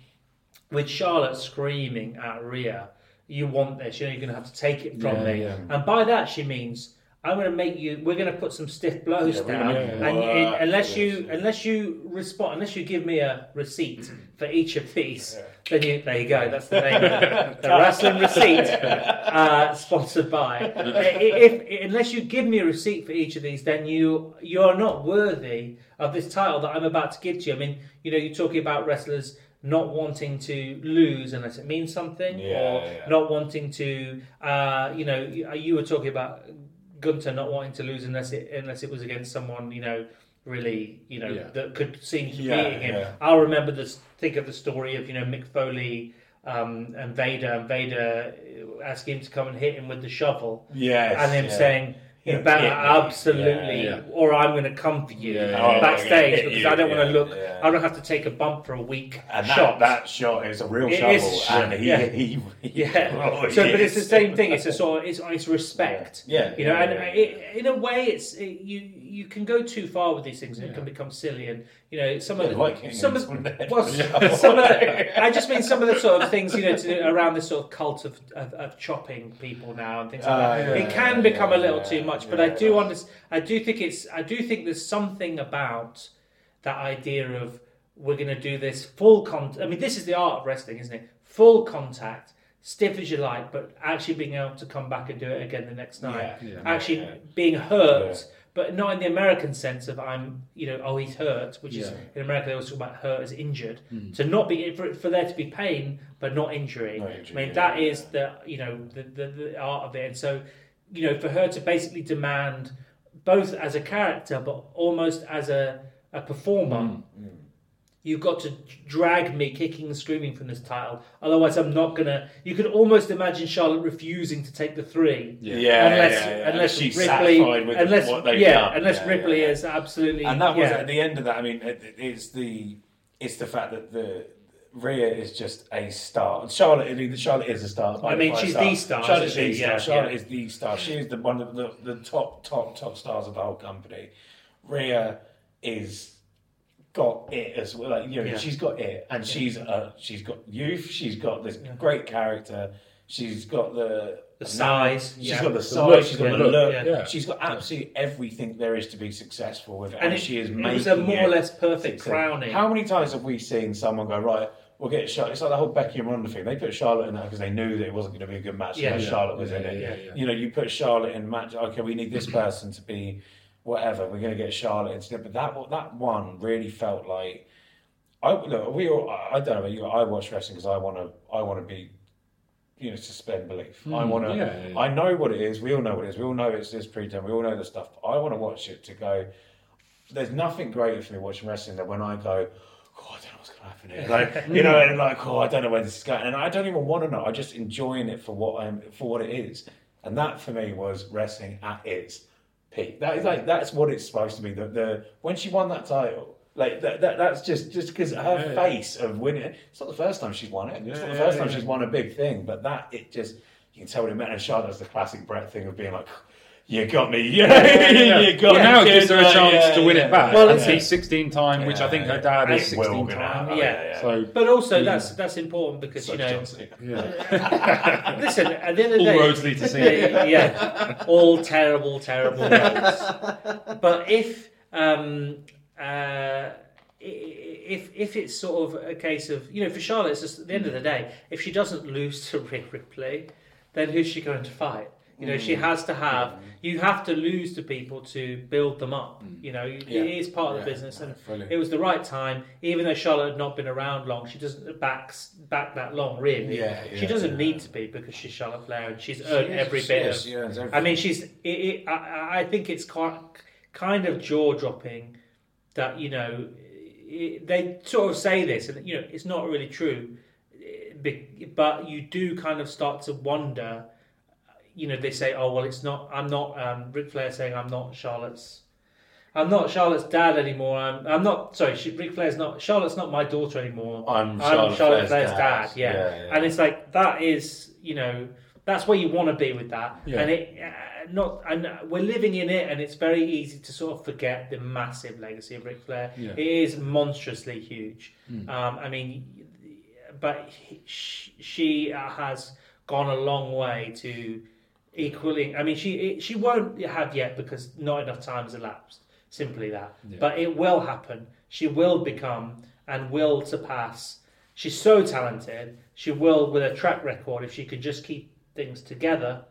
with Charlotte screaming at Rhea, "You want this? You know, you're going to have to take it from Yeah, me." yeah. And by that she means. I'm going to make you. We're going to put some stiff blows Yeah, down, gonna and you and unless for you yeah. unless you respond, unless you give me a receipt for each of these, Yeah. then you there you go. That's the name. the wrestling receipt, uh, sponsored by. If, if unless you give me a receipt for each of these, then you you are not worthy of this title that I'm about to give to you. I mean, you know, you're talking about wrestlers not wanting to lose unless it means something, Yeah, or yeah. not wanting to. Uh, you know, you, you were talking about Gunther not wanting to lose unless it unless it was against someone you know really you know Yeah. that could seem to Yeah, beating him. yeah. I'll remember this. Think of the story of you know Mick Foley um, and Vader, and Vader asking him to come and hit him with the shovel, Yes, and him yeah. saying, He'll About hit absolutely, Yeah, yeah. or I'm going to come for you Yeah, yeah, yeah. backstage because you, I don't want to look. yeah. I don't have to take a bump for a week. And shot. that, that shot is a real It shovel, is, and he, yeah. he, he, Yeah. oh, so, but it's the same thing. It's a sort of it's, it's respect. Yeah. You know, yeah, and yeah, it, in a way, it's it, you you can go too far with these things, and it can become silly. And you know, some yeah. of the, Vikings some of well, some of the, I just mean some of the sort of things you know to, around this sort of cult of, of, of chopping people now and things like Ah, that. yeah, it can yeah, become a little yeah, too much, but I yeah. do understand. I do think it's. I do think there's something about that idea of we're going to do this full contact. I mean, this is the art of wrestling, isn't it? Full contact, stiff as you like, but actually being able to come back and do it again the next night. Yeah, Yeah. Actually yeah. being hurt, Yeah. But not in the American sense of I'm, you know, oh he's hurt, which is Yeah. in America they always talk about hurt as injured. Mm. To not be for, for there to be pain but not injury. Not injury, I mean yeah, that yeah. is the you know the, the the art of it, and so you know for her to basically demand both as a character but almost as a a performer. Mm. You've got to drag me kicking and screaming from this title. Otherwise, I'm not gonna. You could almost imagine Charlotte refusing to take the three, Yeah. Yeah, unless yeah, yeah. unless she's Ripley, satisfied with unless what they've yeah, done. unless Yeah, Ripley yeah, yeah. is absolutely. and that was at the end of that. I mean, it, it- it's the it's the fact that the Rhea is just a star. Charlotte, I mean, Charlotte is a star. I mean, she's star. the star, Charlotte's the she? star. Yeah, Charlotte yeah. is the star. She is the one of the, the top, top, top stars of the whole company. Rhea is got it as well. Like, you know, Yeah. she's got it, and she's uh, she's got youth. She's got this Yeah. great character. She's got the The size, She's yeah. got the The size. look, she's got yeah, the look, look. yeah. Yeah. She's got absolutely everything there is to be successful with it, and, and it, she is it making was a more or less perfect succeed. crowning. How many times have we seen someone go right? We'll get Charlotte. It's like the whole Becky and Ronda thing. They put Charlotte in there because they knew that it wasn't going to be a good match Yeah. unless Yeah. Charlotte was Yeah, in it. yeah, yeah. You know, you put Charlotte in match. Okay, we need this person to be whatever. We're going to get Charlotte instead. But that that one really felt like I look. We all. I don't know. about you, I watch wrestling because I want to. I want to be. You know, suspend belief. I Mm, want to. yeah, yeah. I know what it is. We all know what it is. We all know it's this pretense. We all know the stuff. But I want to watch it to go. There's nothing greater for me watching wrestling than when I go, oh, I don't know what's going to happen here. Like you know, and like, oh, I don't know where this is going, and I don't even want to know. I just enjoying it for what I'm for what it is, and that for me was wrestling at its peak. That is like that's what it's supposed to be. The, the when she won that title. Like that, that that's just just because her Yeah, yeah. face of winning. it. It's not the first time she's won it. It's Yeah, not the yeah, first time yeah. she's won a big thing. But that it just you can tell what it meant. And Charlotte does the classic Brett thing of being like, "You got me, yeah, yeah. you got Well, me." now it gives her a chance yeah, to win yeah. it back. Well, Well, it's- it's 16 time, which I think her dad is It 16 gonna time. happen. Yeah. So But also, Yeah. that's that's important because Such you know, yeah. listen. At the end of the day, all day, roads lead to Cena. yeah, all terrible, terrible roads. But if um, uh, if if it's sort of a case of you know, for Charlotte, it's just at the end of the day, if she doesn't lose to Rhea Ripley, then who's she going to fight? You mm. know, she has to have. Mm. You have to lose to people to build them up. Mm. You know, Yeah. it is part of the business, and it was the right time. Even though Charlotte had not been around long, she doesn't back back that long, really. Yeah, yeah she doesn't yeah. need to be because she's Charlotte Flair and she's earned every bit is, of. she earns I mean, she's. It, it, I, I think it's quite, kind of jaw dropping that you know it, they sort of say this, and you know it's not really true, eh, but you do kind of start to wonder. You know, they say, "Oh well, it's not." I'm not. Um, Ric Flair saying, "I'm not Charlotte's." I'm not Charlotte's dad anymore. I'm. I'm not. Sorry, she, Ric Flair's not. Charlotte's not my daughter anymore. I'm I'm Charlotte, Charlotte Flair's, Flair's dad. Yeah. Yeah, yeah. and it's like that is you know that's where you want to be with that, Yeah. and it uh, not and we're living in it, and it's very easy to sort of forget the massive legacy of Ric Flair. Yeah. It is monstrously huge. Mm. Um, I mean, but he, she, she has gone a long way to equaling. I mean, she she won't have yet because not enough time has elapsed. Simply that, Yeah. but it will happen. She will become and will surpass. She's so talented. She will, with a track record, if she could just keep things together.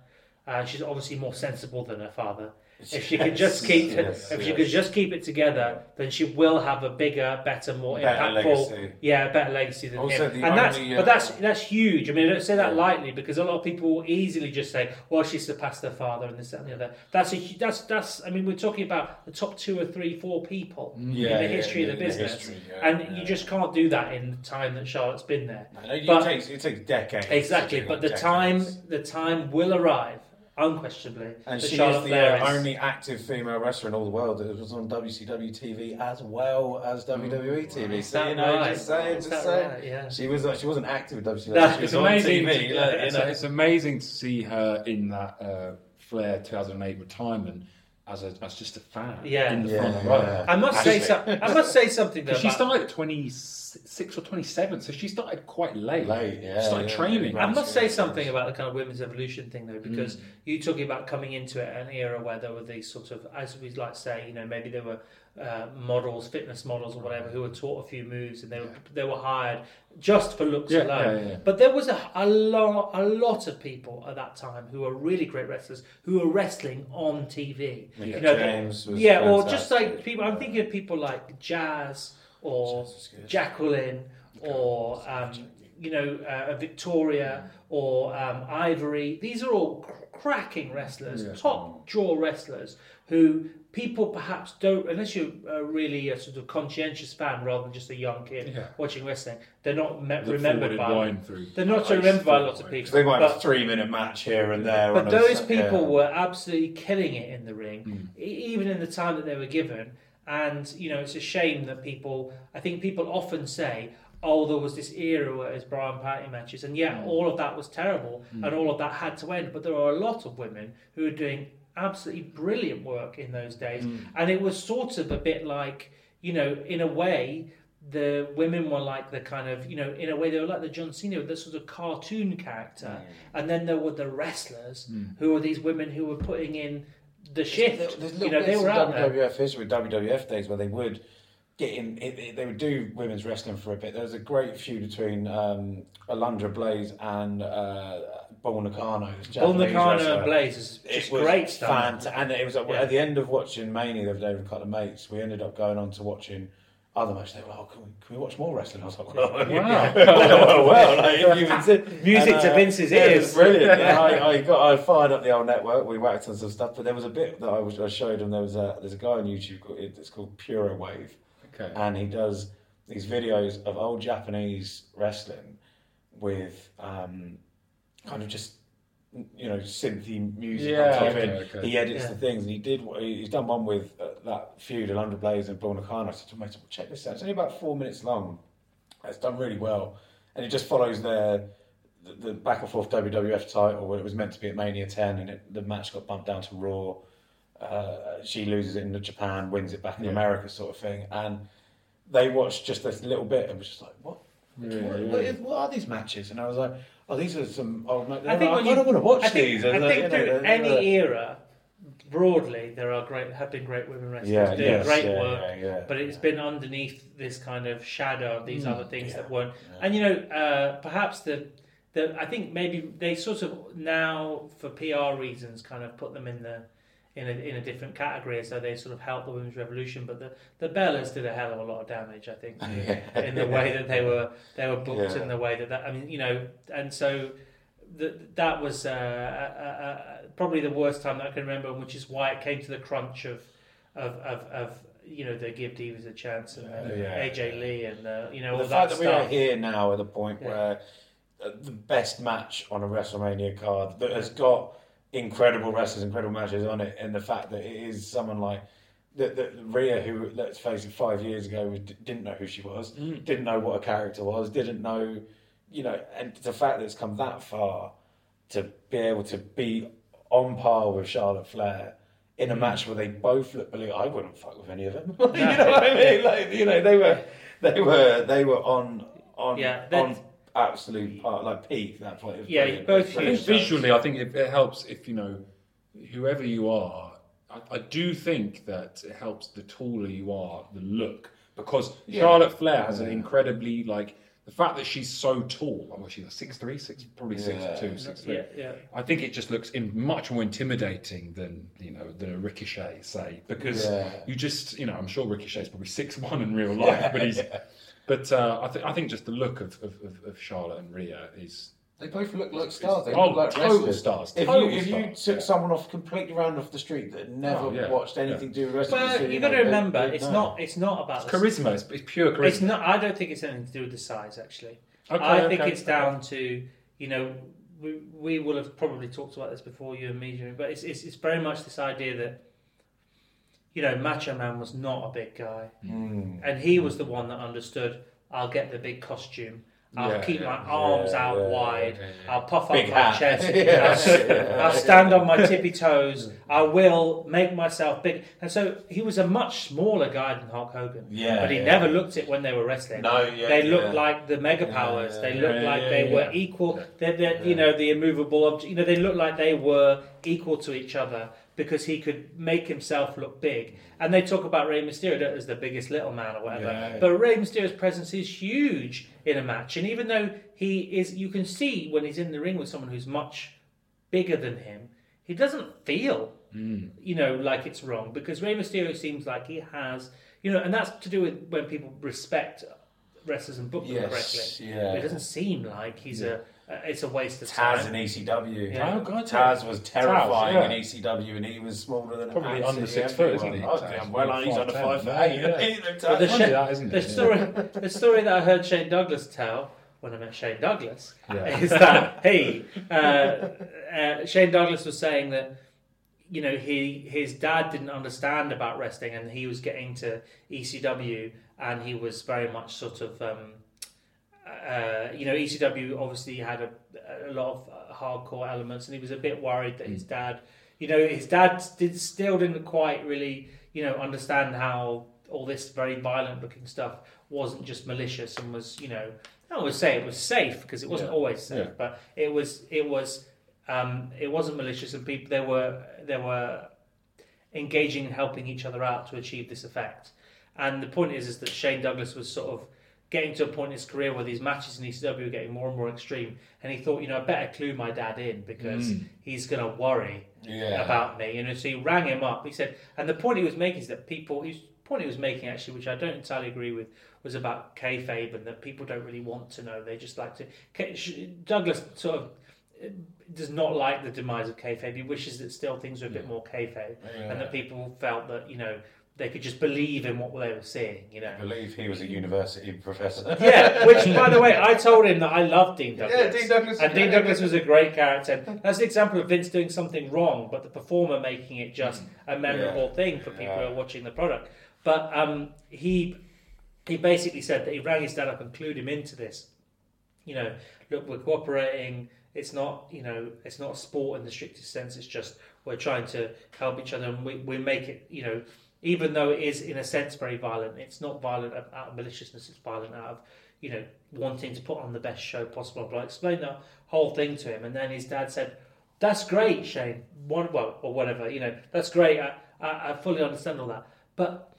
Uh, she's obviously more sensible than her father. If she could just keep, yes, if she could just keep it together, then she will have a bigger, better, more Better impactful, legacy. yeah, a better legacy than Also, him. the And that's, uh, but that's that's huge. I mean, I don't say that Yeah. lightly because a lot of people will easily just say, "Well, she surpassed her father and this that, and the other." That's a that's that's. I mean, we're talking about the top two or three, four people Yeah, in the history yeah, of the in business, history, yeah, and you just can't do that in the time that Charlotte's been there. No, it, But- takes, it takes decades. Exactly, but the decades. time the time will arrive, unquestionably And she Charlotte is the Flair uh, is- only active female wrestler in all the world that was on WCW TV as well as WWE TV. Is So that you know, right? just saying, Is just saying. right? Yeah. She was uh, she wasn't active with WCW. No, she was It's on amazing. TV. to- like, you know. it's amazing to see her in that uh, Flair 2008 retirement as a, as just a fan Yeah. in the Yeah, front row. yeah. I must say so, I must say something though. Because she about- started at 26 or 27, so she started quite late. Late, yeah, She started yeah, training. yeah. I must say something about the kind of women's evolution thing though, because Mm. you talking about coming into it an era where there were these sort of, as we like to say, you know, maybe there were uh, models, fitness models or whatever, who were taught a few moves and they were they were hired just for looks Yeah, alone. yeah, yeah. But there was a, a lot a lot of people at that time who were really great wrestlers who were wrestling on TV. Mickie You know, James was yeah, or just like people. I'm thinking of people like Jazz or Jazz was good. Jacqueline or um, you know uh, Victoria or um, Ivory. These are all cracking wrestlers, Yeah. top draw wrestlers who people perhaps don't, unless you're uh, really a sort of conscientious fan rather than just a young kid Yeah. watching wrestling. They're not me- Look remembered by. and. They're not remembered by through lots of people. they might have a three minute match here and there. but on a those people yeah. were absolutely killing it in the ring, Mm. e- even in the time that they were given. And you know, it's a shame that people. I think people often say, "Oh, there was this era where it was bra and panty matches," and yeah, Mm. all of that was terrible, and all of that had to end. But there are a lot of women who are doing absolutely brilliant work in those days, Mm. and it was sort of a bit like, you know, in a way. The women were like the kind of, you know, in a way they were like the John Cena, the sort of cartoon character, and then there were the wrestlers who were these women who were putting in the shift. There- There's you know, they were of out there. WWF history, WWF days, where they would get in. It, it- they would do women's wrestling for a bit. There was a great feud between um, Alundra Blaze and uh, Bull Nakano. Bull Nakano and Blaze is just great stuff. fant- and it was at, Yeah. at the end of watching Mania the other day with a couple of mates. We ended up going on to watching other matches. They were like, oh, can, we, can we watch more wrestling? I was like, well, Wow. well, well, like, Music and, to uh, Vince's yeah, it ears. was brilliant. I, I got I fired up the old network. We whacked on some stuff, but there was a bit that I, was, I showed him. There was a there's a guy on YouTube called it's called Puro Wave, Okay. and he does these videos of old Japanese wrestling with um, kind of just you know synthy music Yeah, on top of it. okay. He edits Yeah. the things, and he did. He's done one with uh, that feud, Alundra Blaze and Bull Nakano. I said to him, check this out. It's only about four minutes long. It's done really well, and it just follows their the, the back and forth WWF title where it was meant to be at Mania 10, and it, the match got bumped down to Raw. Uh, she loses it in Japan, wins it back in Yeah. America, sort of thing, and they watched just this little bit and was just like, "What? Yeah, what, yeah. what, is, what are these matches?" And I was like, "Oh, these are some old matches. I think I when kind you- of want to watch I think, these." I And, think you know, any they're- era, broadly, there are great have been great women wrestlers yeah, doing yes, great yeah, work. yeah, yeah. But it's been underneath this kind of shadow of these Mm, other things yeah, that weren't. yeah. And you know, uh, perhaps the, the I think maybe they sort of now for PR reasons kind of put them in the in a, in a different category, so they sort of helped the women's revolution. But the the Bellas did a hell of a lot of damage, I think, Yeah. in the way that they were they were booked Yeah. in the way that, that I mean, you know, and so. The, that was uh, uh, uh, probably the worst time that I can remember, which is why it came to the crunch of, of, of, of you know, the give divas a chance and uh, Yeah. AJ Lee and uh, you know Well, all the fact that that we are here now at the point Yeah. where uh, the best match on a WrestleMania card that has got incredible wrestlers, incredible matches on it, and the fact that it is someone like that, that Rhea, who let's face it, five years ago was, didn't know who she was, Mm. didn't know what a character was, didn't know, you know, and the fact that it's come that far to be able to be on par with Charlotte Flair. In a Mm. match where they both look believe I wouldn't fuck with any of them. you know what I mean? Like you know, they were they were they were on on Yeah, on absolute part like peak that point. Yeah, brilliant. both I brilliant think visually, I think it, it helps if you know whoever you are. I, I do think that it helps the taller you are, the look, because Yeah. Charlotte Flair has an incredibly like the fact that she's so tall. Oh, I mean, she's six three, six probably six Yeah. two, six three. Yeah, yeah. I think it just looks in much more intimidating than you know than a Ricochet, say, because Yeah. you just you know I'm sure Ricochet's probably six one in real life, but he's but uh, I think I think just the look of, of, of, of Charlotte and Rhea is They both look like stars. They oh, look like total wrestlers. stars. If total you if you stars, took yeah. someone off completely random off the street that never Oh, yeah. watched anything to do with wrestling, But said, you've got to remember, they it's know. not it's not about It's the charisma. It's, it's pure charisma. It's not. I don't think it's anything to do with the size. Actually, Okay, I think okay, it's okay. down to you know we, we will have probably talked about this before you and me, Jimi, but it's, it's it's very much this idea that you know Macho Man was not a big guy, Mm. and he was the one that understood. I'll get the big costume. I'll Yeah, keep yeah, my arms yeah, out wide. I'll puff Big up my chest. I'll, I'll stand on my tippy toes. I will make myself big. And so he was a much smaller guy than Hulk Hogan. Yeah, but he never looked it when they were wrestling. No, yeah, they looked like the mega powers. They looked like they were equal. They're, they're, You know, the immovable object. You know, they looked like they were equal to each other because he could make himself look big. And they talk about Rey Mysterio as the biggest little man or whatever. Yeah. But Rey Mysterio's presence is huge in a match, and even though he is, you can see when he's in the ring with someone who's much bigger than him, he doesn't feel, mm. you know, like it's wrong because Rey Mysterio seems like he has, you know, and that's to do with when people respect wrestlers and book them Yes, correctly. yeah. It doesn't seem like he's a, a, it's a waste of Taz time. Taz in ECW. Yeah. Oh, God, Taz was terrifying yeah. in ECW, and he was smaller than Probably under six foot, everyone. isn't he, Oh, damn well, he's under five foot Yeah, eight. yeah. He looked But the, Taz- that, isn't the it? story, the story that I heard Shane Douglas tell when I met Shane Douglas Yeah. is that hey, uh, uh, Shane Douglas was saying that you know he his dad didn't understand about wrestling and he was getting to ECW and he was very much sort of um, uh, you know ECW obviously had a, a lot of uh, hardcore elements and he was a bit worried that his dad you know his dad did still didn't quite really you know understand how all this very violent looking stuff wasn't just malicious and was you know I would say it was safe because it wasn't Yeah. always safe Yeah. but it was it was um, it wasn't malicious and people there were there were engaging and helping each other out to achieve this effect and the point is is that Shane Douglas was sort of getting to a point in his career where these matches in ECW were getting more and more extreme and he thought you know I better clue my dad in because Mm. he's going to worry Yeah. about me. You know, so he rang him up. He said, and the point he was making is that people, his point he was making actually, which I don't entirely agree with, was about kayfabe and that people don't really want to know. They just like to. k-douglas sort of uh, does not like the demise of kayfabe. He wishes that still things were a bit more kayfabe, and that people felt that you know they could just believe in what they were seeing. You know. I believe he was a university professor. Yeah, which by the way, I told him that I loved Dean Douglas. Yeah, Dean Douglas- And Dean Douglas was a great character. That's an example of Vince doing something wrong, but the performer making it just a memorable thing for people Yeah. who are watching the product. But um, he he basically said that he rang his dad up and clued him into this. You know, look, we're cooperating. It's not, you know, it's not a sport in the strictest sense. It's just we're trying to help each other, and we, we make it, you know, even though it is in a sense very violent, it's not violent out of maliciousness. It's violent out of, you know, wanting to put on the best show possible. But I explained the whole thing to him, and then his dad said, "That's great, Shane. One, well, or whatever. You know, that's great. I, I, I fully understand all that, but."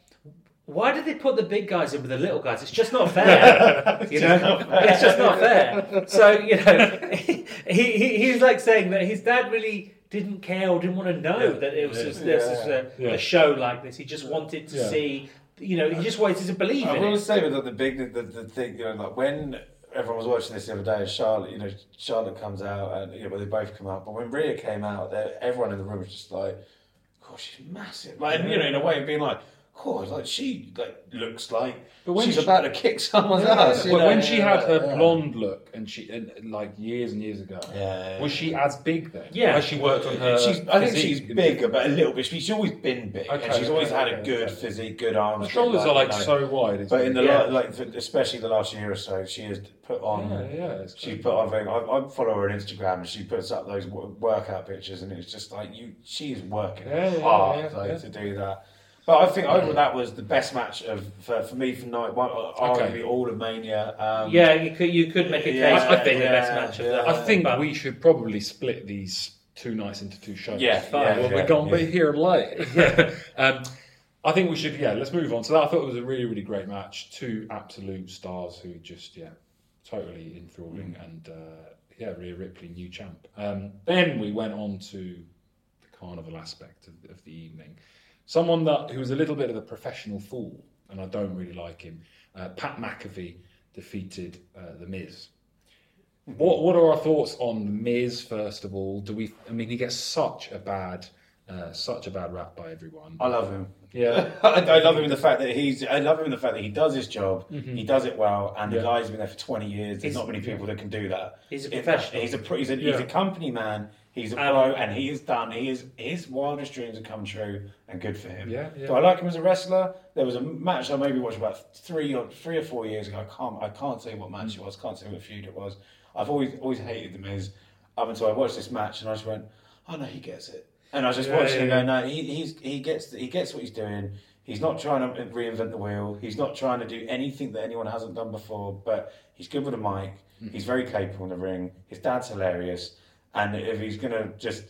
Why did they put the big guys in with the little guys? It's just not fair. you know, it's just not fair. So you know, he, he he was like saying that his dad really didn't care or didn't want to know that it was just, this was a, Yeah. a show like this. He just wanted to Yeah. see. You know, he just wanted to believe I in will it. say with the, the big the, the, the thing, you know, like when everyone was watching this the other day, Charlotte, you know, Charlotte comes out and you know, well, they both come out, but when Rhea came out, everyone in the room was just like, "God, she's massive!" Like, you know, in a way, being like, "God, like she like looks like But when she's she- about to kick someone's ass." you but know? when she had her Yeah. blonde look and she and, like years and years ago, Yeah, was she as big then? Yeah. Or has she worked on her? She's, I think she's and- bigger, but a little bit. She's always been big, Okay, and she's always okay, had a good okay. physique, good arms. The shoulders are like you know. so wide. It's But in the Yeah. la- like, especially the last year or so, she has put on. yeah, yeah, it's She put on. very- I, I follow her on Instagram, and she puts up those workout pictures, and it's just like you. She's working Yeah, yeah, hard yeah, like, yeah. to do that. But I think overall that was the best match of for, for me for night one. Arguably all of Mania. Um, Yeah, you could you could make a case Yeah, for it being the best match of yeah. that. I think but- we should probably split these two nights into two shows. Yeah, Fine. yeah, well, yeah, we're going to yeah. be here late. Yeah. um, I think we should, yeah, let's move on. So that, I thought it was a really, really great match. Two absolute stars who just, yeah, totally enthralling. And, uh, yeah, Rhea Ripley, new champ. Um, then we went on to the carnival aspect of, of the evening. Someone that who was a little bit of a professional fool, and I don't really like him. Uh, Pat McAfee defeated uh, The Miz. What What are our thoughts on The Miz? First of all, do we? I mean, he gets such a bad Uh, such a bad rap by everyone. I love him. Yeah. I, I love him in the fact that he's. I love him in the fact that he does his job. He does it well, and the Mm-hmm. Guy's been there for twenty years. There's He's- not many people that can do that. He's a It- professional. He's a he's a, he's a company man. He's a Um, pro, and he has done. He is his wildest dreams have come true, and good for him. Yeah, yeah. Do I like him as a wrestler? There was a match I maybe watched about three or three or four years ago. I can't I can't say what match it was. Can't say what feud it was. I've always always hated the Miz up until I watched this match, and I just went, oh no, he gets it. And I was just Yeah, watching him yeah, going, no, he, he's he gets he gets what he's doing. He's not trying to reinvent the wheel. He's not trying to do anything that anyone hasn't done before. But he's good with a mic. He's very capable in the ring. His dad's hilarious. And if he's gonna just,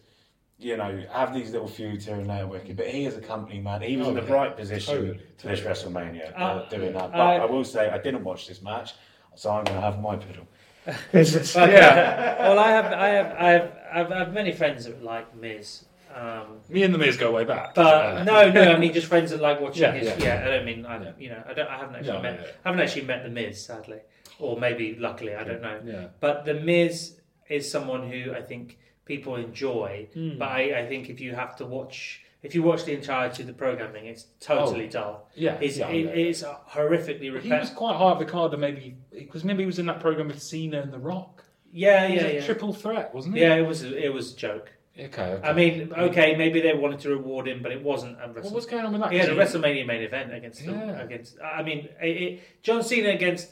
you know, have these little feuds here and there, wicked. But he is a company man. He was Oh, in the yeah. right position Totally, for this WrestleMania uh, Uh, doing that. But I- I will say I didn't watch this match, so I'm gonna have my piddle. yeah. well, I have, I have, I have, I have, I have many friends that like Miz. Um, Me and the Miz go way back. but Uh, no, no, I mean just friends that like watching Yeah, his. yeah. Yeah, I don't mean I, Yeah. you know, I don't, I haven't actually No, met, yeah. I haven't actually met the Miz, sadly, or maybe luckily, I don't know. Yeah. But the Miz is someone who I think people enjoy. Hmm. But I, I think if you have to watch, if you watch the entirety of the programming, it's totally Oh, dull. Yeah. It's, yeah, it, yeah. it's horrifically repetitive. He was quite high up the card, and maybe because maybe he was in that program with Cena and The Rock. Yeah, yeah, yeah. triple threat, wasn't he? Yeah, it was it was a joke. Okay. okay. I mean, okay, maybe they wanted to reward him, but it wasn't. A what was going on with that? He had a WrestleMania main event against the, Yeah. against. I mean, it, it, John Cena against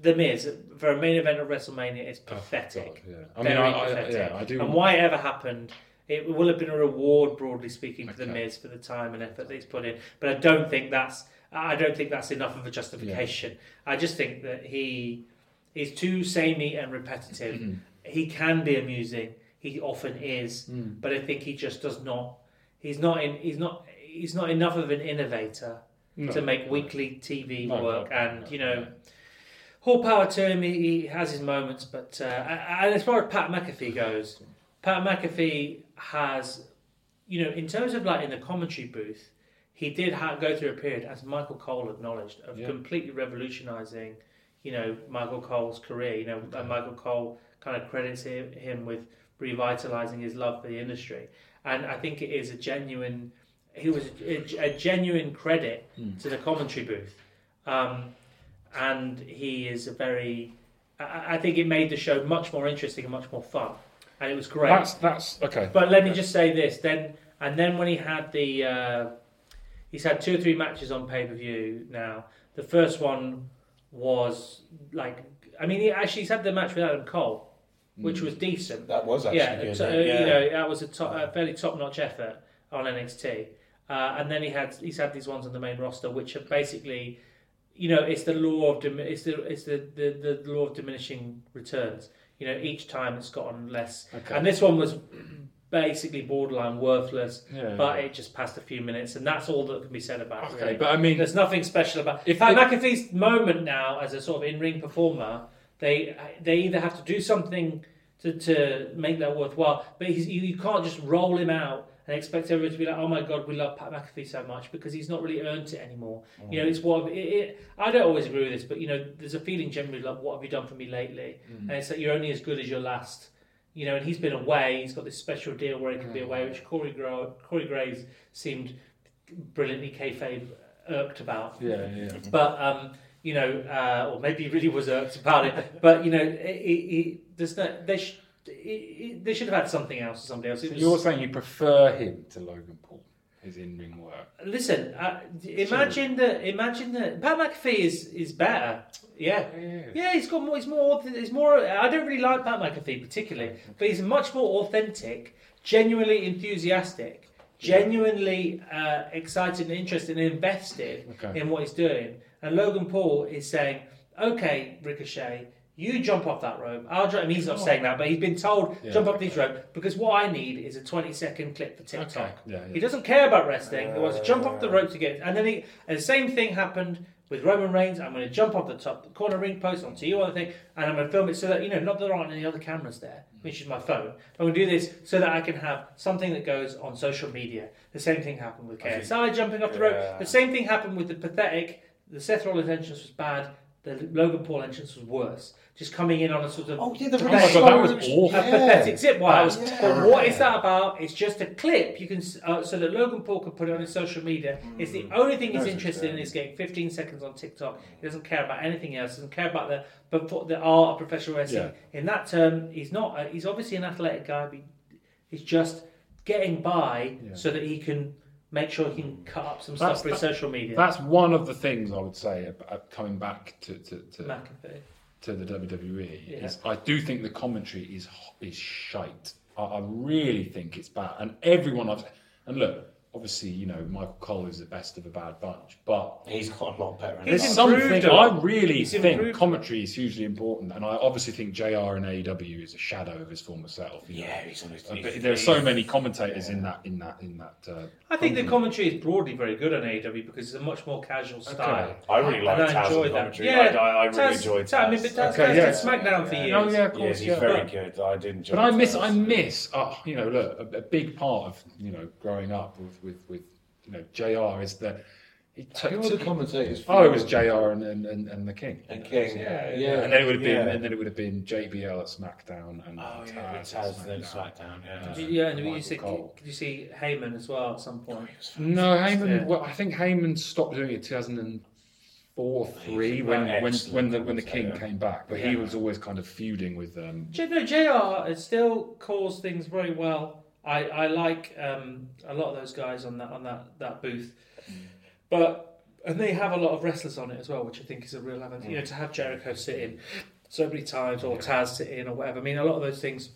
the Miz for a main event of WrestleMania is Oh, pathetic. God, yeah. I Very mean, I, I, yeah, I do. And why it ever happened, it will have been a reward, broadly speaking, for the Miz for the time and effort that he's put in. But I don't think that's. I don't think that's enough of a justification. I just think that he is too samey and repetitive. Mm-hmm. He can be amusing. He often is, Mm. but I think he just does not. He's not in. He's not. He's not enough of an innovator No. to make weekly TV No, work. no, and you know, no. all power to him. He, he has his moments, but uh, and as far as Pat McAfee goes, Pat McAfee has, you know, in terms of like in the commentary booth, he did ha- go through a period, as Michael Cole acknowledged, of Yeah. completely revolutionising, you know, Michael Cole's career. You know, and Michael Cole kind of credits him, him with revitalising his love for the industry, and I think it is a genuine. He was a, a genuine credit to the commentary booth, um, and he is a very. I, I think it made the show much more interesting and much more fun, and it was great. That's that's okay. But let me just say this then, and then when he had the, uh, he's had two or three matches on pay per view now. The first one was like, I mean, he actually he's had the match with Adam Cole, which was decent. That was actually Yeah, good. so, uh, yeah. you know that was a, top, a fairly top notch effort on NXT. Uh, and then he had he's had these ones on the main roster, which are basically, you know, it's the law of dim- it's the it's the, the, the law of diminishing returns. You know, each time it's gotten less. Okay. And this one was basically borderline worthless, Yeah. but it just passed a few minutes, and that's all that can be said about it. Okay, really. but I mean, There's nothing special about If Pat they- McAfee's moment now as a sort of in-ring performer. They they either have to do something to, to make that worthwhile, but he's, you, you can't just roll him out and expect everyone to be like, "Oh my god, we love Pat McAfee so much," because he's not really earned it anymore. You know, it's what it, it, I don't always agree with this, but you know, there's a feeling generally like, "What have you done for me lately?" And it's like you're only as good as your last. You know, and he's been away. He's got this special deal where he can be away, which Corey, Gro- Corey Graves seemed brilliantly kayfabe irked about. yeah, yeah. But um, you know, uh, or maybe he really was irked about it. But you know, it, it, it, there's no, they, sh- it, it, they should have had something else or something else. So was, you're saying you prefer him to Logan Paul, his in-ring work? listen, uh, imagine that. Imagine that Pat McAfee is is better. Yeah. Yeah. Yeah, he's got more. He's more. He's more. I don't really like Pat McAfee particularly, but he's much more authentic, genuinely enthusiastic, genuinely uh, excited and interested and invested Okay. in what he's doing. And Logan Paul is saying, "Okay, Ricochet, you jump off that rope. I'll jump." He's not oh. saying that, but he's been told Yeah, jump off this rope because what I need is a twenty-second clip for TikTok. Okay. Yeah, He doesn't care about wrestling. He wants to jump off the rope to get. And then he, and the same thing happened with Roman Reigns. I'm going to jump off the top the corner ring post onto you on the thing, and I'm going to film it so that you know not that there aren't any other cameras there, mm. which is my phone. I'm going to do this so that I can have something that goes on social media. The same thing happened with KSI jumping off the Yeah. rope. The same thing happened with the pathetic. The Seth Rollins entrance was bad. The Logan Paul entrance was worse. Just coming in on a sort of Oh yeah, the Oh my God, that was awful. a pathetic zip wire. That was But what is that about? It's just a clip you can uh, so that Logan Paul can put it on his social media. It's the only thing he's That's interested in is getting 15 seconds on TikTok. He doesn't care about anything else. Doesn't care about the but the art of professional wrestling. In that term, he's not. Uh, he's obviously an athletic guy, but he's just getting by Yeah. so that he can make sure he can cut up some That's- stuff for his social media. That's one of the things I would say about coming back to to, to, McAfee. To the WWE. Yeah. Is I do think the commentary is is shite. I, I really think it's bad, and everyone I've and look, obviously you know Michael Cole is the best of a bad bunch, but He's got a lot better. He's there's something a lot. I really He's think improved. commentary is hugely important, and I obviously think JR and AEW is a shadow of his former self. you know. yeah, he's on his. Uh, But there are so many commentators in that in that in that. Uh, I think the commentary is broadly very good on AEW because it's a much more casual style. I really And like I Taz enjoy on that. commentary. Yeah, I, I, I really Taz- enjoyed Taz- I mean, Taz. but Taz- Okay, Taz yeah. did SmackDown for Yeah. years. Oh, yeah, of course, Yes, he's yeah. very But- good. I did enjoy. But I miss, I miss, oh, you know, look, a, a big part of you know growing up with with, with you know JR is that he took. Who were the commentators? oh, it was JR and and, and, and the King. And King. Yeah, yeah. And then it would have been, Yeah. and then it would have been JBL at SmackDown and Oh Taz, yeah, at Taz then SmackDown. SmackDown. Yeah. Did you- yeah, and Michael you see, Cole. did you see Heyman as well at some point? No, Heyman. Yeah. Well, I think Heyman stopped doing it 2004, three when when when the when the King commentator. came back, but he Yeah. was always kind of feuding with um, J- No, JR has still calls things very well. I, I like um, a lot of those guys on that on that, that booth, but and they have a lot of wrestlers on it as well, which I think is a real advantage. You know, to have Jericho sit in so many times or Taz sit in or whatever. I mean, a lot of those things,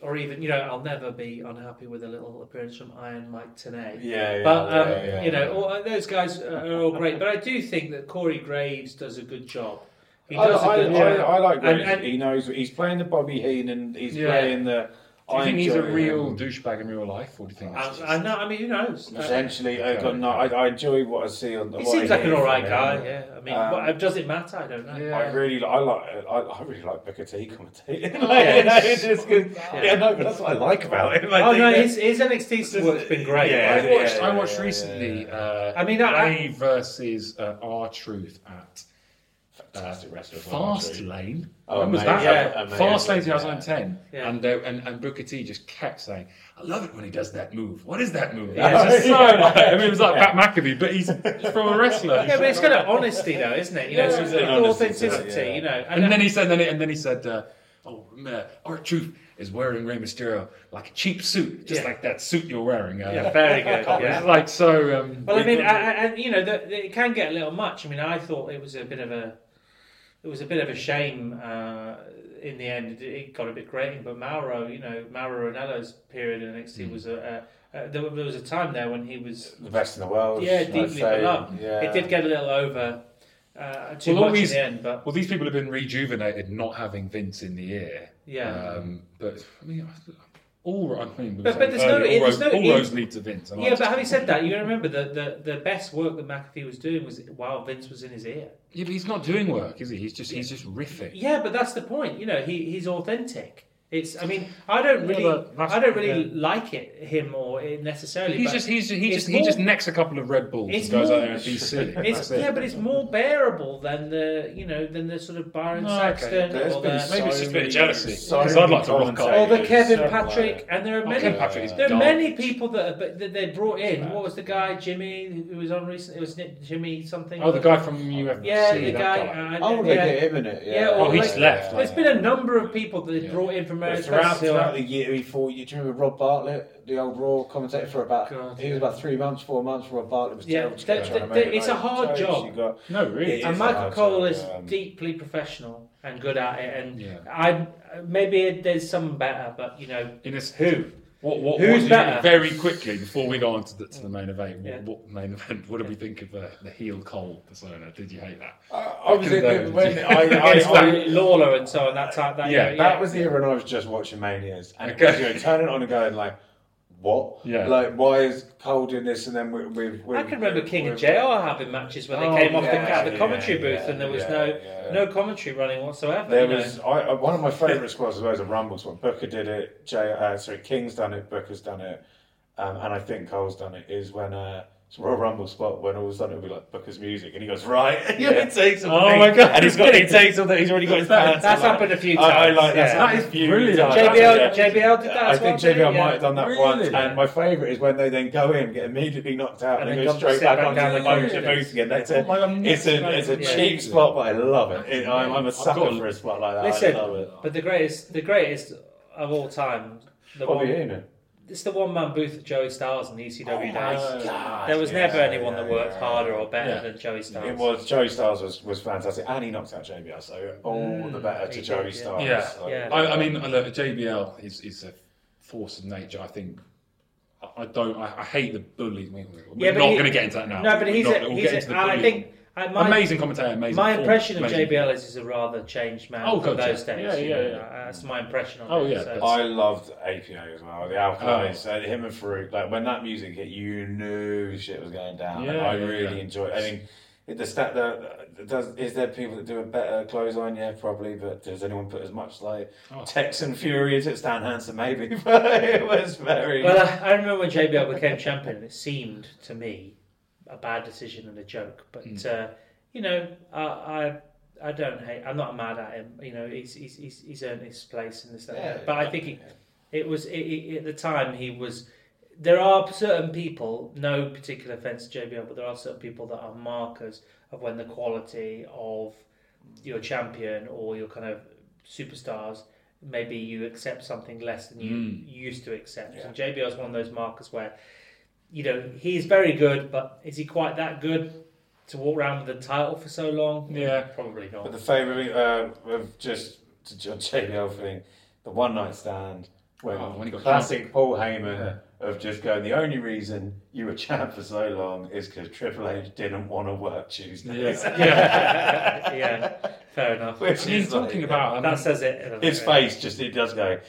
or even you know, I'll never be unhappy with a little appearance from Iron Mike Tenay. Yeah, yeah, But um, yeah, yeah, you know, all, those guys are all great. But I do think that Corey Graves does a good job. He does a I, good I, job. I like And- Graves. and- he knows he's playing the Bobby Heenan. He's playing the. Do you I think he's a enjoy real him. douchebag in real life, or do you think? it's I, I know. I mean, who knows? Essentially, I, Okay. got no, I, I enjoy what I see on. he what seems I like an hear all right from guy. Yeah. I mean, Um, what, does it matter? I don't know. Yeah. I really, I like, I, I really like Booker T commentating. Oh, like, yeah. you know, it's just good. Yeah. Yeah. no, but that's what I like about him. I Oh think no, that- his, his NXT work's been great. Yeah, I yeah, watched. I yeah, watched yeah, recently. yeah. Uh, I mean, I- Rey versus uh, R Truth at fantastic wrestler. Fast. Lane. Oh, when was amazing. that? Yeah. Amazing. Fast Lane 2010. Yeah. And, uh, and and Booker T just kept saying, "I love it when he does that move. What is that move?" Yeah. It's just so like, I mean, it was like Pat McAfee, but he's just from a wrestler. Yeah, but it's kind of honesty, though, isn't it? You know, Yeah, it's it's it's an honesty to it, authenticity. yeah. You know, And then he said, then he, and then he said, uh, "Oh, R Truth is wearing Rey Mysterio like a cheap suit, just Yeah. like that suit you're wearing." Uh, yeah, very good. Yeah. like so. Um, Well, I mean, I, I- and you know, the, the, it can get a little much. I mean, I thought it was a bit of a, it was a bit of a shame. Uh, in the end, it, it got a bit grating. But Mauro, you know, Mauro Ranallo's period in NXT was a, a, a there, there was a time there when he was, The best in the world. yeah, deeply beloved. Yeah. It did get a little over, uh, too Well, much these- in the end. But well, these people have been rejuvenated not having Vince in the ear. yeah, Um, but I mean, all I mean, But- but there's no- all, there's roads, no- all roads lead to Vince. yeah. But having said that, you got to remember that the, the best work that McAfee was doing was while Vince was in his ear. yeah, but he's not doing work, is he? He's just he's just riffing. Yeah, but that's the point. You know, he, he's authentic. It's. I mean, I don't really, but that's- I don't really yeah. like it him or it necessarily. He's just he's he it's just he just necks a couple of Red Bulls It's and goes more- out there and be silly. It's That's it. yeah, but it's more bearable than the you know than the sort of Byron No, okay. Saxton There's or been the Maybe it's just a bit of many- jealousy, so 'cause I'd like to rock commentators, or the Kevin so Patrick, like- and there are Oh, many. Ken Patrick is There are dark. many people that, are- but that they brought in. What was the guy Jimmy who was on recently? It was Nick- Jimmy something. Oh, the guy from UFC. Yeah, the that guy. uh, Oh, they yeah. get him in it. Yeah. Yeah, or Oh, he's like- left. There's been a number of people that they brought in from But America. throughout, throughout the year before, you do you remember Rob Bartlett, the old Raw commentator for about? God, he was about three months, four months. Rob Bartlett was Yeah, terrible. to that- get trying to it, it's a hard job. got- No, really. And Michael Cole to, is um, deeply professional and good at it. And Yeah. I maybe there's some better, but you know In this, who? What, what, Who's what better? Very quickly before we go on to the, to the main event, what, Yeah. what main event? What do we think of the, the heel Cole persona? Did you hate that? I, I was in, Couldn't when go. I, I, I, Lawler and so on that type. That Yeah, yeah, that was the era when I was just watching Manias, and Okay. you know, turning it on and going like, "What? Yeah. Like, why is Cole doing this?" And then we, we, we I can remember King and we- JR having matches when Oh, they came off the, yeah, out the commentary yeah, booth and there was yeah, no yeah. no commentary running whatsoever. There was I, I, one of my favourite squads as well as a Rumbles one. Booker did it. Jay, uh, sorry, King's done it. Booker's done it, um, and I think Cole's done it. Is when uh, Royal Rumble spot when all of a sudden it'll be like Booker's music, and he goes right, and Yeah. he takes off, Oh my God. and he's got he takes off, the, he's already got his That- pants. That's on, happened a few I, I like that's yeah. That happened is a brilliant. JBL, Yeah. JBL did that I as think well, JBL didn't might have done that Really? once, and my favourite is when they then go in, get immediately knocked out, And and, then then go go straight back back onto down the the motor booth again. That's Oh a, my it's a it's a Yeah. cheap spot, but I love it. it I'm, I'm a I've sucker got- for a spot like that. Listen, I love it. but the greatest, the greatest of all time, the Bobby Heenan. It's the one man booth of Joey Styles in the ECW Oh days. God. There was Yeah, never anyone yeah, that worked yeah, harder or better Yeah. than Joey Styles. It was Joey Styles was, was fantastic, and he knocked out JBL, so all Mm, the better to did, Joey yeah. Styles. Yeah. So, Yeah. I, I mean, look, JBL is, is a force of nature. I think. I- I don't. I, I hate the bully. We're Yeah, not going to get into that now. no, but he's, Not- a, we'll he's get a, the I think I, my, amazing commentator, amazing. my performer, impression of amazing- JBL is he's a rather changed man Oh, from gotcha. those days. Yeah, yeah, you know, yeah. That's my impression of Oh, him. yeah, so- I loved APA as well. The Acolytes, Oh. uh, him and Faarooq. Like when that music hit, you knew shit was going down. and Yeah, I yeah, really yeah. enjoyed. I mean, the stat the, does is there people that do a better clothesline? Yeah, probably. But does anyone put as much like Oh. Texan Fury as it? Stan Hansen, maybe. But it was very. Well, I, I remember when JBL became champion, it seemed to me a bad decision and a joke. But Mm. uh, you know, I, I I don't hate. I'm not mad at him. You know, he's he's he's, he's earned his place in this. Yeah, but I think he, it was it, it, at the time he was. There are certain people, no particular offence to JBL, but there are certain people that are markers of when the quality of your champion or your kind of superstars, maybe you accept something less than you Mm. used to accept. Yeah. And JBL is one of those markers where, you know, he's very good, but is he quite that good to walk around with the title for so long? Yeah. Probably not. But the favourite uh, of just to John JBL thing, the one night stand when, Oh, when he got classic Paul Heyman of just going. The only reason you were champ for so long is because Triple H didn't want to work Tuesdays. Yeah. yeah, yeah, fair enough. Which he's mean, is like- talking about I mean, That says it. doesn't his face, just it does go.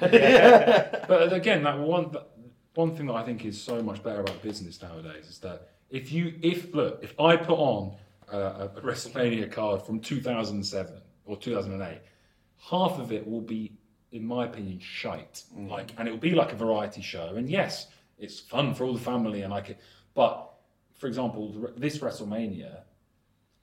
Yeah. But again, that one that one thing that I think is so much better about business nowadays is that if you if look if I put on uh, a WrestleMania card from 2007 or 2008, half of it will be, in my opinion, shite. Like, and it will be like a variety show. And yes, it's fun for all the family, and like it. But for example, this WrestleMania,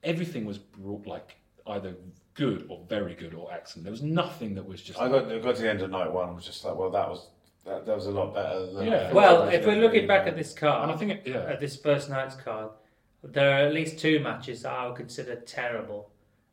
everything was brought like either good or very good or excellent. There was nothing that was just. I got, I got to the end of night one. I was just like, well, that was that, that was a lot better. Than Yeah. Well, if we're looking back at this card, and I think, it, yeah. at this first night's card, there are at least two matches that I would consider terrible,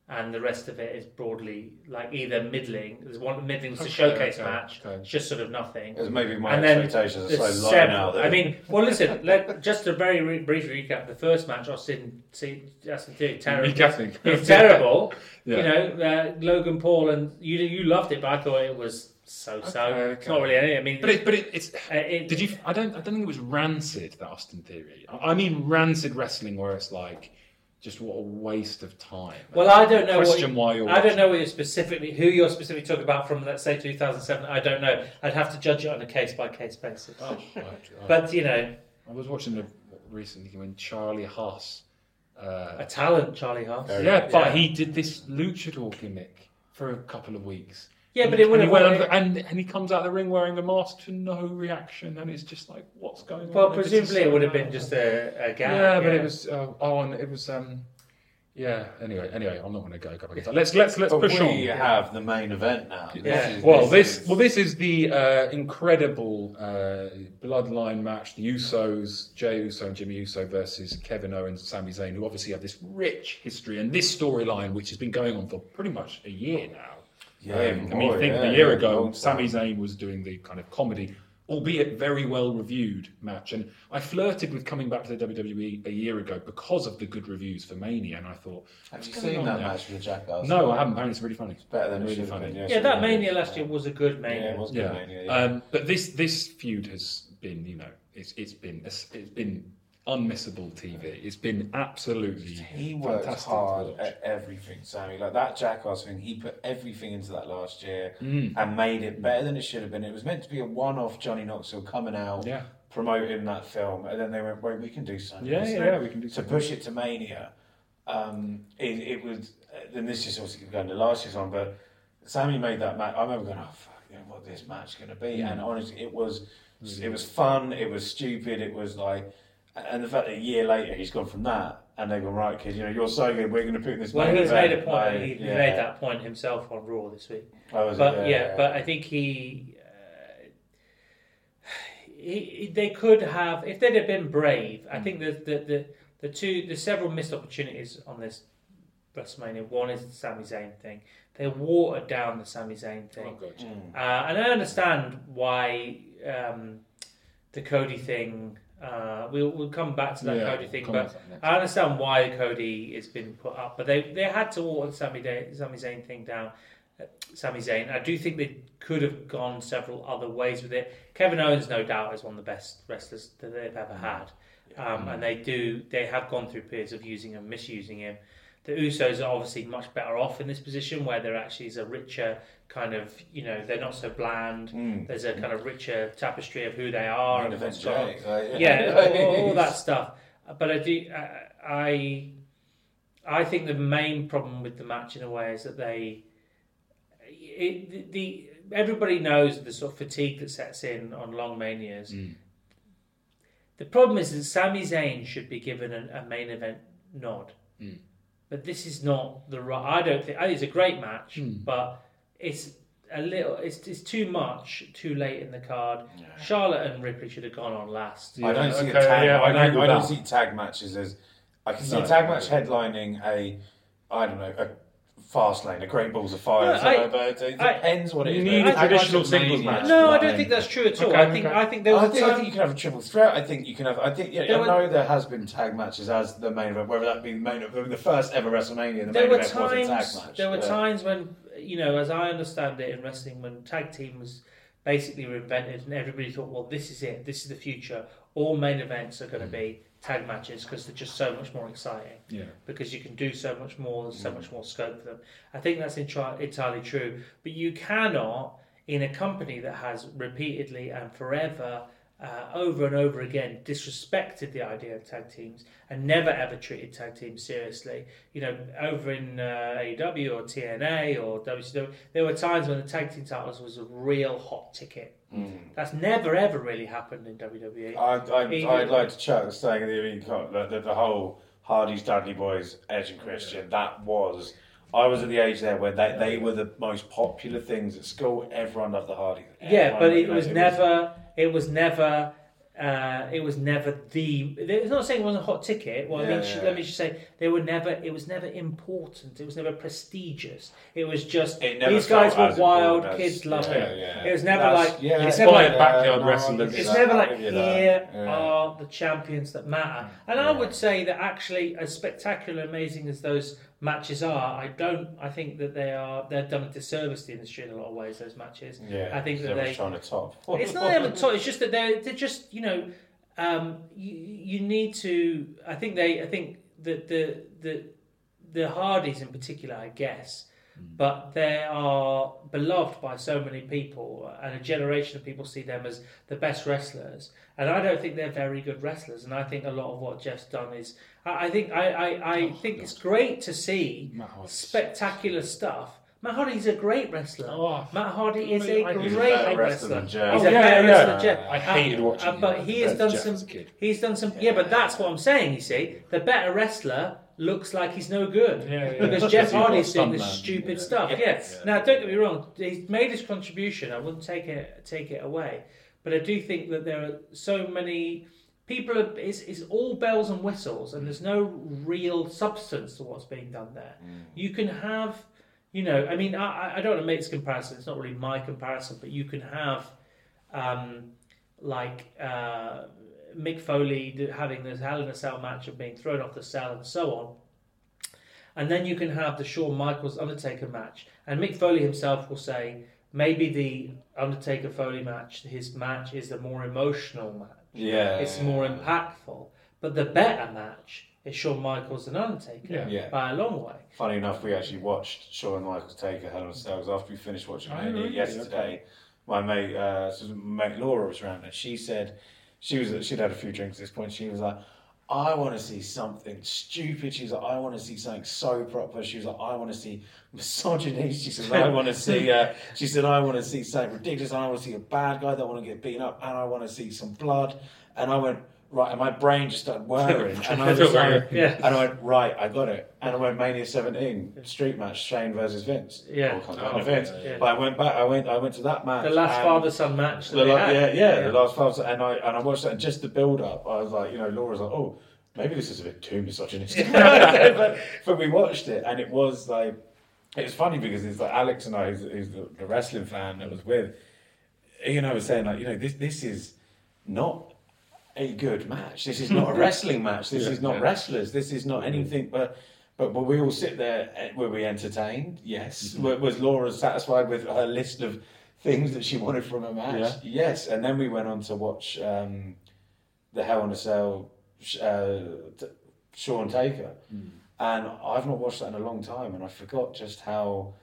and the rest of it is broadly like either middling. There's one middling was a showcase okay, match, okay. it's just sort of nothing. Because maybe my And then expectations are so low several- now. That I mean, well, listen. Let, just a very re- brief recap. The first match, Austin, see, Austin Theory, terrible. Recapping. It's terrible. Yeah. You know, uh, Logan Paul, and you you loved it, but I thought it was so so. Okay, It's okay. not really any. I mean, But it, but it, it's. uh, it, Did you? I don't. I don't think it was rancid that Austin Theory. I I mean rancid wrestling, where it's like, just what a waste of time. Well, I don't know. What Question you, why you're. I don't know what you're specifically who you're specifically talking about from, let's say 2007. I don't know. I'd have to judge it on a case by case basis. Oh, right, right. But you know, I was watching the recently when Charlie Haas. Uh, a talent, Charlie Haas. Very yeah, but he did this luchador gimmick for a couple of weeks. Yeah, but it would and have. he went under, and, and he comes out of the ring wearing a mask to no reaction, and it's just like, what's going Well, on? Well, presumably it would have been just a, a gag. Yeah, but it was uh, oh, and it was um, yeah. Anyway, anyway, I'm not going to go go back. Let's let's let's but push we on. have the main event now. Yeah. is- Well, this is- well this is the uh, incredible uh, bloodline match: the Usos, Jey Uso and Jimmy Uso versus Kevin Owens and Sami Zayn, who obviously have this rich history and this storyline, which has been going on for pretty much a year now. Yeah, Um, I mean, more, think yeah, a year yeah, ago, long Sami. Zayn was doing the kind of comedy, albeit very well reviewed match. And I flirted with coming back to the WWE a year ago because of the good reviews for Mania, and I thought, Have you seen that now? match with the Jackass? No, I haven't. Apparently, it's really funny. It's Better than really should funny. been. Yeah, that Mania last been. year was a good Yeah, Mania. it was good Yeah. Mania. Yeah. Um, but this this feud has been, you know, it's it's been it's been unmissable TV. It's been absolutely He worked fantastic. hard at everything, Sami. Like that Jackass thing, he put everything into that last year Mm. and made it better than it should have been. It was meant to be a one-off Johnny Knoxville coming out, Yeah, promoting that film, and then they went, "Wait, we can do something." yeah, yeah, yeah. We can do to something. push it to Mania, um, it, it was. And this is obviously going to last year's one, but Sami made that match. I remember going, "Oh fuck, you know what this match going to be?" Mm. And honestly, it was. It was fun. It was stupid. It was like, And the fact that a year later he's gone from that, and they've gone right, because You know, you're so good. We're going to put this. Well, main he's made a point. like, he, he yeah. made that point himself on Raw this week. Oh, was it? But yeah, but I think he, uh, he, he- they could have if they'd have been brave. I think the the the, the two the several missed opportunities on this WrestleMania. One is the Sami Zayn thing. They watered down the Sami Zayn thing. Oh, God. Mm. Uh, and I understand why um, the Cody thing. Uh, we'll we'll come back to that Yeah, Cody thing, but on that next. I understand why Cody has been put up. But they they had to water the Sami, Day, Sami Zayn thing down. Uh, Sami Zayn. I do think they could have gone several other ways with it. Kevin Owens, no doubt, is one of the best wrestlers that they've ever had, um, and they do they have gone through periods of using him, misusing him. The Usos are obviously much better off in this position where there actually is a richer kind of you know they're not so bland. Mm. There's a kind of richer tapestry of who they are and what's on. Jey, like, yeah, all, all that stuff. But I do, I, I think the main problem with the match in a way is that they, it, the everybody knows the sort of fatigue that sets in on long manias. Mm. The problem is that Sami Zayn should be given a, a main event nod, Mm. but this is not the right. I don't think I think it's a great match, Mm. but it's a little. It's, it's too much too late in the card. Yeah. Charlotte and Ripley should have gone on last. I don't see okay, a tag. yeah, I, I don't, agree I don't that. see tag matches as. I can see No. a tag match headlining a, I don't know, a fast lane, a Great Balls of Fire. No, something I- like that. it I- depends what it You need but a traditional singles mania. match. No, I don't think that's true at all. Okay, I think okay. I think there was I a think, I time. think you can have a triple threat. I think you can have. I think yeah. There I were- know there has been tag matches as the main event, whether that be the main event, the first ever WrestleMania. The there main were event was a tag times. match. There were Yeah. times when you know, as I understand it in wrestling, when tag team was basically invented, and everybody thought, well, this is it. This is the future. All main events are going to be tag matches because they're just so much more exciting. Yeah. because you can do so much more, there's so Mm. much more scope for them. I think that's entri- entirely true. But you cannot, in a company that has repeatedly and forever, uh, over and over again, disrespected the idea of tag teams and never ever treated tag teams seriously. You know, over in uh, AEW or TNA or WCW, there were times when the tag team titles was a real hot ticket. Mm. That's never ever really happened in WWE. I, I'd like to chuck saying the, the, the, the whole Hardy's Dudley Boyz, Edge and Christian. That was. I was at the age there where they, they were the most popular things at school. Everyone loved the Hardy. Yeah, but it was never. It was never. Uh, it was never the. It's not saying it wasn't a hot ticket. Well, I Yeah, mean, yeah. let me just say they were never. It was never important. It was never prestigious. It was just It these guys were wild. Kids loved yeah, it. yeah. It was never That's- like. yeah, it's never like. backyard no, wrestling I'll is- give you It's never like that. here Yeah. are the champions that matter, and I would say that actually, as spectacular, amazing as those matches are, I don't. I think that they are. They're done a disservice to the industry in a lot of ways. Those matches. Yeah, I think that they- trying to top. it's not them at all. It's just that they're they're just you know um, you you need to. I think they. I think that the the the Hardys in particular, I guess, but they are beloved by so many people, and a generation of people see them as the best wrestlers. And I don't think they're very good wrestlers. And I think a lot of what Jeff's done is. I, I think I I, I think it's great to see Matt spectacular stuff. Matt Hardy's a great wrestler. Oh, Matt Hardy is a I- great He's a better wrestler wrestler. than Jeff. He's Oh, a yeah, better yeah. wrestler than Jeff. I hated Uh, watching uh, but he has done Jeff some. kid. He's done some. Yeah, but that's what I'm saying. You see, the better wrestler looks like he's no good Yeah, yeah. because Jeff Hardy's doing this stupid Yeah. stuff. Yeah. Yes. Yeah. Now, don't get me wrong. He's made his contribution. I wouldn't take it take it away, but I do think that there are so many people. Are, it's, it's all bells and whistles, and there's no real substance to what's being done there. You can have, you know, I mean, I, I don't want to make this comparison. It's not really my comparison, but you can have, um, like uh, Mick Foley having this Hell in a Cell match and being thrown off the cell and so on. And then you can have the Shawn Michaels Undertaker match, and Mick Foley himself will say maybe the Undertaker Foley match, his match, is the more emotional match. Yeah, It's more impactful, but the better match is Shawn Michaels and Undertaker Yeah. Yeah. by a long way. Funny enough, we actually watched Shawn Michaels take a Hell in a Cell after we finished watching it Mania really? yesterday. My mate, uh, my mate Laura was around, and she said she was she'd had a few drinks at this point. She was like, "I want to see something stupid." She was like, "I want to see something so proper." She was like, "I want to see misogyny." She said, "I want to see." Uh, she said, "I want to see something ridiculous. I want to see a bad guy that want to get beaten up, and I want to see some blood." And I went. Right, and my brain just started whirring, and I was like, Yeah. and I went, right, I got it, and I went Mania 17 street match, Shane versus Vince. Yeah. Oh, of Vince. yeah, yeah. But I went back, I went, I went to that match. The last father son match. the la- had. yeah, yeah, the last five, and I and I watched that, and just the build up, I was like, you know, Laura's like, oh, maybe this is a bit too misogynistic, but, but we watched it, and it was like, it was funny because it's like Alex and I, who's, who's the, the wrestling fan that was with, you know, was saying like, you know, this this is not a good match. This is not a wrestling match. This Yeah, is not yeah. wrestlers. This is not anything but. But, but we all sit there. eh, Were we entertained? Yes. Was- Was Laura satisfied with her list of things that she wanted from a match? Yeah. Yes. And then we went on to watch um, the Hell in a Cell, uh, t- Sean Taker, and I've not watched that in a long time, and I forgot just how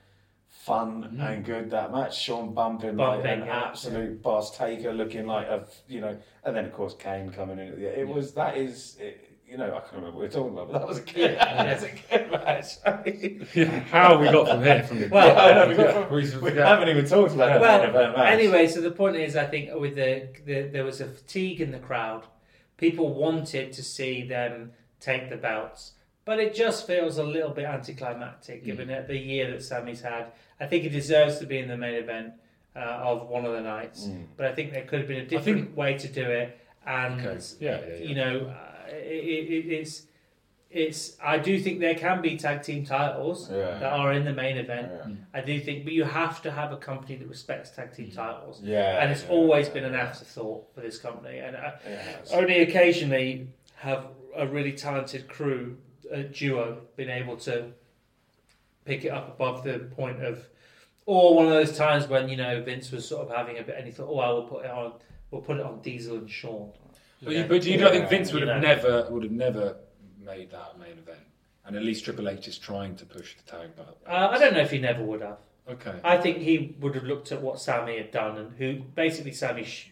fun mm-hmm. and good that match. Sean bumping, like an yeah. absolute boss taker, looking like a you know, and then of course Kane coming in. It was that is. It, you know, I can't remember what we are talking about, but that was a good, that was a match. How we got from here? From the Well, I know, we, got- We- we haven't even talked about the Well, main event match. Anyway, so the point is, I think with the, the there was a fatigue in the crowd. People wanted to see them take the belts, but it just feels a little bit anticlimactic given Mm. the year that Sami's had. I think he deserves to be in the main event uh, of one of the nights, Mm. but I think there could have been a different think- way to do it. And Okay. Yeah, yeah, yeah. you know, uh, it, it, it's it's. I do think there can be tag team titles that are in the main event. I do think, but you have to have a company that respects tag team titles, yeah, and it's always been an afterthought for this company. And uh, only occasionally have a really talented crew, a duo, been able to pick it up above the point of, or one of those times when you know Vince was sort of having a bit, and he thought, oh, I will put it on, we'll put it on Diesel and Shawn. But you, but you don't think Vince would you have know. never would have never made that main event, and at least Triple H is trying to push the tag belt. Uh, I don't know if he never would have. Okay. I think he would have looked at what Sami had done and who basically Sami sh-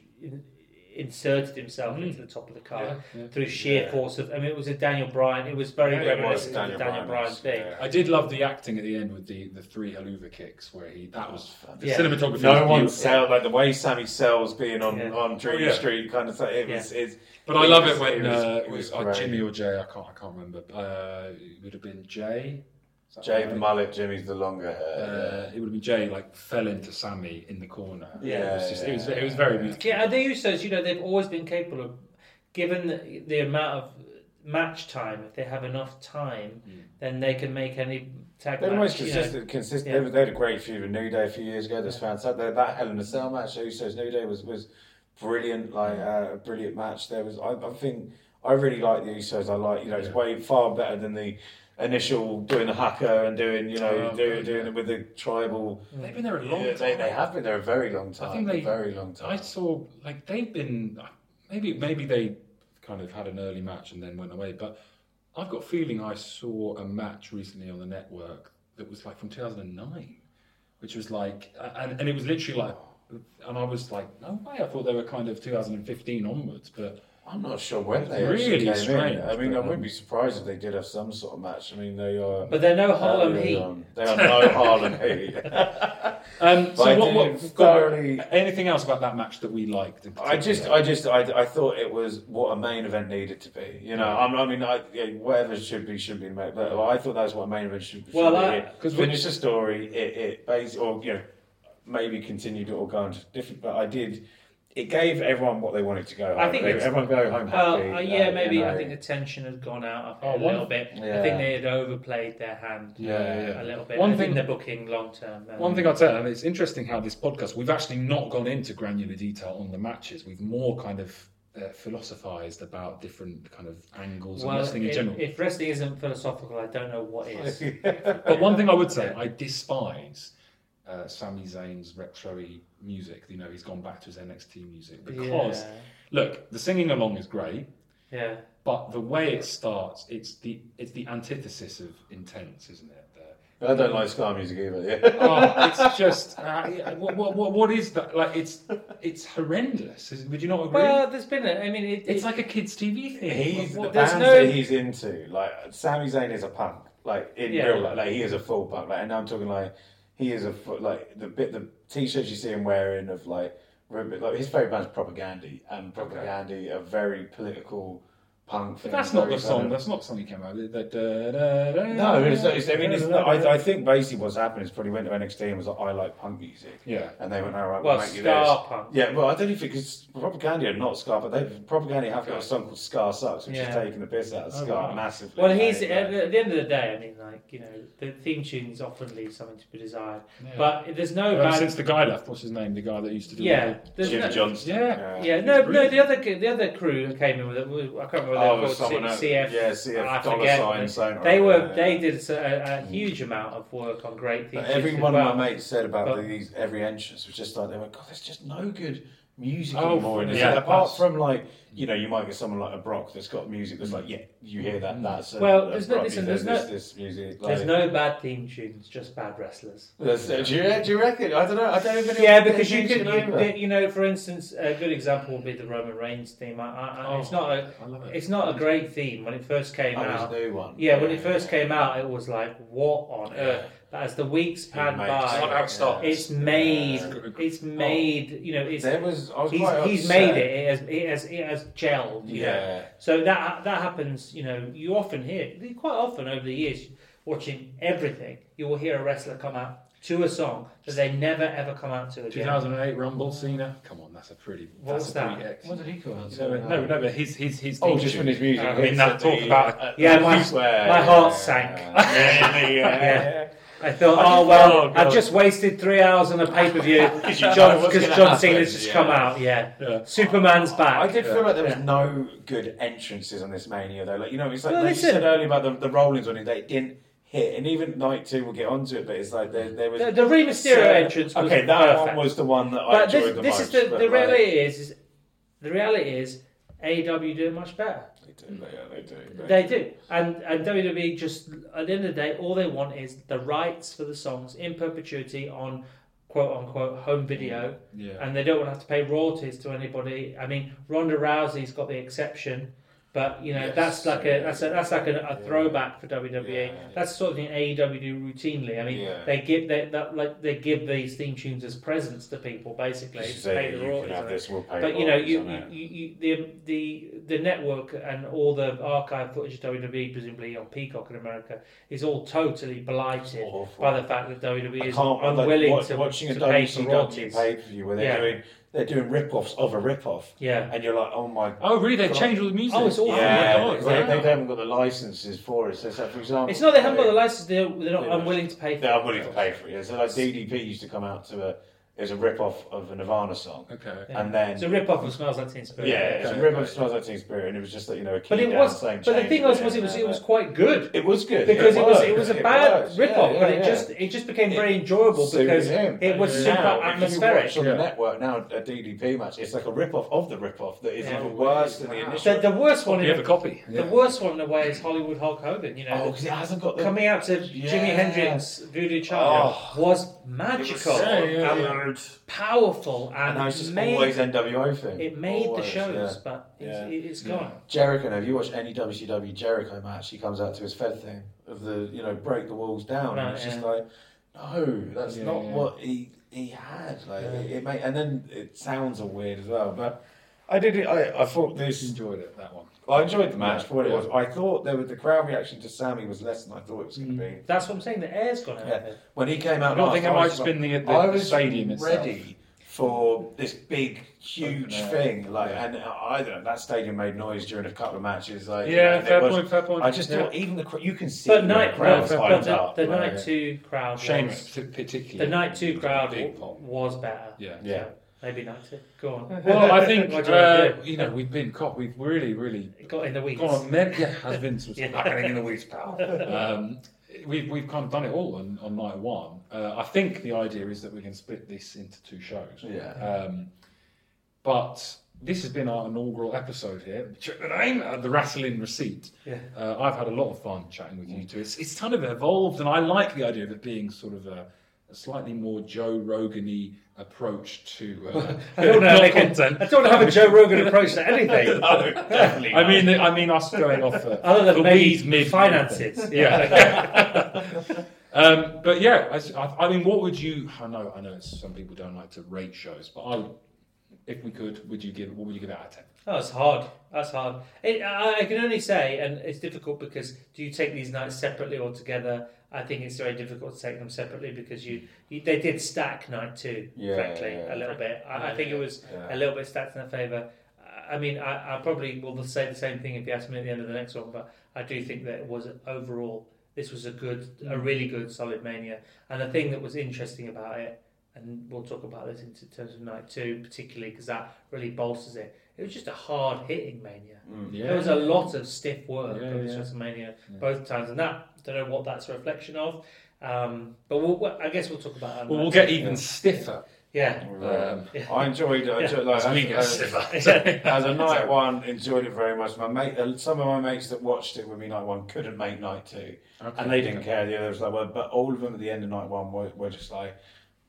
inserted himself. Mm. into the top of the car Yeah, yeah. through sheer Yeah. force of. I mean, it was a Daniel Bryan. It was very Yeah, reminiscent of the Daniel Daniel Bryan, Bryan thing. yeah. I did love the acting at the end with the, the three haluva kicks where he that was the Yeah. cinematography. No was one beautiful. sell like the way Sami sells being on Yeah. on Dream Oh, yeah. Street kind of thing. It was it's But I love it when it was- uh, it it was was uh. Jimmy or Jey. I can't I can't remember. Uh, it would have been Jey. Is that Jey the mullet, Jimmy's the longer hair. Uh, it would have been Jey. Like fell into Sami in the corner. Yeah, it was, just, it was yeah, it was very beautiful. Yeah, the Usos, you know, they've always been capable of, given the, the amount of match time, if they have enough time, Mm. then they can make any tag They're the most match. you know. consistent. consistent Yeah. they, they had a great feud with New Day a few years ago. That's fantastic. That, that Hell in a Cell match, Usos New Day was was brilliant. Like uh, a brilliant match. There was. I, I think I really like the Usos. I like you know it's way far better than the initial doing the haka and doing you know Oh, doing, doing it with the tribal. They've been there a long Yeah, time. they, they have been there a very long time. I think they a very long time. I saw like they've been maybe maybe they kind of had an early match and then went away, but I've got a feeling I saw a match recently on the network that was like from 2009, which was like and, and it was literally like and I was like no way I thought they were kind of 2015 onwards, but I'm not sure when they It's actually really came strange, in. I mean, I but, um, wouldn't be surprised if they did have some sort of match. I mean, they are. But they're no Harlem early Heat. on. They are no Harlem Heat. um, But so I what, do what thoroughly- anything else about that match that we liked? I just. I just, I, I thought it was what a main event needed to be. You know, I'm, I mean, I, yeah, whatever should be should be made. But I thought that's what a main event should, should Well, be. I- It 'cause we- finish the story. It, it base or you know, maybe continued it or go into different. But I did. It gave everyone what they wanted to go. Home. I think They- it's- everyone go home Well, happy. uh, yeah, uh, maybe. you know. I think the tension had gone out of Oh, a one- little bit. I think they had overplayed their hand Yeah, yeah, yeah. a little bit. One I think thing- they're booking long term. um, One thing I'd say, and it's interesting how this podcast, we've actually not gone into granular detail on the matches. We've more kind of uh, philosophized about different kind of angles well, and wrestling in if, general. if wrestling isn't philosophical, I don't know what is. but one thing I would say, I despise uh, Sami Zayn's retro music. You know, he's gone back to his NXT music because, look, the singing along is great, yeah, yeah. but the way it starts, it's the it's the antithesis of intense, isn't it? The- I don't like ska music either. Yeah. oh, it's just uh, what, what, what- what is that? Like it's it's horrendous. Is- Would you not agree? Well, there's been. A, I mean, it, it's it- like a kids' TV thing. He's What- the bands no- that he's into. Like Sami Zayn is a punk. Like in Yeah. real life, like he is a full punk. Like, and now I'm talking like he is a like the bit the t-shirts you see him wearing of like were a bit like his favourite band's Propagandhi, and Propagandhi are very political punk. But thing, that's not the song. of- That's not the song he came out with. The No, it's, it's, I mean, it's da, not, da, da. I, I think basically what's happened is probably went to NXT and was like, I like punk music. Yeah. And they went, all right, Well, we'll make you ska this. punk. Yeah, well, I don't even think because Propagandhi are not Ska, but they Propagandhi have got a Okay. song called Ska Sucks, which Yeah. is taking the piss out of Oh, Ska wow. massively. Well, he's Like, at the at the end of the day. I mean, like you know, the theme tunes often leave something to be desired. Yeah. But there's no Well, bad. since the guy left, what's his name? The guy that used to do Yeah, it. there's Jim no, Johnston. Yeah. Yeah, no, no. The other the other crew who came in with it, I can't remember what Oh, they was were someone called. else. C- CF. Yeah, CF I dollar forget. sign saying They right, were yeah, they yeah. did a, a huge amount of work on great things. Every one well. of my mates said about But- these every entrance was just like they went, God, there's just no good music Oh, anymore. in this." yeah, apart from like you know, you might get someone like a Brock that's got music that's like, yeah, you hear that. That's a, Mm. Well, a there's no- Brock, listen, there's hear no- this, this music. There's no bad theme tunes, just bad wrestlers. That's, do, you, do you reckon? I don't know. I don't even. Yeah, because you mention could, you, you know, for instance, a good example would be the Roman Reigns theme. I, I, I, it's Oh, not a, I love it. it's not a great theme when it first came Oh, out. there's a new one. Yeah, when it first came out, it was like, what on earth? But as the weeks panned by, It's not how it starts. it's made, Yeah. it's made, you know, it's There was. I was he's, quite he's upset. made it. It has, it has, it has gelled. you know. Yeah. So that that happens. You know, you often hear quite often over the years, watching everything, you will hear a wrestler come out to a song that they never ever come out to again. 2008 Rumble Cena. Come on, that's a pretty. What that's was a that? pretty ex- What did he call it? No, no, no, but his his his. Oh, just tune. when his music. I mean, that talk the- about. at Yeah, the my- square, my yeah. heart sank. Really? Yeah. Yeah. I thought, I oh well, oh, I've just wasted three hours on a pay per view Because John what's because John Cena's just yeah. come out. Yeah, Yeah. Superman's back. I did feel Yeah. like there was Yeah. no good entrances on this Mania though. Like you know, it's like Well, like you said earlier about the, the Rollins on it. They didn't hit, and even night two we'll get onto it. But it's like there, there was The, the Rey Mysterio So- entrance was okay, that perfect. one was the one that I but enjoyed this, the this most. is the, but, the like, reality is, is the reality is AEW do much better. They do, they, yeah, they do. They do, and and WWE just at the end of the day, all they want is the rights for the songs in perpetuity on quote unquote home video, Yeah. and they don't want to have to pay royalties to anybody. I mean, Ronda Rousey's got the exception, but you know Yes. that's like a that's a, that's like a, a throwback for WWE. Yeah. That's the sort of thing AEW do routinely. I mean, Yeah. they give they, that like they give these theme tunes as presents to people basically You to say pay you the can have this, we'll pay But you know, you, you, you, the the the network and all the archive footage of WWE, presumably on Peacock in America, is all totally blighted by the fact that WWE is can't like, unwilling watch, to, watching a to pay for WCW royalties. pay per view where they're Yeah. doing they're doing rip-offs of a rip-off, Yeah. and you're like, oh my Oh, really? They've God. changed all the music. Oh, it's awful. Yeah, Oh, they, they, they haven't got the licenses for it. So, so for example, It's not they haven't got the license; they're, they're not Yeah. unwilling to pay for. It. They're it. willing to pay for it. Yeah. So like DDP used to come out to a it was a rip off of a Nirvana song, Okay. Yeah. and then It's a rip off of Smells Like Teen Spirit. yeah, it was a rip off of Smells Like Teen Spirit, and it was just like you know a key But it down was. saying But the change thing was, was it was it was quite good. it was good because yeah, it was it was a It bad rip off, Yeah, but it yeah. just it just became It very enjoyable because him. it was Yeah. super Now, if you atmospheric. watch on Yeah. the network now a DDP match, it's like a rip off of the rip off that is Yeah. even worse than the initial. The, the worst one, You have a copy. the worst one in a way is Hollywood Hulk Hogan. You know, oh, because it hasn't got coming out to Jimi Hendrix Voodoo Child Oh. was It was magical so Yeah, yeah, and good. powerful, And and, now it's just made, always NWO thing. it made Always, the shows, yeah. but it's, Yeah. it's gone. Jericho, have you watched any WCW Jericho match? He comes out to his Fed thing of the, you know, break the walls down. Right, and it's just like, no, that's Yeah, not yeah. what he he had. Like, Yeah. it, it made, and then it sounds all weird as well. But I did it. I, I thought this. Enjoyed it, that one. I enjoyed the match for what it Yeah. was. I thought there was the crowd reaction to Sami was less than I thought it was going to mm. be. That's what I'm saying. The air's gone out Yeah. it. When he came out, I don't last, think it I might was have like- been the, the, I the was stadium itself. ready for this big, huge Open air. thing. Like, Yeah. and uh, I don't know. That stadium made noise during a couple of matches. Like, Yeah, and it fair was- point, fair point. I just yeah. thought even the cr- you can see But the night, crowd but, hyped the, up. the like- night two crowd was, Sheamus, particularly. the night two crowd Big pop. was better. Yeah. Yeah. So, maybe night two. Go on. Well, I think What do you wanna uh, do? you know we've been caught. We've really, really got in the weeds. gone on. Many, yeah, has been some Yeah. happening in the weeks, pal. Um, we've we've kind of done it all on, on night one. Uh, I think the idea is that we can split this into two shows. Yeah. Um, but this has been our inaugural episode here. Check the name, uh, the Wrasslin' Receipt. Yeah. Uh, I've had a lot of fun chatting with you two. It's, it's kind of evolved, and I like the idea of it being sort of a, a slightly more Joe Rogan-y approach to uh, I don't know. Like content. I don't have a Joe Rogan approach to anything. No, definitely. I not. mean, I mean us going off uh, Other than the maybe mid finances. Yeah. um, but yeah, I, I- I mean, what would you? I know, I know, it's, some people don't like to rate shows, but I would if we could, would you give? What would you give out of ten? Oh, it's hard. That's hard. It, I, I can only say, and it's difficult because do you take these nights separately or together? I think it's very difficult to take them separately because you, you they did stack night two, Yeah, frankly, yeah, a little bit. I, I think it was Yeah. a little bit stacked in their favour. I mean, I, I probably will say the same thing if you ask me at the end of the next one, but I do think that it was overall this was a good, a really good, solid mania. And the thing that was interesting about it, and we'll talk about this in terms of night two, particularly because that really bolsters it. It was just a hard hitting mania. Mm. Yeah, There was a lot of stiff work Yeah, on this yeah. WrestleMania Yeah. both times, and that I don't know what that's a reflection of. Um, but we'll, well, I guess we'll talk about that. Well, we'll get two. even stiffer. Yeah. Um, I enjoyed it. I enjoyed, like, as- get as- stiffer. As a night one, enjoyed it very much. My mate, uh, some of my mates that watched it with me night one couldn't make night two, Okay. and they didn't care. The others like, well, but all of them at the end of night one were, were just like,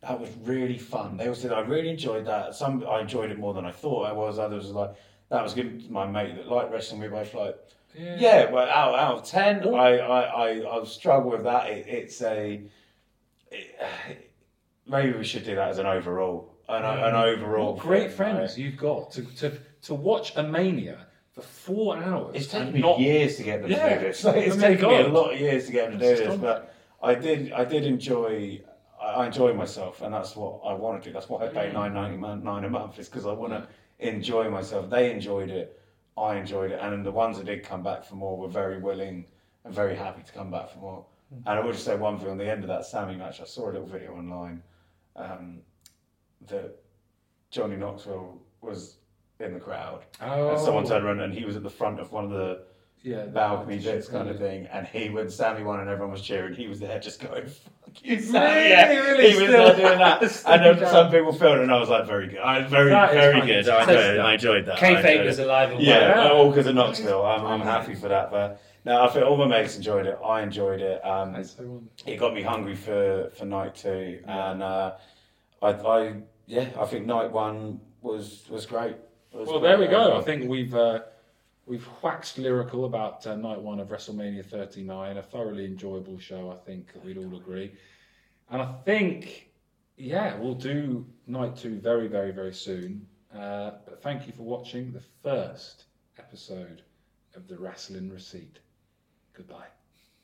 that was really fun. They all said I really enjoyed that. Some I enjoyed it more than I thought I was. Others were like, that was good. My mate that liked wrestling, we were both like, yeah, well, out, out of ten, I I I, I struggle with that. It, it's a it, maybe we should do that as an overall, an, an overall. What great thing, friends right? you've got to, to to watch a mania for four hours. It's taken me not- years to get them Yeah. to do this. Like, it's taken me a lot of years to get them to It's do this, but I did. I did enjoy. I I enjoy myself, and that's what I want to do. That's why I pay nine ninety nine a month. Is because I want to enjoy myself. They enjoyed it. I enjoyed it, and the ones that did come back for more were very willing and very happy to come back for more. And I will just say one thing on the end of that Sami match. I saw a little video online um, that Johnny Knoxville was in the crowd, Oh, and someone turned around and he was at the front of one of the yeah, balcony bits kind of thing, and he when Sami won and everyone was cheering, he was there just going, "Fuck you? Sami!" Yeah, Really? he was Still- there doing that, and some people felt it, and I was like, "Very good, I, very, That very good." I enjoyed. I enjoyed that. Kayfabe is alive and Yeah, well. all because of Knoxville. I'm, I'm happy for that. But no, I think all my mates enjoyed it. I enjoyed it. Um, That's so wonderful. it got me hungry for, for night two, and uh, I, I yeah, I think night one was was great. Was Well, great. there we go. I think we've uh, we've waxed lyrical about uh, night one of WrestleMania 39. A thoroughly enjoyable show, I think we'd all agree. And I think, yeah, we'll do night two very, very, very soon. Uh, but thank you for watching the first episode of the Wrasslin' Receipt. Goodbye.